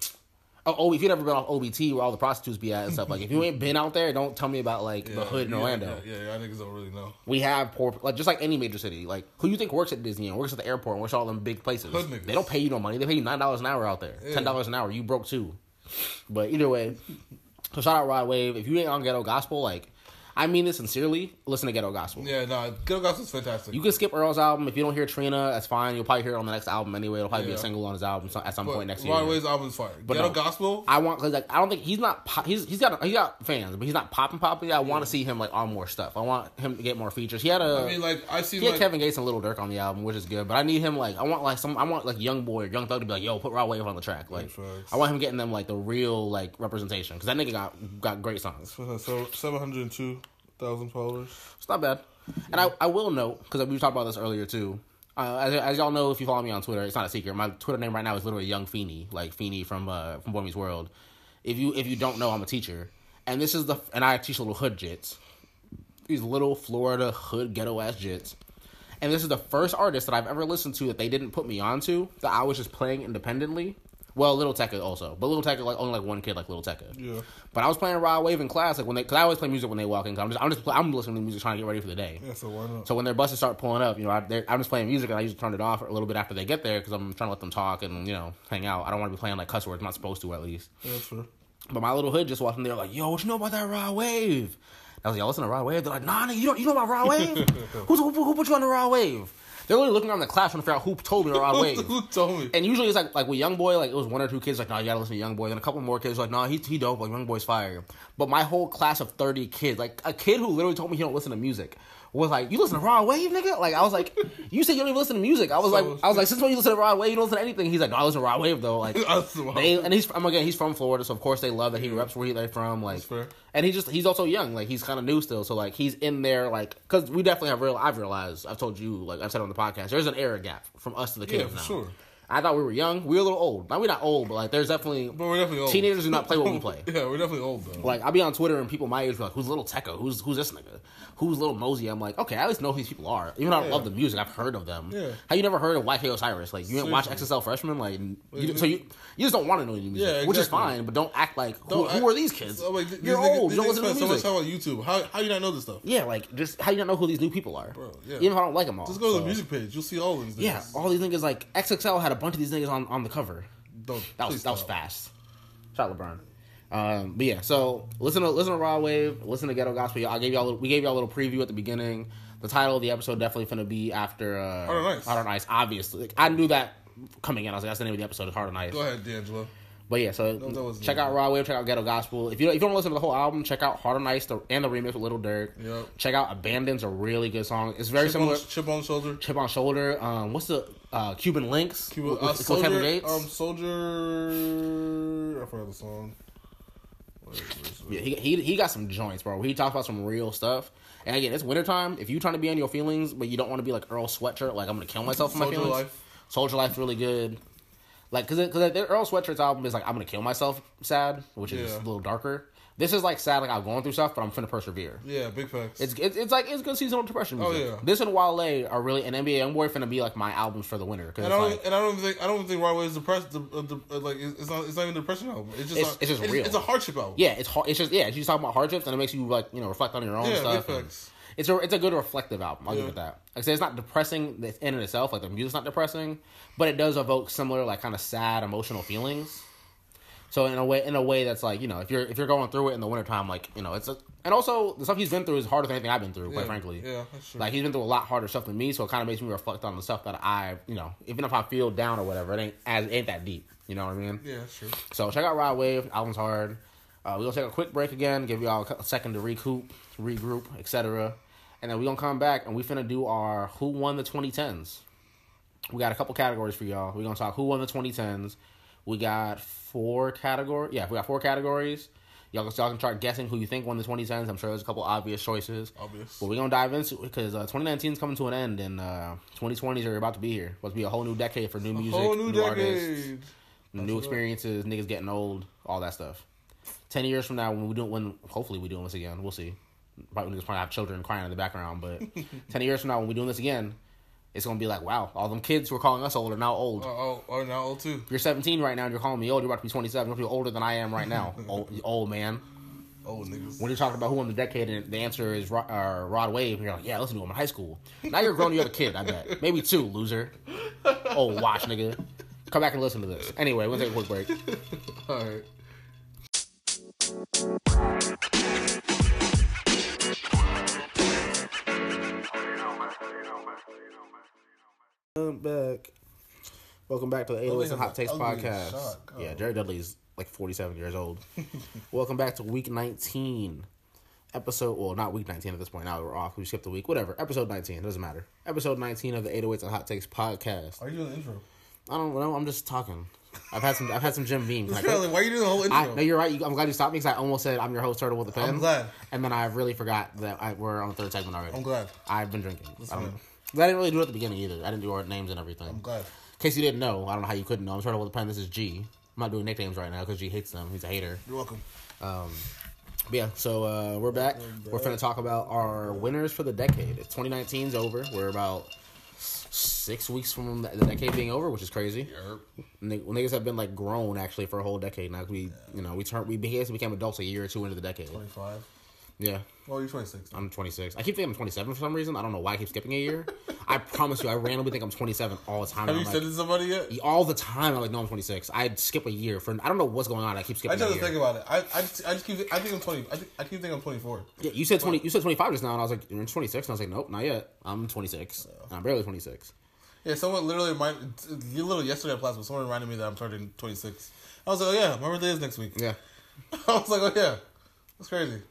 oh, oh, if you never been off OBT where all the prostitutes be at and stuff, like if you ain't been out there, don't tell me about like the hood in yeah, Orlando. Yeah, yeah, yeah, I niggas don't really know. We have poor, like just like any major city. Like who you think works at Disney and works at the airport and works all them big places? Hood niggas. They don't pay you no money. They pay you nine dollars an hour out there, ten dollars an hour. You broke too. But either way, so shout out Rod Wave. If you ain't on Ghetto Gospel, like I mean this sincerely, listen to Ghetto Gospel. Yeah, nah, Ghetto Gospel's fantastic. You can skip Earl's album if you don't hear Trina. That's fine. You'll probably hear it on the next album anyway. It'll probably be a single on his album at some but point next Rod year. Wave's album's fire. But Ghetto no. Gospel. I want because like I don't think he's not pop, he's he's got he got fans, but he's not popping popping. I want to see him like on more stuff. I want him to get more features. He had a I mean, like I see he had like Kevin Gates and Little Durk on the album, which is good. But I need him like I want like some I want like Young Boy or Young Thug to be like, yo, put Rod Wave on the track. Like. I want him getting them like the real like representation because that nigga got got great songs. so seven hundred and two thousand followers. It's not bad. And I, I will note, because we talked about this earlier too. Uh, as, as y'all know, if you follow me on Twitter, it's not a secret. My Twitter name right now is literally Young Feeny, like Feeny from uh, from Boy Meets World. If you if you don't know, I'm a teacher, and this is the and I teach little hood jits, these little Florida hood ghetto ass jits, and this is the first artist that I've ever listened to that they didn't put me onto that I was just playing independently. Well, Little Tecca also, but Little Tecca like only like one kid like Little Tecca. Yeah. But I was playing Rod Wave in class like when they because I always play music when they walk in. 'cause I'm just I'm just I'm listening to music trying to get ready for the day. Yeah, so why not? So when their buses start pulling up, you know, I, I'm just playing music and I usually turn it off a little bit after they get there because I'm trying to let them talk and you know hang out. I don't want to be playing like cuss words. I'm not supposed to at least. yeah, that's fair. But my little hood just walked in there like, "Yo, what you know about that Raw Wave?" I was like, "Yo, listen to Raw Wave." They're like, "Nah, nigga, you don't you know about Raw Wave? [LAUGHS] Who's, who, who put you on the Raw Wave?" They're literally looking around the class trying to figure out who told me the Raw [LAUGHS] Wave. Who told me? And usually it's like like with Young Boy, like it was one or two kids like, no, you gotta listen to Young Boy. Then a couple more kids like, no, he he dope, like Young Boy's fire. But my whole class of thirty kids, like a kid who literally told me he don't listen to music, was like, you listen to Raw Wave, nigga? Like I was like, [LAUGHS] you said you don't even listen to music. I was like, I was like, since when you listen to Raw Wave, you don't listen to anything. He's like, no, I listen to Raw Wave though. Like [LAUGHS] they and he's from again, he's from Florida, so of course they love that he reps where he they're from. Like, and he just he's also young, like he's kind of new still, so like he's in there, like because we definitely have real. I've realized, I've told you, like I've said on the podcast, there's an era gap from us to the kids for now. sure. I thought we were young. We were a little old. Now we're not old, but like there's definitely But we're definitely old. teenagers do not play what we [LAUGHS] play. yeah, we're definitely old though. Like I'll be on Twitter and people my age be like, "Who's little Tecca? Who's who's this nigga? Who's little Mosey?" I'm like, okay, I at least know who these people are. Even though I Yeah. love the music, I've heard of them. Yeah. How you never heard of YK Osiris? Like you didn't watch. XXL Freshman? Like you, so you you just don't want to know any music, Yeah, which is fine. But don't act like who, Don't who are these kids? Oh, wait, You're these old. these You don't listen to spend so much music. time on YouTube. How how you not know this stuff? yeah, like just how you not know who these new people are? Bro, yeah. Even if I don't like them all. Just go to So, the music page. You'll see all of these. Yeah, all these niggas like XXL had a bunch of these niggas on on the cover. Don't, That was that was fast. Shout LeBron. Um, but yeah, so listen to listen to Raw Wave, listen to Ghetto Gospel. I gave y'all we gave y'all a little preview at the beginning. The title of the episode definitely finna be after uh, Heart on Ice. Heart on Ice. Obviously, Like, I knew that coming in. I was like, that's the name of the episode. Is Heart on Ice. Go ahead, D'Angelo. But yeah, so wasn't check out Raw Wave, check out Ghetto Gospel. If you if you don't listen to the whole album, check out Heart on Ice the, and the remix with Little Durk. Yep. Check out Abandon's a really good song. It's very Chip similar. on, chip on shoulder. Chip on Shoulder. Um, what's the uh, Cuban Links? Cuba, with, uh, with soldier. Um, soldier. I forgot the song. Yeah, he, he he got some joints, bro. He talks about some real stuff. And again, it's wintertime. If you trying to be on your feelings, but you don't want to be like Earl Sweatshirt, like I'm gonna kill myself for my Soldier feelings. Life. Soldier Life really good. Like, cause it, cause Earl Sweatshirt's album is like I'm gonna kill myself, sad, which is Yeah. a little darker. This is like sad, like I'm going through stuff, but I'm finna persevere. Yeah, big facts. It's, it's it's like it's good seasonal depression. Oh, yeah. This and Wale are really an NBA Youngboy finna be like my albums for the winter. And I don't, like, and I don't think I don't think Rod Wave is depressed. The, uh, the, uh, like it's not it's not even a depression album. It's just It's- it's just real. It's a hardship album. yeah, it's hard. It's just yeah, she's talking about hardships and it makes you like you know reflect on your own yeah, stuff. big facts. it's a it's a good reflective album. I'll give it that. Like I say, it's not depressing in and itself. Like the music's not depressing, but it does evoke similar like kind of sad emotional feelings. So in a way, in a way that's like you know, if you're if you're going through it in the wintertime, like you know, it's a, and also the stuff he's been through is harder than anything I've been through. Quite Yeah, frankly, yeah, that's true. Like he's been through a lot harder stuff than me, so it kind of makes me reflect on the stuff that I, you know, even if I feel down or whatever, it ain't as it ain't that deep. You know what I mean? Yeah, that's true. So check out Rod Wave. Album's hard. Uh, we're gonna take a quick break again, give y'all a second to recoup, regroup, etc. And then we're gonna come back and we finna do our Who Won the 2010s. We got a couple categories for y'all. We're gonna talk Who Won the 2010s. We got four categories. Yeah, we got four categories. Y'all can, y'all can start guessing who you think won the 2010s. I'm sure there's a couple obvious choices. Obvious. But we're gonna dive into it because uh, 2019 is coming to an end and uh, 2020s are about to be here. Supposed to be a whole new decade for new music, Whole new artists decade. new experiences, niggas getting old, all that stuff. Ten years from now, when we do, when hopefully we doing this again, we'll see. Probably niggas probably have children crying in the background, but [LAUGHS] ten years from now, when we doing this again, it's gonna be like, wow, all them kids who are calling us old are now old. Oh, oh, oh, now old too. You're 17 right now and you're calling me old, you're about to be 27. You're about to be older than I am right now. [LAUGHS] old, old man. Old niggas. When you're talking about who won the decade and the answer is Rod, uh, Rod Wave, and you're like, yeah, listen to him in high school. Now you're grown, you have a kid, I bet. Maybe two, loser. [LAUGHS] Oh, watch, nigga. Come back and listen to this. Anyway, we'll take a quick break. [LAUGHS] All right. Welcome back. Welcome back to the 808s Dudley and Hot Takes podcast. shot. Yeah, oh. Jerry Dudley's like 47 years old. [LAUGHS] Welcome back to week 19. Episode, well, not week 19 at this point. Now we're off. We skipped a week. Whatever. Episode 19. Doesn't matter. Episode 19 of the 808s and Hot Takes podcast. Why are you doing the intro? I don't know. I'm just talking. I've had some. I've had some Jim Beam. Can [LAUGHS] really, why are you doing the whole intro? I, no, you're right. You, I'm glad you stopped me because I almost said I'm your host, Turtle with a pen. I'm glad. And then I really forgot that I, we're on the third segment already. I'm glad. I've been drinking. I. I didn't really do it at the beginning either. I didn't do our names and everything. I'm glad. In case you didn't know, I don't know how you couldn't know. I'm Turtle with a pen. This is G. I'm not doing nicknames right now because G hates them. He's a hater. You're welcome. But yeah, so uh, we're back. We're gonna talk about our winners for the decade. It's 2019's over. We're about six weeks from the the decade being over, which is crazy. Nig- Niggas have been like grown actually for a whole decade now. We, you know, we turned, we basically became adults a year or two into the decade. 25. Yeah, Oh, you're 26. I'm 26. I keep thinking I'm 27 for some reason. I don't know why I keep skipping a year. I promise you, I randomly think I'm 27 all the time. Have I'm you like, said to somebody yet? all the time. I'm like, no, I'm 26. I'd skip a year for. I don't know what's going on. I keep I skipping. to year. think about it. I, I, just, I just keep. I think I'm 20. I, think, I keep thinking I'm 24. Yeah, you said 20. You said 25 just now, and I was like, you're 26. And I was like, nope, not yet. I'm 26. I'm barely 26. Yeah, someone literally reminded. You literally yesterday at Plasma, someone reminded me that I'm turning 26. I was like, oh yeah, my birthday is next week. Yeah, [LAUGHS] I was like, oh yeah, that's crazy.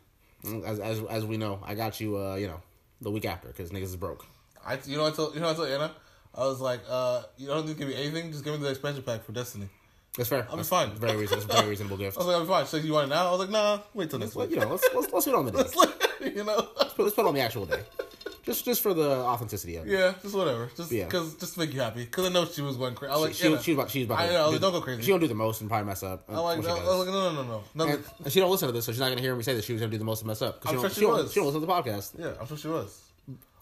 As as, as we know, I got you. Uh, you know, the week after because niggas is broke. I, you know, what I told you know, what I told Anna. I was like, uh, you don't need to give me anything. Just give me the expansion pack for Destiny. That's fair. I'll be That's fine. Very reasonable. Very reasonable gift. [LAUGHS] I was like, I'm fine. So you want it now? I was like, nah, wait till next week. you know, let's let's, let's put it on the [LAUGHS] day. you know. Let's put, let's put it on the actual day. Just just for the authenticity of it. Yeah, just whatever. Just Yeah. because, just to make you happy. Because I know she was going crazy. I like, she, Anna, she, was about, she was about I know, do- don't go crazy. She gonna do the most and probably mess up. Uh, I'm like, when no, I like, no, no, no, no. and, and she don't listen to this, so she's not gonna hear me say that she was gonna do the most and mess up. 'cause I'm she sure don't, she she, don't, was. she don't listen to the podcast. yeah, I'm sure she was.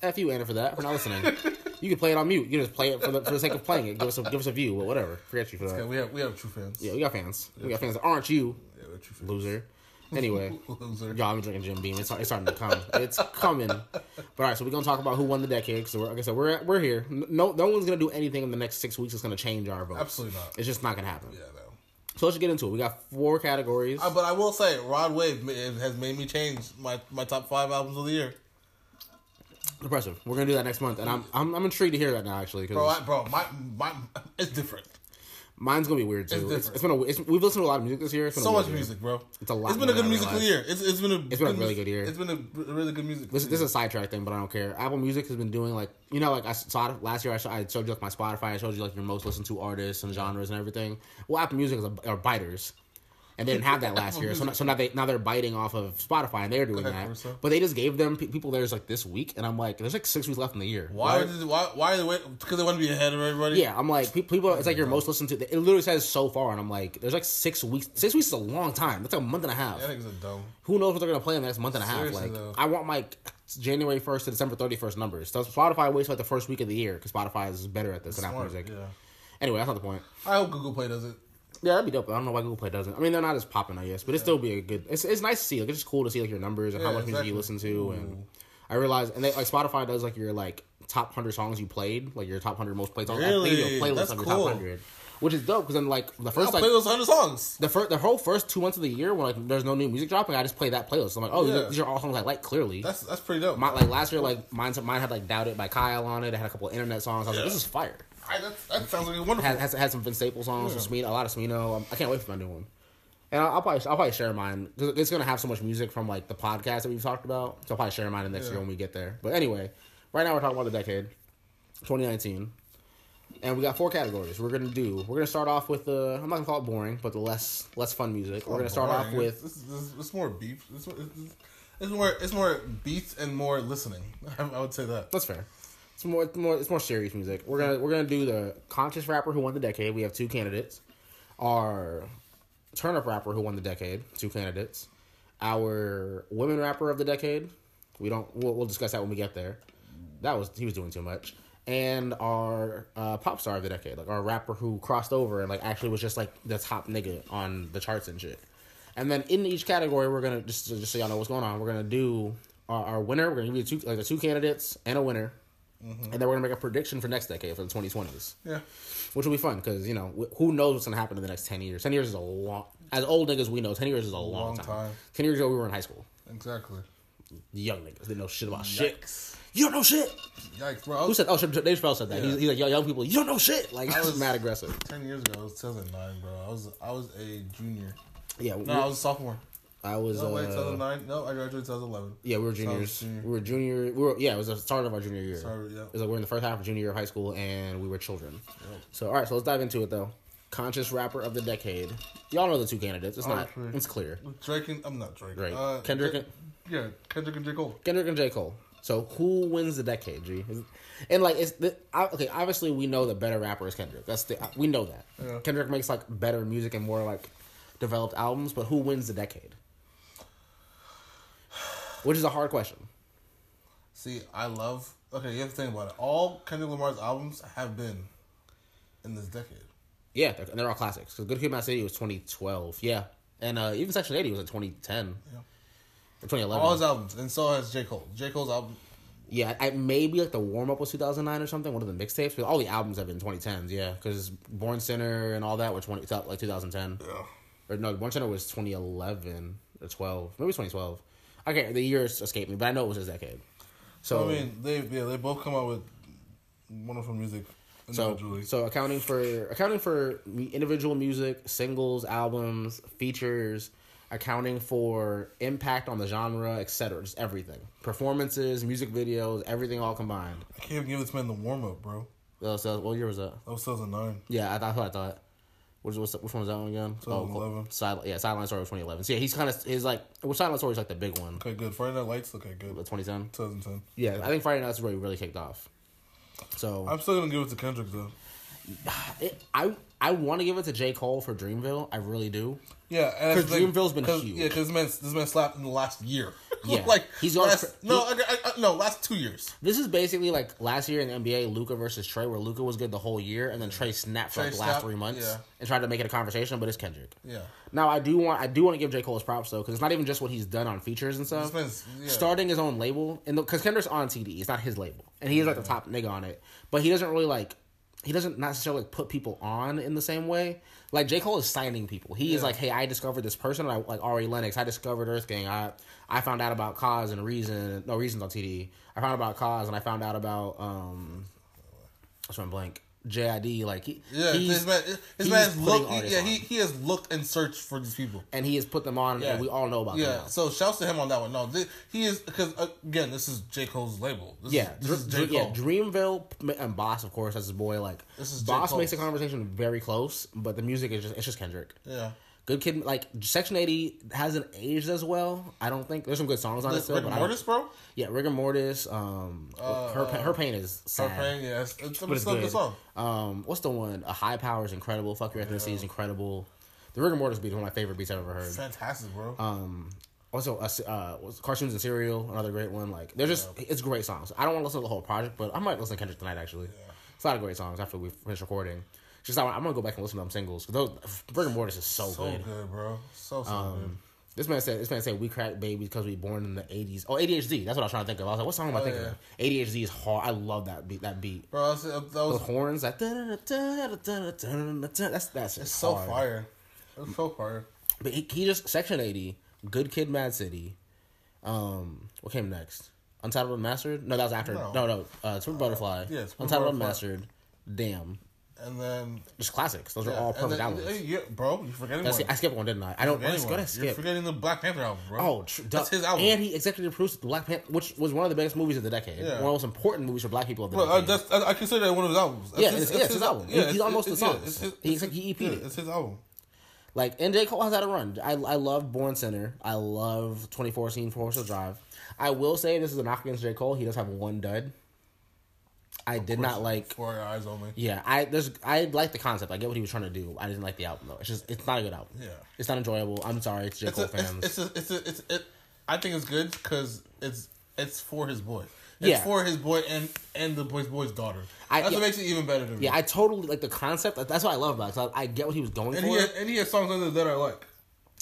F you, Anna, for that for not listening. [LAUGHS] you can play it on mute. You can just play it for the for the sake of playing it. Give us a give us a view, but whatever. Forget you for that. Yeah, we have we have true fans. Yeah, we got fans. We got fans that aren't you, Yeah, we have true fans. loser. Anyway, [LAUGHS] y'all, I'm drinking Jim Beam. It's, it's starting to come. It's coming. But all right, so we're gonna talk about who won the decade. So like I said, we're we're here. No, no one's gonna do anything in the next six weeks that's gonna change our vote. Absolutely not. It's just not gonna happen. Yeah, no. So let's get into it. We got four categories. Uh, but I will say, Rod Wave has made me change my, my top five albums of the year. Impressive. We're gonna do that next month, and I'm I'm, I'm intrigued to hear that now actually Bro, I, bro, my my it's different. Mine's gonna be weird too. It's It's, it's been a, it's, we've listened to a lot of music this year. It's been So much year. music, bro. It's a lot It's been a good musical year. It's it's been a It's been a really good year. It's been a really good music. This, this is a sidetrack thing, but I don't care. Apple Music has been doing like you know like I saw last year I, showed, I showed you like my Spotify. I showed you like your most listened to artists and genres and everything. Well, Apple Music is a, are biters, and they didn't have that [LAUGHS] last year. So, so now they now they're biting off of Spotify and they're doing ahead, that. But they just gave them pe- people theirs like this week, and I'm like, there's like six weeks left in the year. why would they- why why are they wait because they want to be ahead of everybody? Yeah, I'm like people. It's like your most listened to. It literally says so far, and I'm like, there's like six weeks. Six weeks is a long time. That's like a month and a half. I think a dumb. Who knows what they're gonna play in the next month and a half? Seriously, like, though. I want my January first to December thirty first numbers. So Spotify waits like the first week of the year because Spotify is better at this than Apple Music. yeah. Anyway, that's not the point. I hope Google Play does it. Yeah, that'd be dope. I don't know why Google Play doesn't. I mean, they're not as popping, I guess, but it'd still be a good. It's, it's nice to see. Like, it's just cool to see like your numbers and how Yeah, much music you listen to, and I realize, and they, like Spotify does like your like top hundred songs you played, like your top hundred most played songs. I Really? a playlist That's of your cool. top hundred, which is dope because then like the I'll first like play those hundred songs. the first the whole first two months of the year when like there's no new music dropping, I just play that playlist. I'm like, oh, Yeah. these are all songs I like clearly. That's that's pretty dope. My, like last year, like mine, mine had like "Doubt It" by Kyle on it. It had a couple of internet songs. I was like, this is fire. I, that sounds like a wonderful. Had, has had some Vince Staples songs, Yeah. Smino, a lot of Smino. Um, I can't wait for my new one. And I'll, I'll probably I'll probably share mine. It's gonna have so much music from like the podcast that we've talked about. So I'll probably share mine next Yeah. year when we get there. But anyway, right now we're talking about the decade, 2019, and we got four categories. We're gonna do. We're gonna start off with the. I'm not gonna call it boring, but the less less fun music. We're gonna start off with. It's, it's, it's more beef. It's, it's, it's more it's more beats and more listening. I, [LAUGHS] I would say that. That's fair. It's more, more, it's more serious music. We're gonna, we're gonna do the conscious rapper who won the decade. We have two candidates. Our turn up rapper who won the decade. Two candidates. Our women rapper of the decade. We don't. We'll, we'll discuss that when we get there. That was he was doing too much. And our uh, pop star of the decade, like our rapper who crossed over and like actually was just like the top nigga on the charts and shit. And then in each category, we're gonna just just so y'all know what's going on. We're gonna do our, our winner. We're gonna give you two like the two candidates and a winner, Mm-hmm. and then we're gonna make a prediction for next decade for the twenty twenties, Yeah. which will be fun because you know wh- who knows what's gonna happen in the next ten years. Ten years is a long. As old niggas, we know ten years is a long, long time. time. Ten years ago, we were in high school. Exactly. Young niggas didn't know shit about shit. You don't know shit. Yikes, bro. Who said? Oh, Dave Chappelle said that. He's, Yeah. he's like, yo, young people, you don't know shit. Like, I was- mad aggressive. Ten years ago, I was 2009, bro. I was I was a junior. Yeah, No, I was a sophomore. I was. No, wait, uh, 2009. No, I graduated 2011. Yeah, we were juniors. junior. We were junior. We were yeah. It was the start of our junior year. Sorry, yeah. It was like we're in the first half of junior year of high school, and we were children. So all right, so let's dive into it though. Conscious rapper of the decade. Y'all know the two candidates. It's not. Obviously. It's clear. Drake and I'm not Drake. Right. Uh, Kendrick J- and- yeah, Kendrick and J Cole. Kendrick and J Cole. So who wins the decade? G. And like it's the I- okay. Obviously, we know the better rapper is Kendrick. That's the we know that. Yeah. Kendrick makes like better music and more like developed albums. But who wins the decade? Which is a hard question. See, I love. Okay, you have to think about it. All Kendrick Lamar's albums have been in this decade. Yeah, they're, and they're all classics. Because Good Kid, Mad City was 2012. Yeah, and uh, even Section 80 was in 2010. Yeah. Or 2011. All his albums, and so has J Cole. J Cole's album. yeah, I, maybe like the warm up was 2009 or something. One of the mixtapes. But all the albums have been 2010s. Yeah, because Born Sinner and all that were 20 like 2010. Yeah. Or no, Born Sinner was 2011 or 12. Maybe 2012. Okay, the years escaped me, but I know it was his decade. So I mean, they yeah they both come out with wonderful music So, individually. so accounting for accounting for individual music, singles, albums, features, accounting for impact on the genre, etc. Just everything, performances, music videos, everything all combined. I can't even give this man the warm up, bro. Uh, so what year was that? That was 2009. Yeah, I, that's what I thought. Which, was which one was that one again? Oh, 2011. Side, yeah, Sideline Story was 2011. So yeah, he's kind of he's like well, Sideline Story is like the big one. Okay, good. Friday Night Lights. Okay, good. The 2010. 2010. Yeah, I think Friday Night's is where he really kicked off. So I'm still gonna give it to Kendrick though. [SIGHS] it, I I want to give it to J Cole for Dreamville. I really do. Yeah, and 'Cause that's the thing, Dreamville's been huge. Yeah, because this man, this man slapped in the last year. Yeah. like He's on last, no, I, I, I- no, last two years. This is basically like last year in the NBA, Luka versus Trae, where Luka was good the whole year, and then Trae snapped for Trae like the last snapped, three months yeah. and tried to make it a conversation, but it's Kendrick. Yeah, Now I do want I do want to give J Cole his props though, because it's not even just what he's done on features and stuff. Man's- yeah. Starting his own label, and because Kendrick's on TD, it's not his label, and he is like the top nigga on it, but he doesn't really like. He doesn't necessarily like, put people on in the same way. Like J Cole is signing people. He is like, "Hey, I discovered this person. I like Ari Lennox. I discovered Earth Gang. I I found out about Cozz and Reason. No Reasons on TD. I found out about Cozz and I found out about um, what's my blank JID. Like he, yeah. he's- This man, he's man's looked. artists Yeah, on. he, he has looked and searched for these people. and he has put them on, Yeah, and we all know about Yeah, them. now. so shouts to him on that one. No, he is because again, this is J Cole's label. This Yeah, is, this is J Cole. yeah. Dreamville and Bas, of course, that's his boy. Like This is Bas makes the conversation very close, but the music is just it's just Kendrick. yeah. Good kid, like Section Eighty hasn't aged as well. I don't think there's some good songs on it This still. Rick but Mortis, bro. yeah, Rigamortus. Um, her her pain is Her pain, yeah, it's, it's, but it's it's good. good song. Um, what's the one? A High Power is incredible. Fuck Your Ethnicity is incredible. The Rigamortus beat is one of my favorite beats I've ever heard. Fantastic, bro. Um, also, uh, uh, cartoons and cereal, another great one. Like, they're just it's great songs. I don't want to listen to the whole project, but I might listen to Kendrick tonight. Actually, it's a lot of great songs after we finish recording. Just I, I'm gonna go back and listen to them singles. Those Rigamortus is so, so good. good. bro. So so Um, This man said, "This man said we crack babies because we born in the '80s." Oh, ADHD. That's what I was trying to think of. I was like, "What song am I Oh, thinking yeah. of?" ADHD is hard. I love that beat. That beat. Bro, that's, that The was horns, like that's that's it's so hard. fire. It's so fire. But he, he just Section 80, Good Kid, Mad City. Um, what came next? Untitled Unmastered? No, that was after. No, No. no. uh, Super Butterfly. yeah, Super Untitled Butterfly. Unmastered. Damn, And then just classics. Those are all perfect then- albums. Yeah, bro, you're forgetting That's one. I skipped one, didn't I? I don't. Forgetting Let's go one. You're forgetting the Black Panther album, bro. Oh, tr- that's his album. And he executive produced the Black Panther, which was one of the biggest movies of the decade. Yeah. One of the most important movies for Black people of the Bro, uh, decade. that's, I, I consider that one of his albums. That's Yeah, his, it's- yeah, it's his album. He- he's it's- almost it's- the yeah, songs. it's He- it's- he EP'd yeah, it. It's his album. Like, and J. Cole has had a run. I, I love Born Sinner. I love 2014 Force Drive. I will say this is a knock against J. Cole. He does have one dud. I did not like. For Your Eyes Only. Yeah, I there's I like the concept. I get what he was trying to do. I didn't like the album though. It's just it's not a good album. Yeah. it's not enjoyable. I'm sorry, it's J. Cole fans. it's, it's a, it's a, it's it. I think it's good because it's it's for his boy. It's Yeah. for his boy and and the boy's boy's daughter. I- That's yeah. what makes it even better to me. yeah, I totally like the concept. That's what I love about it. I, I get what he was going and for. he has, and he has songs under that I like.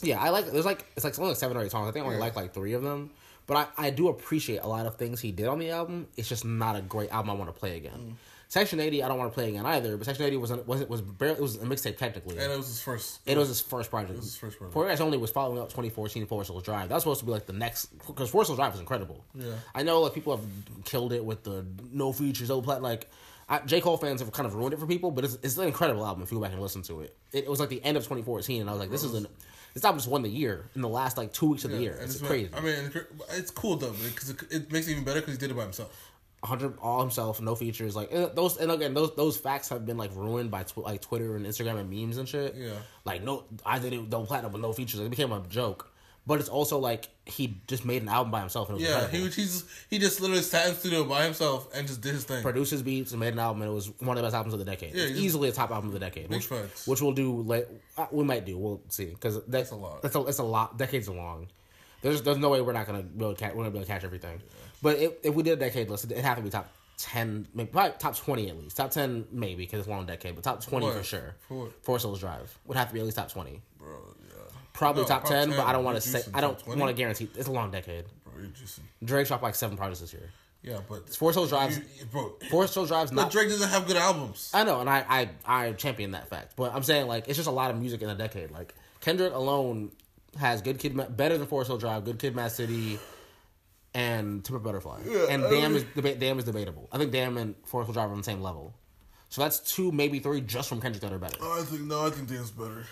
Yeah, I like. There's like it's like only like seven or eight songs. I think I only Yeah. like like three of them. But I, I do appreciate a lot of things he did on the album. It's just not a great album I want to play again. Mm. Section eighty I don't want to play again either. But Section eighty was was it was barely, it was a mixtape technically. And it was his first. It was his first project. was his first project. For Your Eyes Only was following up 2014 Forest Hills Drive. That was supposed to be like the next because Forest Hills Drive was incredible. Yeah. I know like people have killed it with the no features, no plat. Like I, J Cole fans have kind of ruined it for people, but it's, it's an incredible album if you go back and listen to it. It, was like the end of 2014, and I was like, this is an this album just won the year in the last like two weeks of the year. It's it's crazy. I mean, it's cool though because it, it makes it even better because he did it by himself. 100 all himself, no features. Like and those, and again, those those facts have been like ruined by tw- like Twitter and Instagram and memes and shit. Yeah. Like no, I did it double platinum with no features. It became a joke. But it's also like he just made an album by himself. And it was Yeah, incredible. he he's he just literally sat in the studio by himself and just did his thing. produced his beats and made an album, and it was one of the best albums of the decade. Yeah, it's easily a top album of the decade. Which, facts. which we'll do. Late, uh, we might do. We'll see because that's a lot. That's a, it's a lot. Decades are long. There's there's no way we're not gonna be able to catch, we're gonna be able to catch everything. But if, if we did a decade list, it'd have to be top ten, maybe probably top twenty at least. Top ten maybe because it's a long decade, but top twenty What? for sure. For what? Forest Hills Drive would have to be at least top twenty. Bro, yeah. Probably No, top top ten, 10, but I don't want to say. I don't want to guarantee. It's a long decade. Bro, Drake dropped like seven projects this year. yeah, but Forest Hills Drive's you, bro. Forest Hills Drive's But not Drake doesn't have good albums. I know, and I, I I champion that fact. But I'm saying like it's just a lot of music in a decade. Like Kendrick alone has Good Kid, better than Forest Hill Drive, Good Kid, Mad City, and Pimp a Butterfly. Yeah, and Damn is deba- Damn is debatable. I think Damn and Forest Hill Drive are on the same level. So that's two, maybe three, just from Kendrick that are better. I think no, I think Damn's better.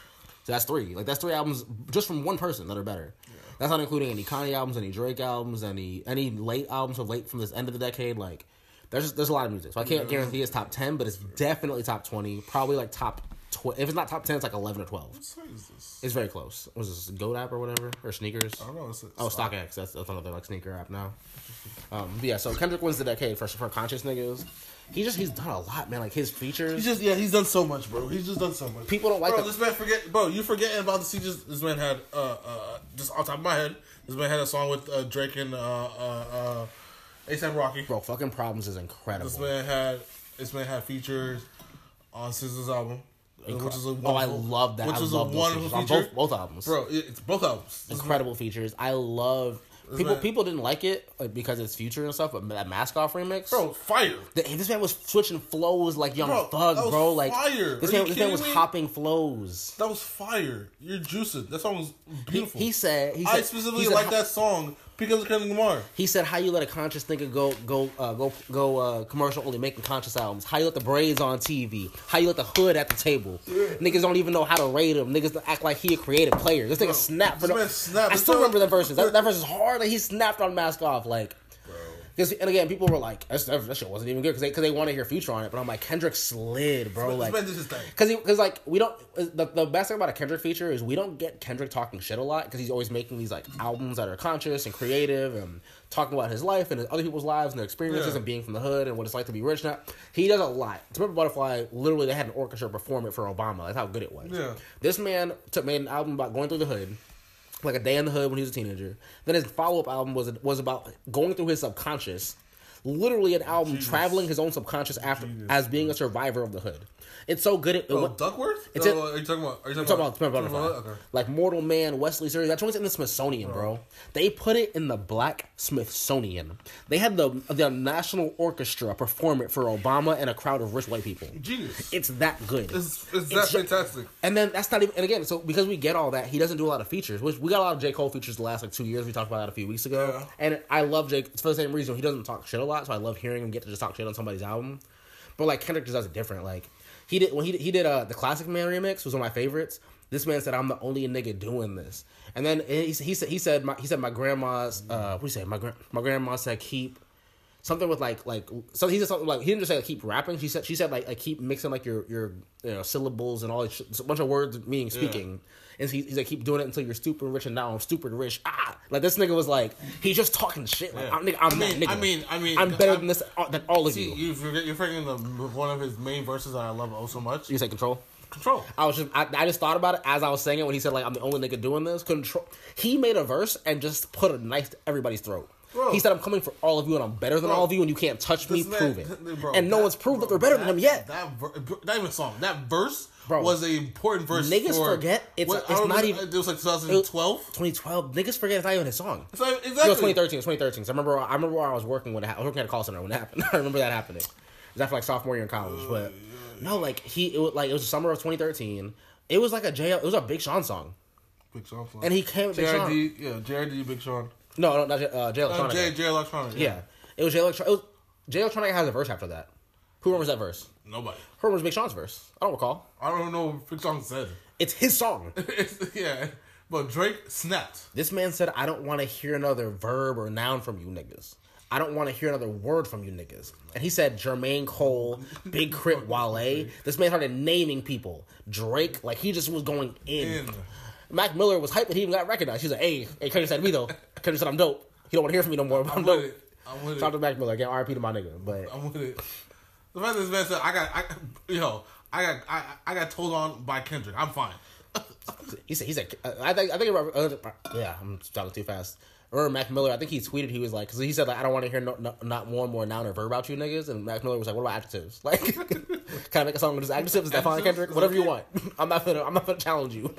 So that's three. Like that's three albums just from one person that are better. That's not including any Kanye albums, any Drake albums, any any late albums of late from this end of the decade. Like there's just, there's a lot of music. So I can't guarantee it's top ten, but it's definitely top twenty. Probably like top tw- if it's not top ten, it's like eleven or twelve. What song is this? It's very close. Was this Goat app or whatever or sneakers? I don't know. It's, Oh, StockX. That's, that's another like sneaker app now. Um, but yeah, so Kendrick wins the decade for for conscious niggas. He just he's done a lot, man. Like his features. He's just yeah, he's done so much, bro. He's just done so much. People don't like bro. the- This man forget, bro. You forgetting about the? Just this man had uh uh just off top of my head. This man had a song with uh, Drake and uh uh uh ASAP Rocky. Bro, fucking problems is incredible. This man had this man had features on SZA's album, which is a oh, I love that. Which I is a wonderful features on both both albums. bro. It's both albums. Incredible features. I love people. man- People didn't like it like, because it's future and stuff, but that mask off remix, bro, fire. the- this man was switching flows like Young Bro, Thug, that was bro. Like fire. this Are man, this man was me? hopping flows. That was fire. You're juicing. That song was He, beautiful. he said, he said, I specifically he like that song because of Kendrick Lamar. He said, "How you let a conscious thinker go go uh, go go uh, commercial only making conscious albums? How you let the braids on TV? How you let the hood at the table? Niggas don't even know how to rate him. Niggas act like he a creative player. This nigga snapped. For this the, man snapped. I still remember that verses. That, [LAUGHS] that verse is hard. Like he snapped on mask off. Like Cause, and again, people were like, "That's- "That that shit wasn't even good" because they because they want to hear Future on it. But I'm like, Kendrick slid, bro. Like, man did his thing. because because like we don't the, the best thing about a Kendrick feature is we don't get Kendrick talking shit a lot because he's always making these like albums that are conscious and creative and talking about his life and other people's lives and their experiences Yeah. and being from the hood and what it's like to be rich now. He does a lot. To Pimp a Butterfly, literally they had an orchestra perform it for Obama. That's how good it was. Yeah. This man took made an album about going through the hood. Like a day in the hood when he was a teenager. Then his follow up album was was about going through his subconscious, literally an album traveling his own subconscious after as being a survivor of the hood. It's so good. It Oh, Duckworth? It's oh, are you talking about? Are you talking, about, about? Okay. Like Mortal Man, Wesley's Theory. That joint's in the Smithsonian, bro. Oh. They put it in the Black Smithsonian. They had the the National Orchestra perform it for Obama and a crowd of rich white people. Genius. It's that good. It's, it's that It's ju- fantastic. And then that's not even. And again, so because we get all that, he doesn't do a lot of features. Which we got a lot of J Cole features the last like two years. We talked about that a few weeks ago. Yeah. And I love Jake. It's for the same reason he doesn't talk shit a lot. So I love hearing him get to just talk shit on somebody's album. But like Kendrick just does it different. Like he did when he he did uh the Classic Man remix was one of my favorites. This man said, "I'm the only nigga doing this." And then he, he said he said my, he said my grandma's uh what do you say my gra- my grandma said keep something with like like so he said something like he didn't just say like keep rapping. She said she said like like keep mixing like your your you know syllables and all this shit, a bunch of words meaning speaking. And he, he's like keep doing it until you're stupid rich and now I'm stupid rich. Ah, like this nigga was like he's just talking shit. Like Yeah. I'm, nigga, I'm I mean- that nigga. I mean- I mean, I'm better I'm- than this uh, than all of See, you. you forget, you're forgetting the one of his main verses that I love oh so much. You say control. Control. I was just I, I just thought about it as I was saying it when he said like I'm the only nigga doing this. Control. He made a verse and just put a knife to everybody's throat. Bro. he said I'm coming for all of you and I'm better than Bro. all of you and you can't touch me. This man- Prove it. bro, and no that- one's proved that they're better than him yet. That ver- not even song. That verse Bro. was an important verse. Niggas for, forget it's- what- it's I remember not even- It was like 2012. 2012. Niggas forget it's not even his song. So No, exactly. it was 2013. It was 2013. So I remember. I remember where I was working when it, I was working at a call center when it happened. [LAUGHS] I remember that happening. It was after like sophomore year in college. But no, like he, it was like it was the summer of 2013. It was like a J. It was a Big Sean song, Big Sean. song. and he came with Big Sean. JRD, yeah, JRD, Big Sean. No, no, not J, uh, J Uh, Electronica. J, J Electronic. yeah. it was Jay Electronica. It Jay Electronica has a verse after that. Who remembers that verse? Nobody. Who remembers Big Sean's verse? I don't recall. I don't know what Big Sean said. It's his song. [LAUGHS] It's- yeah, but Drake snapped. This man said, I don't want to hear another verb or noun from you niggas. I don't want to hear another word from you niggas. And he said Jermaine Cole, Big K.R.I.T. Wale. This man started naming people. Drake, like he just was going in. In. Mac Miller was hyped that he even got recognized. He's like, hey, hey, Kendrick said me though. Kendrick said I'm dope. He don't want to hear from me no more, but I'm, I'm dope. with it. I'm with Shout out to Mac Miller. Again, RP to my nigga. But I'm with it. The fact that this man said, "I got, I, you know, I got, I, I got told on by Kendrick. I'm fine." [LAUGHS] he said, he said, I think, I think, about, uh, yeah, I'm talking too fast. Or Mac Miller, I think he tweeted, he was like, because he said, like, I don't want to hear no, no, not one more noun or verb about you niggas. And Mac Miller was like, what about adjectives? [LAUGHS] Like, [LAUGHS] can I make a song with just adjectives? Is that fine? Kendrick? Whatever you want. I'm not gonna, I'm not gonna challenge you.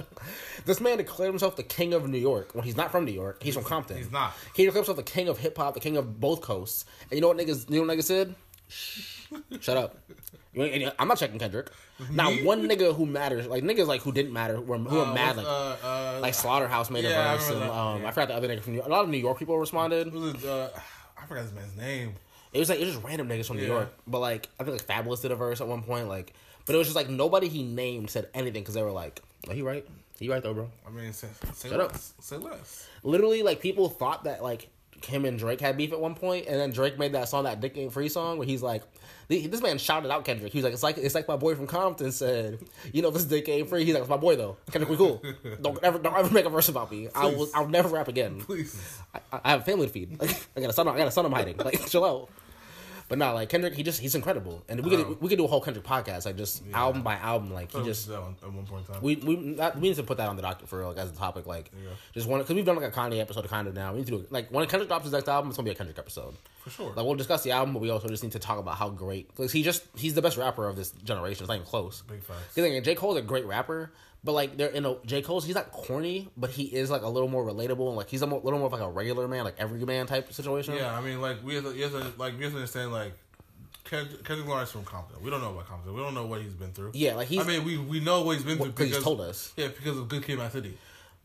this man declared himself the king of New York when he's not from New York. He's from Compton. He's not. He declared himself the king of hip hop, the king of both coasts. And you know what niggas, you know what niggas said? Shh. Shut up. I'm not checking Kendrick. Not one nigga who matters, like niggas like who didn't matter, were, who were Uh, mad, like uh, uh, like Slaughterhouse made Yeah, I a verse, and um, yeah. I forgot the other nigga from New York. A lot of New York people responded. was it, uh, I forgot this man's name. It was like it was just random niggas from New York, but like I think like Fabolous did a verse at one point, like, but it was just like nobody he named said anything because they were like, "Oh, he right, he right though, bro." I mean, say, say Shut up. Say less. Literally, like people thought that like him and Drake had beef at one point, and then Drake made that song, that Dick Ain't Free song, where he's like, this man shouted out Kendrick. He was like, "It's like it's like my boy from Compton said, you know, this Dick ain't free." He's like, "It's my boy though, Kendrick, we cool. [LAUGHS] Don't ever don't ever make a verse about me. I will I'll never rap again." Please. I, I have a family to feed. Like, [LAUGHS] I got a son. I got a son. I'm hiding. Like, [LAUGHS] chill out. But not like Kendrick. He just he's incredible, and we could oh. we could do a whole Kendrick podcast, like just album by album. Like he just just that one, at one point in time. we we not, we need to put that on the docket for real, like as a topic. Like just one because we've done like a Kanye episode kind of now. We need to do like when Kendrick drops his next album, it's gonna be a Kendrick episode. For sure. Like we'll discuss the album, but we also just need to talk about how great because he just he's the best rapper of this generation. It's not even close. Big facts. Thing, J Cole's a great rapper, but like they're in a J Cole's he's not corny, but he is like a little more relatable and like he's a mo- little more of like a regular man, like every man type situation. Yeah, I mean, like we have to, you have to like we have to understand like Kendrick, Lamar's from Compton. We don't know about Compton. We don't know what he's been through. Yeah, like he's I mean, we we know what he's been through because because he's told us. Yeah, because of Good Kid, Mad City.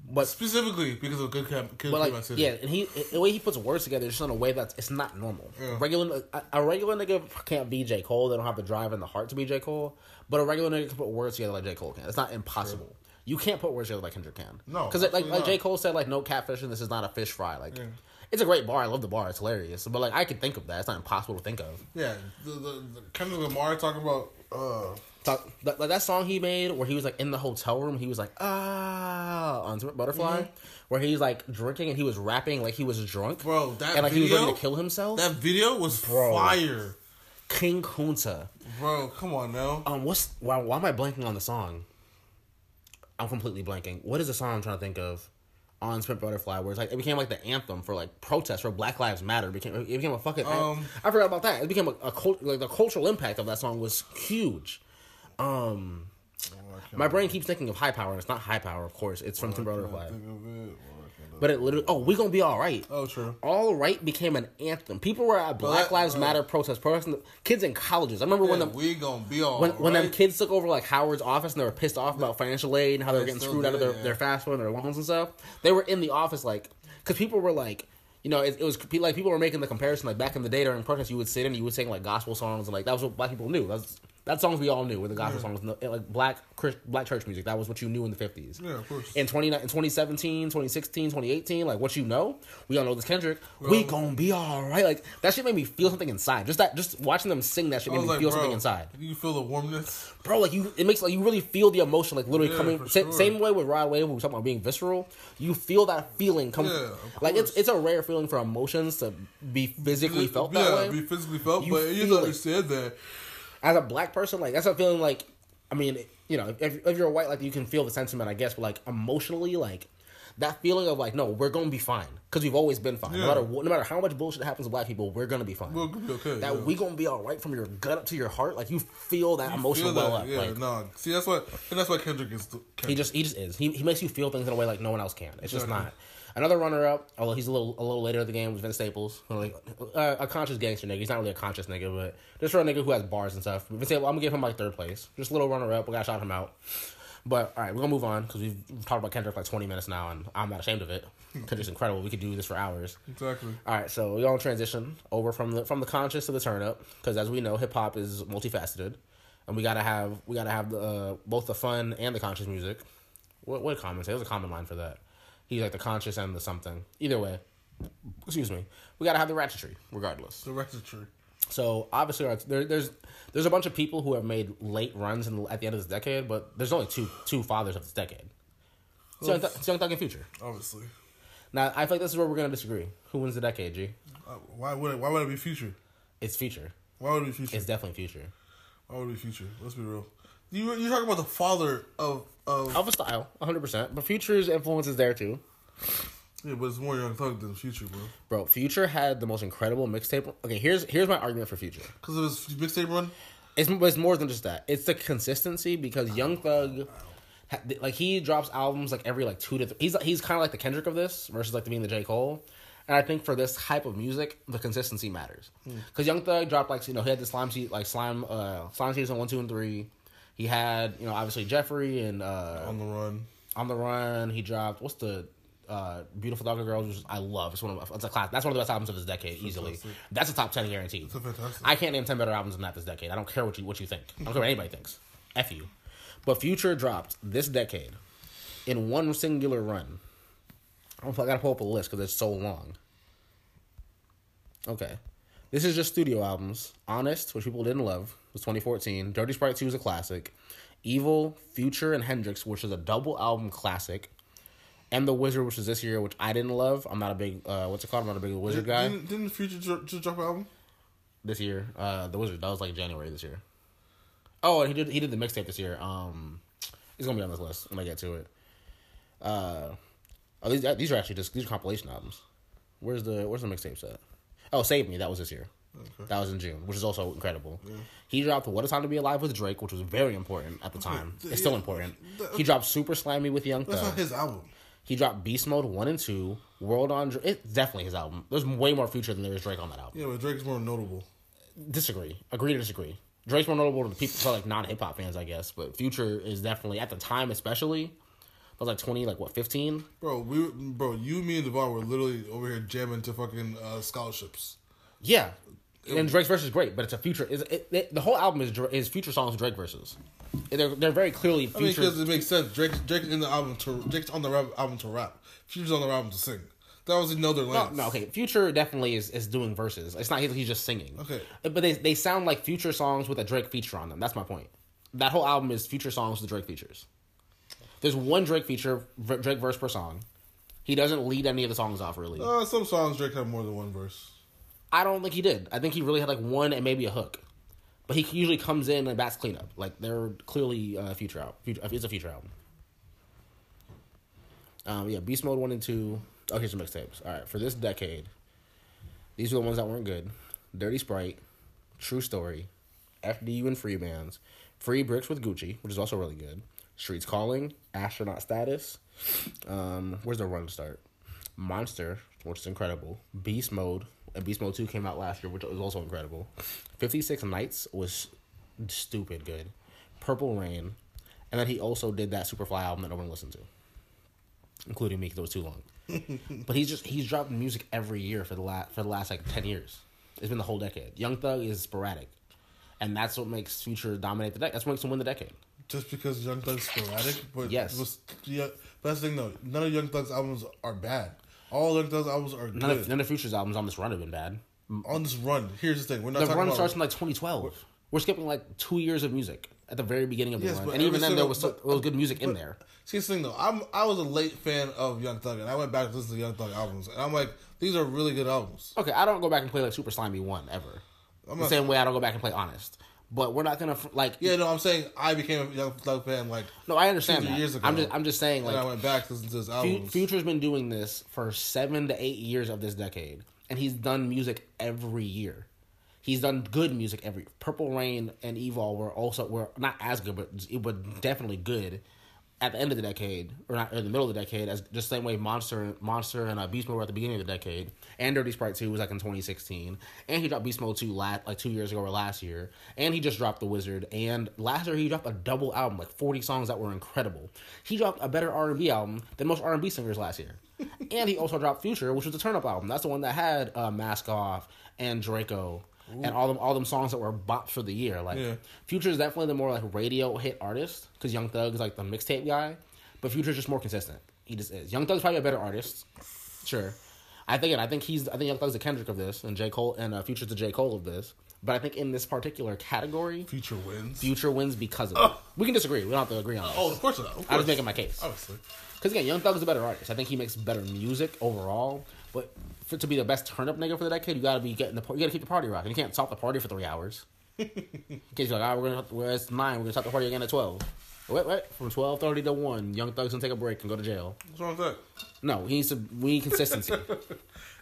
But Specifically because of Good Kid, Good but like City. yeah, and he the way he puts words together is just in a way that's it's not normal. Yeah. Regular a, a regular nigga can't be J Cole. They don't have the drive and the heart to be J Cole. But a regular nigga can put words together like J Cole can. It's not impossible. You can't put words together like Kendrick can. No, because like like. J Cole said, like no catfishing. This is not a fish fry. Like it's a great bar. I love the bar. It's hilarious. But like I can think of that. It's not impossible to think of. yeah. The, the, the Kendrick Lamar talking about uh Talk, like that song he made where he was like in the hotel room, he was like ah on Butterfly, Mm-hmm. where he's like drinking and he was rapping like he was drunk, Bro, that and like he was ready to kill himself. that video was Bro. fire, King Kunta. bro. Come on now. Um, what's why, why am I blanking on the song? I'm completely blanking. What is the song I'm trying to think of? on Pimp a Butterfly, where it's like it became like the anthem for like protest for Black Lives Matter. It became it became a fucking. Um, I forgot about that. It became a, a cult, like the cultural impact of that song was huge. Um, my brain keeps thinking of High Power, and it's not High Power, of course. It's from Pimp a Butterfly, Think of it, or I can't- but it literally. Oh, we gonna be all right. Oh, true. All right became an anthem. People were at Black that- Lives uh, Matter protests, protesting. Kids in colleges. I remember when Yeah, the we gonna be all when, when them kids took over like Howard's office and they were pissed off about financial aid and how they were getting screwed out of their, yeah. their fast food and their loans and stuff, they were in the office like because people were like, you know, it, it was like people were making the comparison like back in the day during protests, you would sit and you would sing like gospel songs and like that was what black people knew. That's that songs we all knew were the gospel songs, like black black church music. That was what you knew in the fifties. Yeah, of course. In 20, in 2017, 2016, 2018, like what you know, we all know this Kendrick. we gonna be all right. Like that shit made me feel something inside. Just that, just watching them sing that shit made me like, feel bro, something inside You feel the warmness? bro, like you, it makes like you really feel the emotion, like literally Yeah, coming. sure. Same way with Rod Wave, when we were talking about being visceral. You feel that feeling come. Yeah, like it's it's a rare feeling for emotions to be physically felt yeah, that way. be physically felt, You but you don't it. understand that. As a black person, like that's a feeling. Like, I mean, you know, if if you're a white, like you can feel the sentiment, I guess, but like emotionally, like. That feeling of like, no, we're gonna be fine because we've always been fine. No matter what, no matter how much bullshit happens to black people, we're gonna be fine. We're gonna be okay, That yeah. we gonna be all right from your gut up to your heart. Like you feel that emotional Feel well that, up. yeah, like, nah. See, that's why, and that's why Kendrick is. Kendrick. He just he just is. He, he makes you feel things in a way like no one else can. It's just Exactly. not. Another runner up, although he's a little a little later in the game, was Vince Staples. Like uh, a conscious gangster nigga. He's not really a conscious nigga, but just for a nigga who has bars and stuff. Vince Staples, I'm gonna give him like third place. Just a little runner up. We gotta shout him out. But all right, we're gonna move on because we've talked about Kendrick for like 20 minutes now, and I'm not ashamed of it. Kendrick's [LAUGHS] incredible. We could do this for hours. exactly. All right, so we're gonna transition over from the from the conscious to the turn up because as we know, hip hop is multifaceted, and we gotta have we gotta have the, uh, both the fun and the conscious music. What what Common say? There's a Common line for that. He's like the conscious and the something. Either way, excuse me. We gotta have the ratchetry regardless. The is true. So obviously, there, there's there's a bunch of people who have made late runs in, at the end of this decade, but there's only two two fathers of this decade. Thug- it's Young Thug and Future. Obviously. Now I feel like this is where we're gonna disagree. Who wins the decade, G? Uh, why would it, why would it be future? It's Future. Why would it be future? It's definitely Future. Be future? Let's be real. You you talking about the father of of Of a style, 100%. But Future's influence is there too. yeah, but it's more Young Thug than Future, bro. Bro, Future had the most incredible mixtape. Okay, here's here's my argument for Future. Because of his mixtape run. It's, it's more than just that. It's the consistency because Young ah. Thug, like he drops albums like every like two to. Th- he's he's kind of like the Kendrick of this versus like the being the J Cole. And I think for this type of music, the consistency matters. Because Young Thug dropped like you know he had the slime season like slime uh slime season one two and three. He had you know obviously Jeffery and uh On the run. on the run. He dropped what's the uh, beautiful Thugger girls, which I love. It's one of it's a class. That's one of the best albums of this decade, easily. That's a top ten guaranteed. It's a fantastic. I can't name ten better albums than that this decade. I don't care what you what you think. I don't care what anybody thinks. F you. But Future dropped this decade in one singular run. I gotta pull up a list because it's so long. Okay. This is just studio albums. Honest, which people didn't love, was 2014. Dirty Sprite 2 is a classic. Evil, Future, and Hendrix, which is a double album classic. And The Wizard, which is this year, which I didn't love. I'm not a big, uh, what's it called? I'm not a big Wizard guy. Didn't, didn't Future just drop an album? This year, uh, The Wizard, that was like January this year. Oh, and he did he did the mixtape this year. Um, he's gonna be on this list when I get to it. Uh, oh, these these are actually just these are compilation albums. Where's the Where's the mixtape set? Oh, Save Me. That was this year. That was in June, which is also incredible. He dropped "What a Time to Be Alive" with Drake, which was very important at the time. It's still important. He dropped "Super Slimy" with Young Thug. That's not his album. He dropped "Beast Mode" one and two. World on Dra- it's definitely his album. There's way more Future than there is Drake on that album. Yeah, but Drake's more notable. Disagree. Agree to disagree. Drake's more notable to the people, to like non hip hop fans, I guess. But Future is definitely at the time, especially. I was like twenty, like what, fifteen? Bro, we bro, you, me, and Devon were literally over here jamming to fucking uh, scholarships. Yeah. And Drake's verse is great, but it's a future. Is it, it, the whole album is is future songs with Drake verses. They're they're very clearly I mean, because it makes sense. Drake, Drake in the album to Drake's on the rap, album to rap. Future's on the album to sing. That was in other no, no, okay. Future definitely is, is doing verses. It's not he's, he's just singing. Okay. but they they sound like future songs with a Drake feature on them. That's my point. That whole album is future songs with Drake features. There's one Drake feature, Drake verse per song. He doesn't lead any of the songs off really. Uh, some songs Drake had more than one verse. I don't think he did. I think he really had like one and maybe a hook. But he usually comes in and bats cleanup. Like they're clearly uh, future out. Future, it's a future album. Um, yeah, Beast Mode one and two. Oh, here's some mixtapes. All right, for this decade, these are the ones that weren't good. Dirty Sprite, True Story, FDU and Free Bands, Free Bricks with Gucci, which is also really good. Streets Calling, Astronaut Status. Um, where's the run start? Monster, which is incredible. Beast Mode, and Beast Mode 2 came out last year, which was also incredible. 56 Nights was stupid good. Purple Rain, and then he also did that Superfly album that no one listened to, including me because it was too long. [LAUGHS] but he's just he's dropped music every year for the last for the last like ten years. It's been the whole decade. Young Thug is sporadic, and that's what makes Future dominate the decade. That's what makes him win the decade. Just because Young Thug's sporadic, but Yes. was, yeah, but the thing though. None of Young Thug's albums are bad. All Young Thug's albums are None good. of none of Future's albums on this run have been bad. on this run, here's the thing: we're not The run starts in like 2012. We're skipping like two years of music at the very beginning of the Yes, run, and even then there was, but- there was good music in there. See, this thing though, I'm I was a late fan of Young Thug, and I went back to listen to Young Thug albums, and I'm like, these are really good albums. Okay, I don't go back and play like Super Slimy One ever. I'm the not- same way I don't go back and play Honest. But we're not gonna like. Yeah, no, I'm saying I became a Young Thug fan like No, I understand that. years ago. I'm just I'm just saying and I like went back to listen to his albums. Future's been doing this for seven to eight years of this decade, and he's done music every year. He's done good music every. Purple Rain and Evil were also were not as good, but it were definitely good at the end of the decade, or not or in the middle of the decade, as just the same way Monster, Monster, and uh, Beast Mode were at the beginning of the decade, and Dirty Sprite Two was like in 2016, and he dropped Beast Mode Two last like two years ago or last year, and he just dropped The Wizard, and last year he dropped a double album, like 40 songs that were incredible. He dropped a better R and B album than most R and B singers last year, [LAUGHS] and he also dropped Future, which was the Turn Up album. That's the one that had uh, Mask Off and Draco. And all them, all them songs that were bops for the year. Like Yeah. Future is definitely the more like radio hit artist because Young Thug is like the mixtape guy, but Future's just more consistent. He just is. Young Thug's probably a better artist, sure. I think I think he's I think Young Thug's the Kendrick of this, and J Cole and uh, Future's the J Cole of this. But I think in this particular category, Future wins. Future wins because of it. We can disagree. We don't have to agree on this. Oh, of course not. I was making my case. Obviously. Because again, Young Thug is a better artist. I think he makes better music overall. But for to be the best turn up nigga for the decade, you gotta be getting the you gotta keep the party rocking. You can't stop the party for three hours. In case you're like, all right, we're gonna well, it's nine. We're gonna stop the party again at twelve. Wait, wait. From twelve thirty to one, Young Thug's gonna take a break and go to jail. What's wrong with that? No, he needs to. We need consistency. [LAUGHS]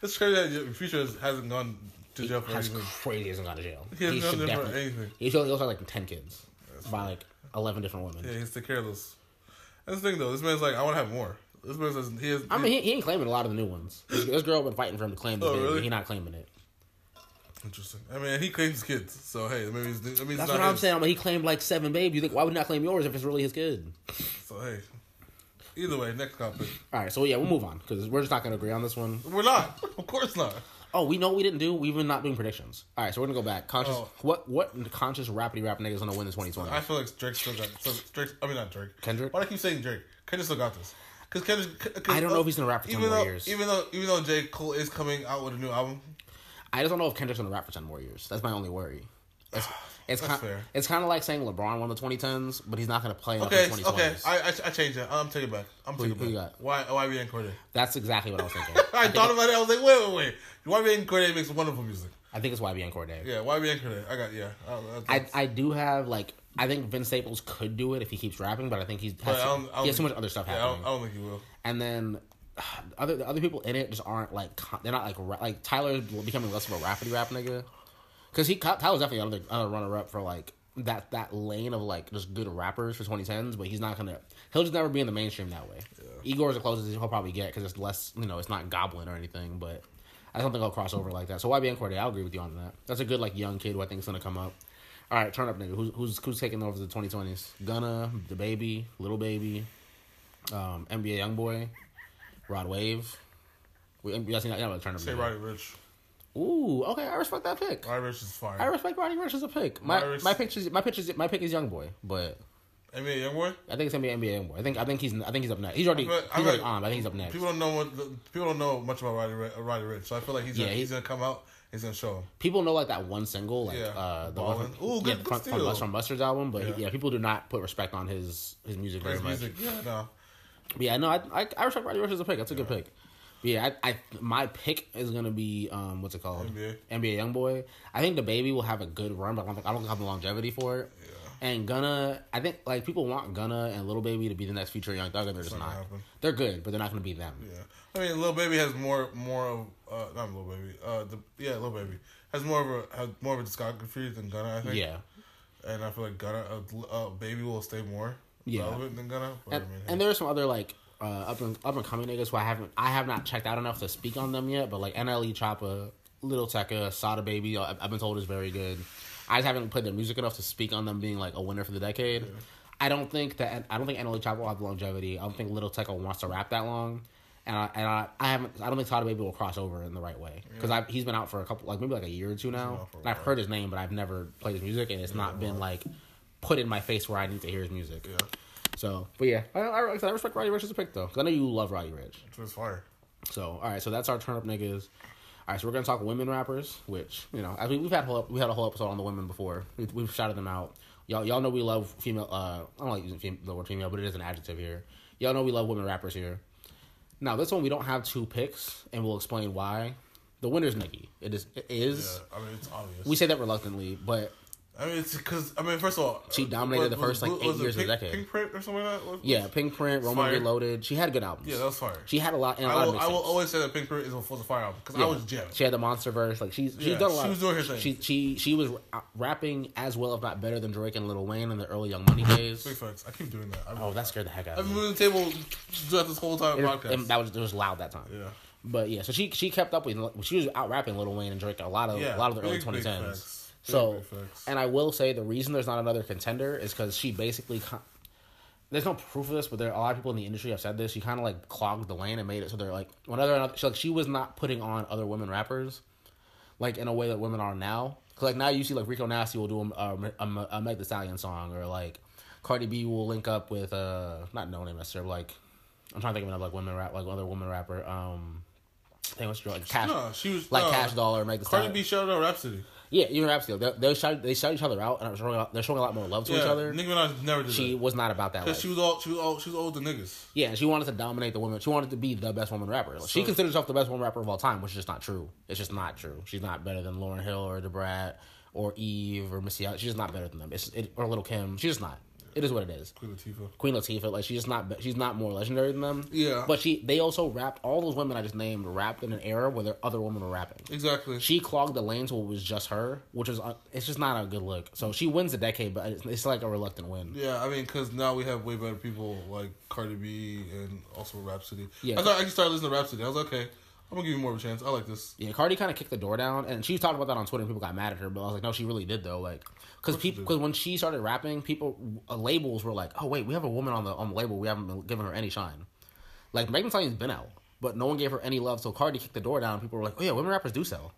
It's crazy that your Future has- hasn't gone to jail for That's anything. crazy. He hasn't gone to jail. He hasn't should gone there for definitely- anything. He should also have like ten kids by like eleven different women. Yeah, he's the careless. That's the thing though. This man's like, I want to have more. This man says he has. I mean, he, he ain't claiming a lot of the new ones. This, this girl been fighting for him to claim the Oh, baby. really? He not claiming it. interesting. I mean, he claims kids, so hey, maybe he's, that means That's it's what I'm his. saying. But he claimed like seven babies. You think why would he not claim yours if it's really his kid? So hey, either way, next topic. All right, so yeah, we'll move on because we're just not gonna agree on this one. We're not. Of course not. Oh, we know what we didn't do. We've been not doing predictions. All right, so we're gonna go back. Conscious. Oh. What what conscious rapidy rap niggas gonna win in 2020? I feel like Drake still got. So Drake. I mean, not Drake. Kendrick? Why do I keep saying Drake? Kendrick still got this. Because Kendrick. Cause, I don't know if he's gonna rap for 10 even more though, years. Even though, even though J Cole is coming out with a new album, I just don't know if Kendrick's gonna rap for ten more years. That's my only worry. It's [SIGHS] it's kind fair. it's kind of like saying LeBron won the 2010s, but he's not gonna play in okay, the 2020s. okay, I, I I changed it. I'm taking it back. I'm taking who it you back. got? Why YBN Cordae? That's exactly what I was [LAUGHS] thinking. I, think thought about it. I was like, wait, wait, wait. YBN Cordae makes wonderful music. I think it's YBN Cordae. Yeah, YBN Cordae. I got yeah. I, that's- I do have like I think Vince Staples could do it if he keeps rapping, but I think he's has, I I he has too think- much other stuff yeah, I happening. don't, I don't think he will. and then [SIGHS] other the other people in it just aren't like they're not like like Tyler's becoming less of a rapidy rap nigga because he Tyler's definitely another, another runner up for like that that lane of like just good rappers for 2010s, but he's not gonna he'll just never be in the mainstream that way. Igor's the closest he'll probably get because it's less you know it's not Goblin or anything, but I don't think he'll cross over like that. So YBN Cordae, I'll agree with you on that. That's a good like young kid who I think is gonna come up. All right, turn up nigga. Who's who's who's taking over the 2020s? Gunna, the baby, little baby, um, NBA YoungBoy, Rod Wave. We, you guys think that turn up Say. Roddy Ricch. Ooh, okay, I respect that pick. Roddy Ricch is fire. I respect Roddy Ricch as a pick. My Roddy my pick is my pick is my pick is YoungBoy, but NBA YoungBoy. I think it's gonna be NBA YoungBoy. I think I think he's I think he's up next. He's already I feel- I he's feel already like on. But I think he's up next. People don't know what people don't know much about Roddy, Ri- Roddy Ricch, so I feel like he's Yeah, gonna, he- he's gonna come out. He's gonna show. People know like that one single, like Yeah, uh, the Ballin'. one from, Ooh, yeah, good- from, good from, steal. From Mustard's album, but Yeah. yeah. people do not put respect on his his music very His much. yeah, no. But yeah, no, I, I I respect Roddy Ricch as a pick. That's a good pick. But yeah, I, I my pick is gonna be um what's it called NBA. NBA YoungBoy. I think the baby will have a good run, but I don't think I don't have the longevity for it. And Gunna, I think like people want Gunna and Little Baby to be the next future Young Thug, and they're just not happen. They're good, but they're not going to be them. Yeah, I mean, little Baby has more, more of, uh, not Lil Baby, uh, the yeah, Lil Baby has more of a has more of a discography than Gunna, I think. Yeah. and I feel like Gunna, uh, uh, Baby will stay more Yeah. relevant than Gunna. And, I mean, and there's some other like uh, up and up and coming niggas who I haven't I have not checked out enough to speak on them yet. But like NLE Choppa, Little Tecca, Sada Baby, I- I've been told is very good. I just haven't played their music enough to speak on them being like a winner for the decade. I don't think that I don't think NLE Choppa will have longevity. I don't think Little Tecca wants to rap that long. And I, and I, I haven't I don't think Sada Baby will cross over in the right way because he's been out for a couple like maybe like a year or two now. out for a And I've heard his name, but I've never played his music, and it's not been like put in my face where I need to hear his music. yeah, So, but yeah, I, I, I respect Roddy Ricch as a pick though, because I know you love Roddy Ricch. it's fire. So, all right, so that's our turn up niggas. All right, so we're gonna talk women rappers, which you know, I mean, we've had whole, we had a whole episode on the women before. We've, we've shouted them out. Y'all, y'all know we love female. Uh, I don't like using fem- the word female, but it is an adjective here. Y'all know we love women rappers here. Now, this one we don't have two picks, and we'll explain why. The winner's Nicki. It is. It is. Yeah, I mean, it's obvious. We say that reluctantly, but I mean, it's because I mean, first of all, She uh, dominated the first, like, eight was years of the decade. Pink print or something like that. What- yeah, Pink Print, Roman Fire. Reloaded. She had good albums. yeah, that was fire. She had a lot. And a I lot will, I will always say that Pink print is a, was a fire album because Yeah. I was jamming. She had the monster verse. Like she's she's Yeah, done a lot. she was doing her thing. She she she was rapping as well, if not better, than Drake and Lil Wayne in the early Young Money days. Big facts. I keep doing that. I, Oh, that scared the heck out I've of been me. moving the table throughout this whole time It- podcast. and that was it was loud that time. yeah, But yeah, so she she kept up with she was out rapping Lil Wayne and Drake a lot of yeah. a lot of the early big, big 2010s. facts. So, and I will say the reason there's not another contender is because she basically. Con- there's no proof of this, but there are a lot of people in the industry have said this. She kind of like clogged the lane and made it so they're like whenever she, like she was not putting on other women rappers, like in a way that women are now. Cause like now you see like Rico Nasty will do a, a, a, a Meg Thee Stallion song or like Cardi B will link up with uh not no name necessarily like I'm trying to think of another like women rap like other woman rapper um. I think what's her like Cash, no, she was like no, Cash Dollar, or Meg Thee Cardi Stallion. B shouted out Rapsody. Yeah, even Rapsody. They, they shout they shout each other out, and they're showing, a lot- they're showing a lot more love to Yeah, each other. Nicki Minaj never did She that. was not about that. Because Life. she was all she was all she was older niggas. yeah, and she wanted to dominate the women. She wanted to be the best woman rapper. Like, she So- considers herself the best woman rapper of all time, which is just not true. It's just not true. She's not better than Lauryn Hill or Debrat or Eve or Missy. She's just not better than them. It's it, or Little Kim. She's just not. It is what it is. Queen Latifah. Queen Latifah, like she's just not. She's not more legendary than them. Yeah. But she, they also rapped. All those women I just named rapped in an era where there other women were rapping. Exactly. She clogged the lanes so it was just her, which is uh, it's just not a good look. So she wins the decade, but it's, it's like a reluctant win. Yeah, I mean, because now we have way better people like Cardi B and also Rapsody. Yeah. I thought I actually started listening to Rapsody. I was like, okay, I'm gonna give you more of a chance. I like this. Yeah, Cardi kind of kicked the door down, and she talked about that on Twitter. and People got mad at her, but I was like, no, she really did though. Like, because people, because when she started rapping, people uh, labels were like, oh wait, we have a woman on the on the label. We haven't been giving her any shine. Like Megan Thee Stallion's been out, but no one gave her any love. So Cardi kicked the door down. People were like, oh yeah, women rappers do sell,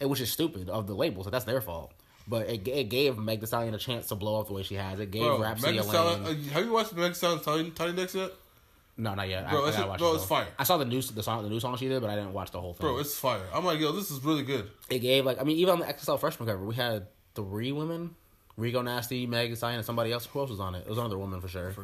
it which is stupid of the labels. So that's their fault. But it, it gave Meg Thee Stallion a chance to blow up the way she has. It gave Bro, Rapsody a Stallion, lane. uh, have you watched Megan Thee Stallion Tiny, Desk yet? No, not yet. Bro, I, I it's- gotta watch bro, it, it's fire. I saw the new the song the new song she did, but I didn't watch the whole thing. Bro, it's fire. I'm like, yo, this is really good. it gave like I mean even on the XXL freshman cover we had three women, Rico Nasty, Megan Stallion, and somebody else. Who else was on it? It was another woman for sure.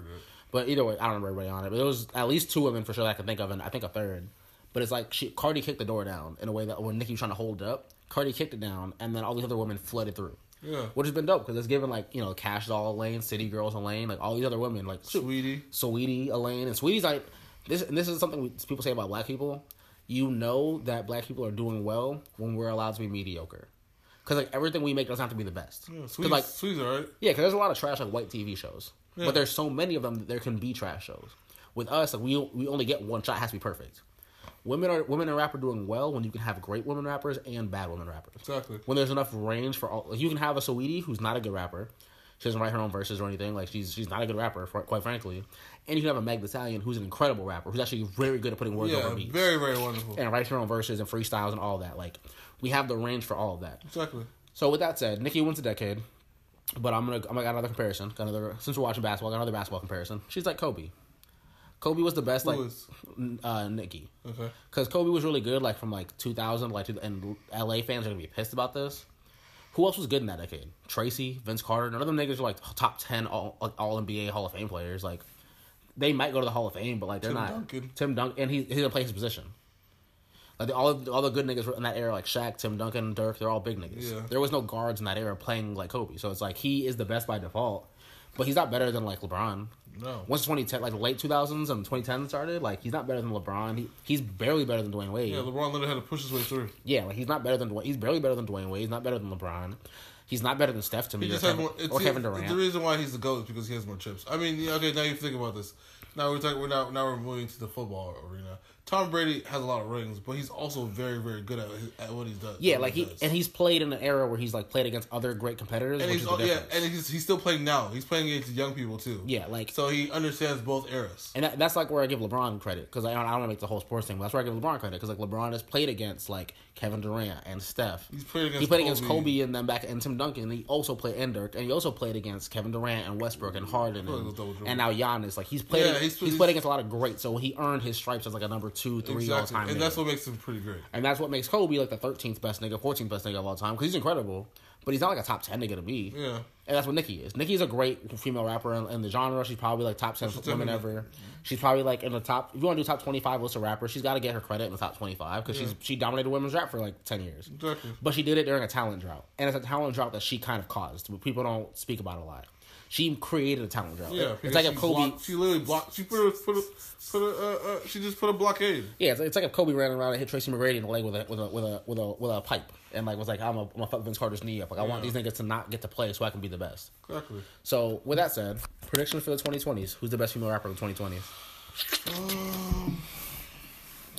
But either way, I don't remember everybody on it. But it was at least two women for sure that I can think of, and I think a third. But it's like she Cardi kicked the door down in a way that when Nicki was trying to hold it up, Cardi kicked it down, and then all these other women flooded through. Yeah. Which has been dope because it's given like you know Cash Doll a lane, City Girls a lane, like all these other women like shoot, Saweetie. Saweetie, Elaine, and Saweetie's like this. And this is something we, people say about black people. You know that black people are doing well when we're allowed to be mediocre, because like everything we make doesn't have to be the best. Yeah, Saweetie's, like yeah, because there's a lot of trash like white TV shows, Yeah. but there's so many of them that there can be trash shows. With us, like we we only get one shot. It has to be perfect. Women are women in rap are doing well when you can have great women rappers and bad women rappers Exactly. when there's enough range for all. Like you can have a Saweetie who's not a good rapper. She doesn't write her own verses or anything. Like she's she's not a good rapper, for, quite frankly. And you can have a Meg Thee Stallion who's an incredible rapper, who's actually very good at putting words Yeah, over beats very, very wonderful. and writes her own verses and freestyles and all that. Like we have the range for all of that. Exactly. So with that said, Nicki wins a decade. But I'm gonna I'm gonna got another comparison. Got another since we're watching basketball, I got another basketball comparison. She's like Kobe. Kobe was the best, Who like is? uh, Nicki Okay. because Kobe was really good, like from like 2000, like and LA fans are gonna be pissed about this. Who else was good in that decade? Tracy, Vince Carter, none of them niggas are like top ten all like, all NBA Hall of Fame players. Like they might go to the Hall of Fame, but like they're Tim not. Duncan. Tim Duncan, and he he's gonna play his position. Like all of, all the good niggas were in that era, like Shaq, Tim Duncan, Dirk, they're all big niggas. Yeah. There was no guards in that era playing like Kobe, so it's like he is the best by default, but he's not better than like LeBron. No. Once 2010, like the late 2000s and 2010 started, like he's not better than LeBron. He, he's barely better than Dwyane Wade. Yeah, LeBron literally had to push his way through. Yeah, like he's not better than Dwyane. He's barely better than Dwyane Wade. He's not better than LeBron. He's not better than Steph to me He or, just has Kevin, more. Or Kevin Durant. The reason why he's the goat is because he has more chips. I mean, yeah, okay, now you think about this. Now we're talking. We're now now we're moving to the football arena. Tom Brady has a lot of rings, but he's also very very good at, his, at what he's done. yeah, like he does. and he's played in an era where he's like played against other great competitors. and which he's oh, yeah, and he's he's still playing now. He's playing against young people too. Yeah, like- so he understands both eras. And that, that's like where I give LeBron credit because I, I don't want to make the whole sports thing, but that's where I give LeBron credit because like LeBron has played against like Kevin Durant and Steph. He's played against he played against Kobe. Kobe and then back and Tim Duncan. And he also played and Dirk, and he also played against Kevin Durant and Westbrook and Harden and, was double dribble. and now Giannis. Like he's played, Yeah, he's, he's- played against a lot of greats, so he earned his stripes as like a number two, three all time. and that's what makes him pretty great. And that's what makes Kobe like the 13th best nigga, 14th best nigga of all time because he's incredible. But he's not like a top 10 nigga to me. Yeah. And that's what Nicki is. Nicki's a great female rapper in, in the genre. She's probably like top 10 She's women ever. She's probably like in the top, if you want to do top 25 list of rappers, she's got to get her credit in the top 25 because she's she dominated women's rap for like 10 years. Exactly. But she did it during a talent drought. And it's a talent drought that she kind of caused, but people don't speak about a lot. She created a talent drought. Yeah, it's like if Kobe. blocked- she literally blocked. She put a, put a, put a, uh, uh, she just put a blockade. Yeah, it's, it's like if Kobe ran around and hit Tracy McGrady in the leg with a with a with a with a with a pipe and like was like I'm a, I'm gonna fuck Vince Carter's knee up. Like I want these niggas to not get to play so I can be the best. Exactly. So with that said, predictions for the 2020s. Who's the best female rapper of the 2020s? Um,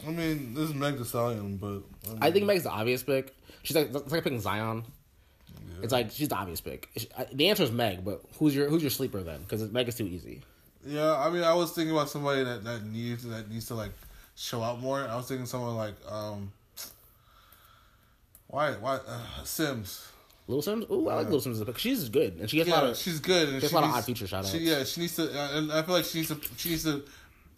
I mean, this is Meg Thee Stallion, but I, mean, I think Meg's the obvious pick. She's like it's like picking Zion. It's like she's the obvious pick. She- I- The answer is Meg, but who's your who's your sleeper then? Because Meg is too easy. Yeah, I mean, I was thinking about somebody that, that needs that needs to like show out more. I was thinking someone like um, why why uh, Simz. Little Simz. Ooh, I like Little Simz as a pick. She's good and she has a lot of. she's good. And there's she a lot of odd feature. She, yeah, she needs to, uh, and I feel like she needs to she needs to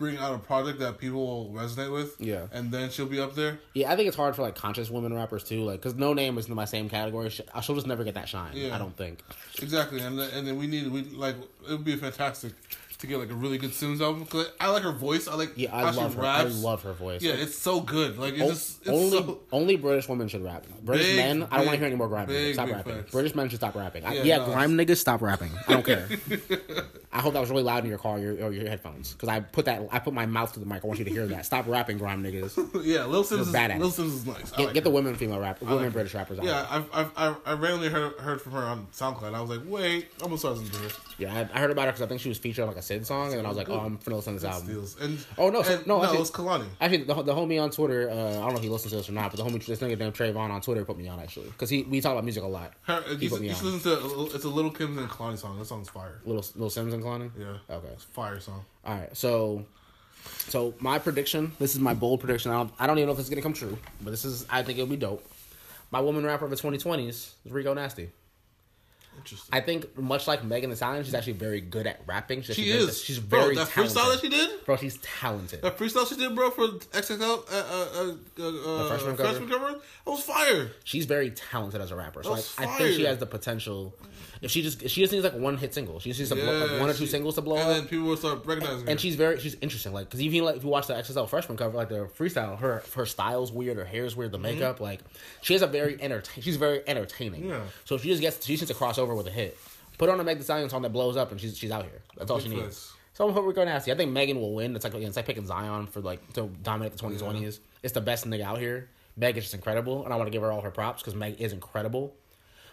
bring out a project that people will resonate with. Yeah. and then she'll be up there. Yeah, I think it's hard for like conscious women rappers too. Like, because No Name is in my same category. She- She'll just never get that shine. Yeah. I don't think. Exactly, and then, and then we need we like it would be fantastic to get like a really good Simz album because I like her voice. I like Yeah, I she love her. I love her voice. Yeah, it's so good. Like it's O- just it's only so, only British women should rap. British Big, men, I don't want to hear any more grime. big, niggas. Stop big rapping. facts. British men should stop rapping. I- Yeah, Yeah, no. grime niggas stop rapping. I don't care. [LAUGHS] I hope that was really loud in your car or your, or your headphones because I put that I put my mouth to the mic. I want you to hear that. Stop rapping, grime niggas. [LAUGHS] yeah. Lil Simz is bad at Lil. Simz is nice. Get, like get the women female rap, women like. British rappers. Yeah, I've, I've, I've I randomly heard heard from her on SoundCloud. I was like, wait, I'm gonna start listening to her. Yeah. I, I heard about her because I think she was featured on like a Syd song, and then I was like, oh, I'm finna listen to this album. Steals. And Oh, no, so- and, no, no, actually- it was Kehlani. Actually, the, the homie on Twitter, uh, I don't know if he listens to this or not, but the homie, this nigga named Trayvon on Twitter put me on actually because he we talk about music a lot. Her, He you, put me you should listen to it's a Little Kim and Kehlani song. That song's fire. Little Little Simz and Kehlani. Yeah, Okay. it's a fire song. All right. So, so my prediction. This is my bold prediction. I don't, I don't even know if it's gonna come true, but this is. I think it'll be dope. My woman rapper of the 2020s is Rico Nasty. Interesting. I think much like Megan Thee Stallion, she's actually very good at rapping. She's she actually very- is. She's bro, very that talented. freestyle that she did. Bro, she's talented. That freestyle she did, bro, for XXL uh, uh, uh, uh, freshman freshman, cover? cover. That was fire. She's very talented as a rapper. So I, That's I think she has the potential. If she just if she just needs like one hit single, she just needs to blow, like one or two she- singles to blow and up. then people will start recognizing her. and she's very she's interesting like because even like if you watch the XXL freshman cover like the freestyle her her style's weird her hair's weird the makeup like she has a very entertain she's very entertaining Yeah. so if she just gets she just needs to cross over with a hit put on a Meg Thee Stallion song that blows up and she's she's out here that's all she needs facts. so I'm hoping Rico Nasty I think Megan will win it's like it's like picking Zion for like to dominate the 2020s it's the best nigga out here Meg is just incredible and I want to give her all her props because Meg is incredible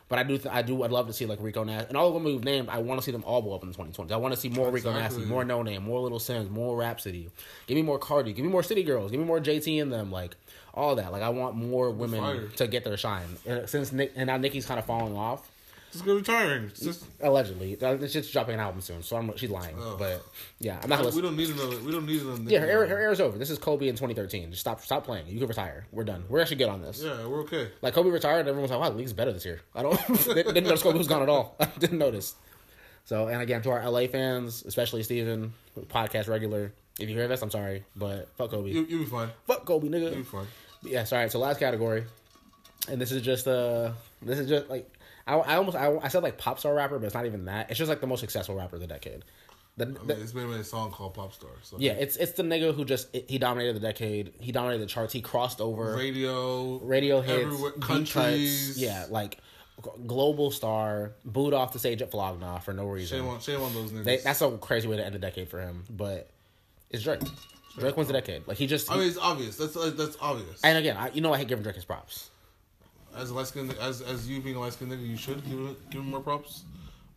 but I do, th- I do, I'd love to see like Rico Nasty and all the women we've named. I want to see them all blow up in the 2020s. I want to see more Rico Exactly. Nasty, more No Name, more Little Simz, more Rapsody. Give me more Cardi. Give me more City Girls. Give me more JT in them. Like all that. Like I want more women fire. to get their shine. And since Nick and now Nicki's kind of falling off, Just go retiring. It's just, allegedly. Uh, She's dropping an album soon, so I'm, she's lying. Oh. But yeah, I'm not gonna we don't need another. We don't need another. Yeah, her, era- her era's over. This is Kobe in 2013. Just stop, stop playing. You can retire. We're done. We're actually good on this. Yeah, we're okay. Like Kobe retired, and everyone's like, "Wow, the league's better this year." I don't [LAUGHS] didn't didn't notice Kobe was gone at all. [LAUGHS] I didn't notice. So, and again, to our LA fans, especially Steven, podcast regular, if you hear this, I'm sorry, but fuck Kobe, You you'll be fine. fuck Kobe, nigga. You'll be fine. Yeah, sorry. So last category, and this is just uh, this is just like I, I almost I, I said like pop star rapper, but it's not even that. It's just like the most successful rapper of the decade. The, I the- mean, it's made a song called Pop Star. So yeah, it's it's the nigga who just he dominated the decade. He dominated the charts. He crossed over radio, radio hits, countries. cuts. Yeah, like global star, booed off the stage at Flog Gnaw for no reason. Shame on, shame on those niggas. They, that's a crazy way to end the decade for him, but it's Drake. Drake wins the decade. Like he just. I mean, it's obvious. That's like, that's obvious. and again, I, you know, I hate giving Drake his props. As a light skinned, as as you being a light skinned nigga, you should give him, give him more props.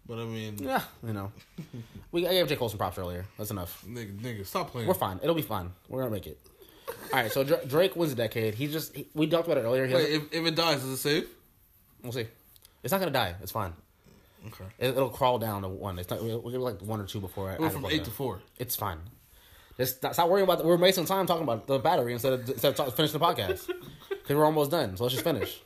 But I mean, Yeah, you know, [LAUGHS] we I gave J Cole some props earlier. That's enough. nigga, nigga, stop playing. We're fine. It'll be fine. We're gonna make it. All right. So Dra- Drake wins the decade. He just he, we talked about it earlier. He Wait, if, if it dies, is it safe? we'll see. It's not gonna die. It's fine. Okay. It, it'll crawl down to one. It's not. We'll, give like one or two before. I, We're from eight to four. It's fine. Just stop, stop worrying about. The, we're wasting time talking about the battery instead of instead of talk, finishing the podcast [LAUGHS] because we're almost done. So let's just finish.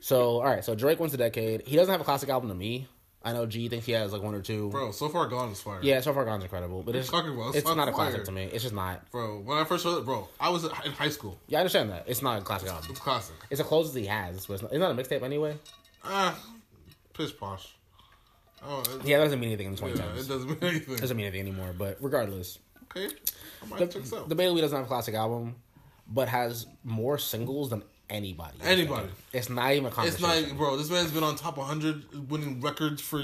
So all right. So Drake wins the decade. He doesn't have a classic album to me. I know G thinks he has like one or two. Bro, so far gone is fire. Yeah, so far Gone's incredible, but it's talking about? It's it's not a fire. classic to me. It's just not. Bro, when I first heard it, bro, I was in high school. Yeah, I understand that. It's not a classic album. It's classic. It's the closest he has. But it's not, it's not a mixtape anyway. Ah, pish posh. Oh, Yeah, that doesn't mean anything in the yeah, it doesn't mean anything. doesn't mean anything anymore. But regardless, Okay, I might the, check the Bailey doesn't have a classic album, but has more singles than anybody. Anybody. It's not even a It's not, bro. This man's been on top 100, winning records for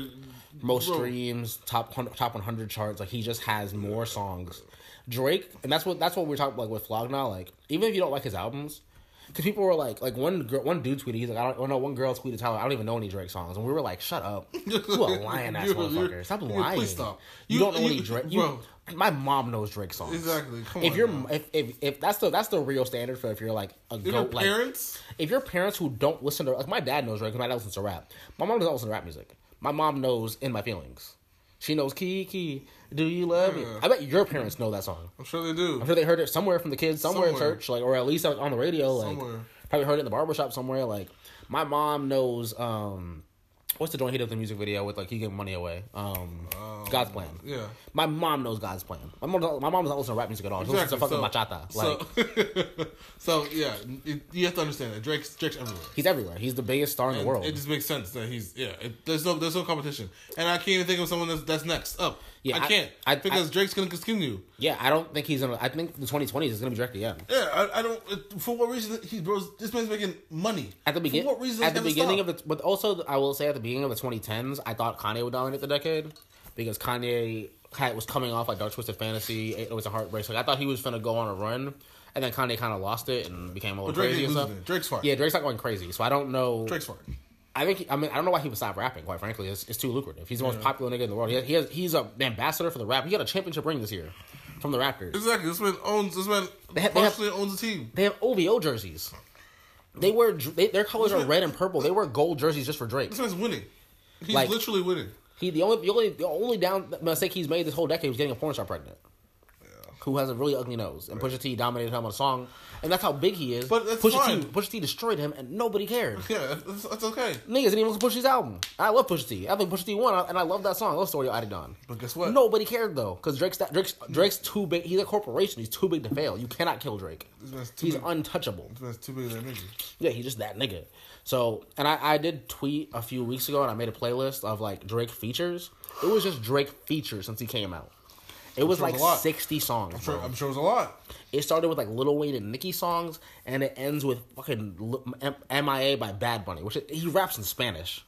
most bro, streams, top top 100 charts. Like he just has more songs. Drake, and that's what that's what we're talking like with Flog Gnaw. Like even if you don't like his albums, because people were like, like one girl, one dude tweeted, he's like, I don't, no, one girl tweeted Tyler, I don't even know any Drake songs, and we were like, shut up, you a lying ass [LAUGHS] motherfucker, stop lying. please stop. You, You- don't know any Drake, you, bro. My mom knows Drake songs. Exactly. Come if on you're now. if, if if that's the that's the real standard for if you're like a If your goat like parents, if your parents who don't listen to like my dad knows Drake because my dad listens to rap. My mom doesn't listen to rap music. My mom knows In My Feelings. She knows Kiki, Do You Love Me? I bet your parents know that song. I'm sure they do. I'm sure they heard it somewhere from the kids, somewhere, in church, like or at least on the radio, like Somewhere. probably heard it in the barbershop somewhere. Like my mom knows um what's the joint he did the music video with like he gave money away. Um, God's plan. Yeah. My mom knows God's plan. My mom, my mom doesn't listen to rap music at all. She listens to fucking bachata. Like so, [LAUGHS] so yeah, it, you have to understand that Drake's Drake's everywhere. he's everywhere. He's the biggest star in the world. It just makes sense that he's yeah. It, there's no there's no competition, and I can't even think of someone that's that's next up. Yeah, I I- can't I- because I- Drake's gonna continue. Yeah, I don't think he's gonna. I think the 2020s is gonna be Drake again. Yeah, I, I don't. For what reason? He bro, this man's making money At the beginning, what reason? at the beginning of the, but also I will say at the beginning of the 2010s, I thought Kanye would dominate the decade because Kanye had, was coming off like Dark Twisted Fantasy. It was a heartbreak. Like I thought he was gonna go on a run, and then Kanye kind of lost it and became a little Drake crazy and stuff. it. Drake's fine. Yeah, Drake's not going crazy, so I don't know. Drake's fine. I think he- I mean I don't know why he would stop rapping. Quite frankly, it's, it's too lucrative. He's the most popular nigga in the world. He has, he has, he's a ambassador for the rap. He got a championship ring this year from the Raptors. Exactly. This man owns. This man They have- they have- owns a team. They have OVO jerseys. They wear they, their colors are red and purple. They wear gold jerseys just for Drake. This man's winning. He's Like- literally winning. He the only the only the only down mistake he's made this whole decade was getting a porn star pregnant. Who has a really ugly nose and Pusha T dominated him on a song, and that's how big he is. But that's Pusha fine. T Pusha T destroyed him, and nobody cared. [LAUGHS] Yeah, that's, that's okay. Niggas didn't even listen to Pusha T's album. I love Pusha T. I think Pusha T won, and I love that song. I love the Story of Adidon. But guess what? Nobody cared though, because Drake's that, Drake's Drake's too big. He's a corporation. He's too big to fail. You cannot kill Drake. This man's too He's big. untouchable. This man's too big of that nigga. Yeah, he's just that nigga. So, and I, I did tweet a few weeks ago, and I made a playlist of like Drake features. It was just Drake features since he came out. It was sure it like was a lot. sixty songs. Sure, bro. I'm sure it was a lot. It started with like Lil Wayne and Nicki songs, and it ends with fucking MIA by Bad Bunny, which he raps in Spanish.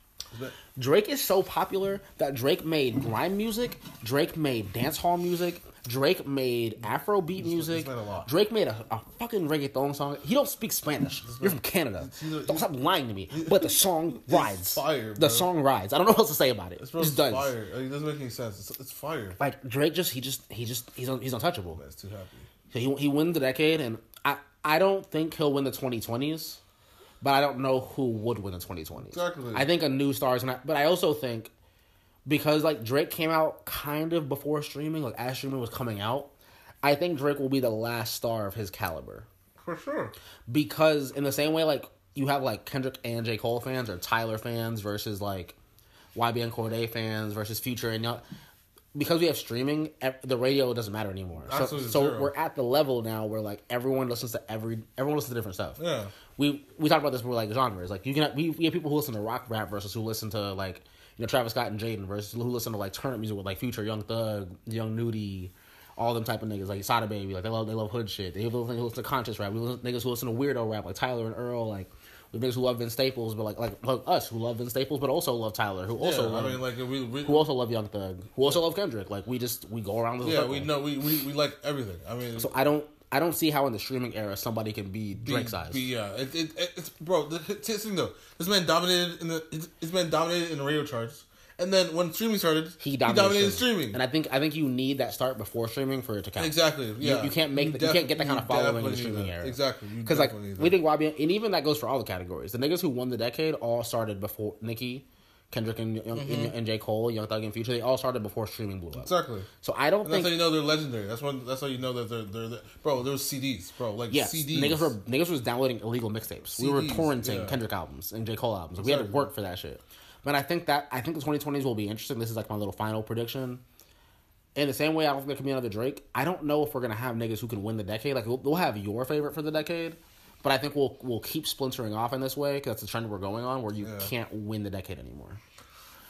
Drake is so popular that Drake made grime music, Drake made dance hall music, Drake made Afrobeat music, made a lot. Drake made a, a fucking reggaeton song. He don't speak Spanish. You're from Canada. Don't stop lying to me. But the song [LAUGHS] rides. fire, the song rides. I don't know what else to say about it. It's, It bro's fire. Like, it doesn't make any sense. It's, it's fire. Like Drake, just he just he just he's un, he's untouchable. That's too happy. So he he wins the decade, and I I don't think he'll win the 2020s, but I don't know who would win the 2020s. Exactly. I think a new star is not, but I also think because like Drake came out kind of before streaming, like as streaming was coming out, I think Drake will be the last star of his caliber For sure. because in the same way like you have like Kendrick and J Cole fans or Tyler fans versus like YBN Cordae fans versus Future and y'all- because we have streaming, the radio doesn't matter anymore. So, Absolutely so zero. we're at the level now where like everyone listens to every everyone listens to different stuff. Yeah. We we talked about this. We're like genres. Like you can we we have people who listen to rock rap versus who listen to like you know Travis Scott and Jaden versus who listen to like turn music with like Future, Young Thug, Young Nudy, all them type of niggas like Sada Baby, like they love they love hood shit. They have niggas who listen to conscious rap. We listen, niggas who listen to weirdo rap like Tyler and Earl, like. We niggas who love Vince Staples, but like, like like us who love Vince Staples, but also love Tyler, who also yeah, love, I mean, like we, we who also love Young Thug, who also love Kendrick. Like we just we go around. The yeah, circle. we know we, we, we like everything. I mean, So I don't I don't see how in the streaming era somebody can be Drake size. yeah, it, it, it, it's bro. The, the thing though, this man dominated in the this man dominated in the radio charts, and then when streaming started, he dominated, streaming. and I think I think you need that start before streaming for it to count. exactly. Yeah, you can't make the- you can't get that kind of following in the streaming era. Exactly, Because like we think YBN, and even that goes for all the categories. The niggas who won the decade all started before Nicki, Kendrick, and, Young, Mm-hmm. and, and J Cole, Young Thug, and Future. They all started before streaming blew up. exactly. So I don't And that's how you know they're legendary. That's when. That's how you know that they're they're, they're bro. There was CDs, bro. Like Yes, CDs. niggas were niggas was downloading illegal mixtapes. We were torrenting yeah. Kendrick albums and J Cole albums. We had to work for that shit. But I think that I think the 2020s will be interesting. This is like my little final prediction. In the same way, I don't think there can be another Drake. I don't know if we're gonna have niggas who can win the decade. Like we'll, we'll have your favorite for the decade, but I think we'll we'll keep splintering off in this way because that's the trend we're going on, where you Yeah. can't win the decade anymore.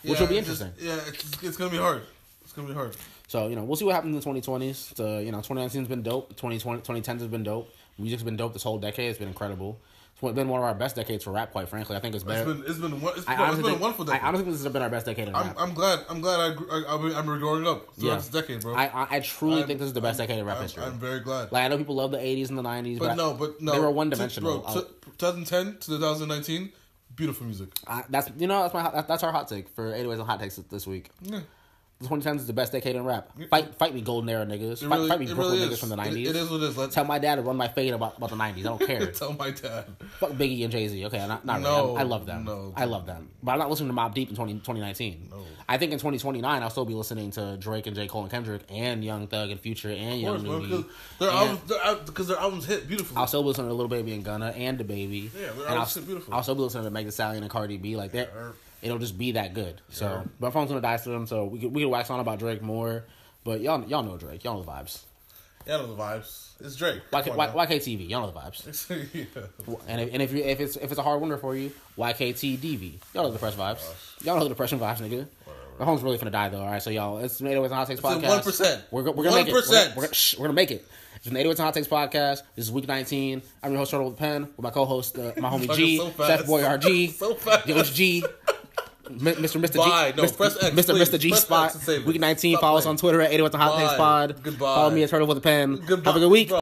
Yeah, which will be it's just- interesting. yeah, it's, it's gonna be hard. It's gonna be hard. So you know, we'll see what happens in the 2020s. The uh, you know, 2019's been dope. 2020, 2010's has been dope. Music's been dope this whole decade. It's been incredible. It's been one of our best decades for rap, quite frankly. I think it's been it's been one- it's, I bro, it's honestly, been a wonderful I decade. honestly think this has been our best decade in I'm. I'm glad. I'm glad. I, I, I'm, I'm growing up throughout Yeah. this decade, bro. I, I, I truly I'm- think this is the best decade in rap I'm, history. I'm very glad. like I know people love the 80s and the 90s, but, but no, but no, they were one dimensional. Bro, t- 2010 to 2019, beautiful music. that's you know that's my that's our hot take for 808s and hot takes this week. Yeah. The 2010s is the best decade in rap. Fight, fight me, golden era niggas. It Fight, really, fight me, Brooklyn really niggas from the It- 90s. it is what it is. Let's Tell my dad to run my fade about, about the 90s. I don't [LAUGHS] care. tell my dad. Fuck Biggie and Jay Z. Okay, not, not No, really. I, I love them. no. I love them. But I'm not listening to Mobb Deep in 20, 2019. I think in 2029, I'll still be listening to Drake and J. Cole and Kendrick and Young Thug and Future and Of Young course, Nudy. because their albums, their, their albums hit beautifully. I'll still be listening to Little Baby and Gunna and the Baby. Yeah, they're and all I'll, shit beautiful. I'll still be listening to Meg Thee Stallion and Cardi B. Like that, it'll just be that good. So, my phone's gonna die to them. So we could, we could wax on about Drake more. But y'all y'all know Drake. Y'all know the vibes. I know the vibes. It's Drake. YK, Y. YKTV. Y'all know the vibes. [LAUGHS] yeah. And if, and if you if it's if it's a hard winter for you, YKTDV. Y'all know the depression vibes. Y'all know the depression vibes, nigga. My home's really finna die though. All right, so y'all, it's an 808s and Hot Takes It's podcast. 1%. We're, we're gonna make it. We're, 1%. gonna- we're, gonna- shh, we're gonna make it. It's an 808s and Hot Takes podcast. This is week 19. I'm your host, Turtle with Pen, with my co-host, uh, my homie G, so. Chef Boy RG, [LAUGHS] So fast. Yosh G. Mr. Mr. Bye. G, No, Mr. press X, Mr. please. Mr. G Press spot. X to save it. Week 19. Stop follow us on Twitter at 808 and Hot Takes Bye. Pod. Goodbye. Follow me at Turtle with a Pen. Goodbye. Have a good week. Bro.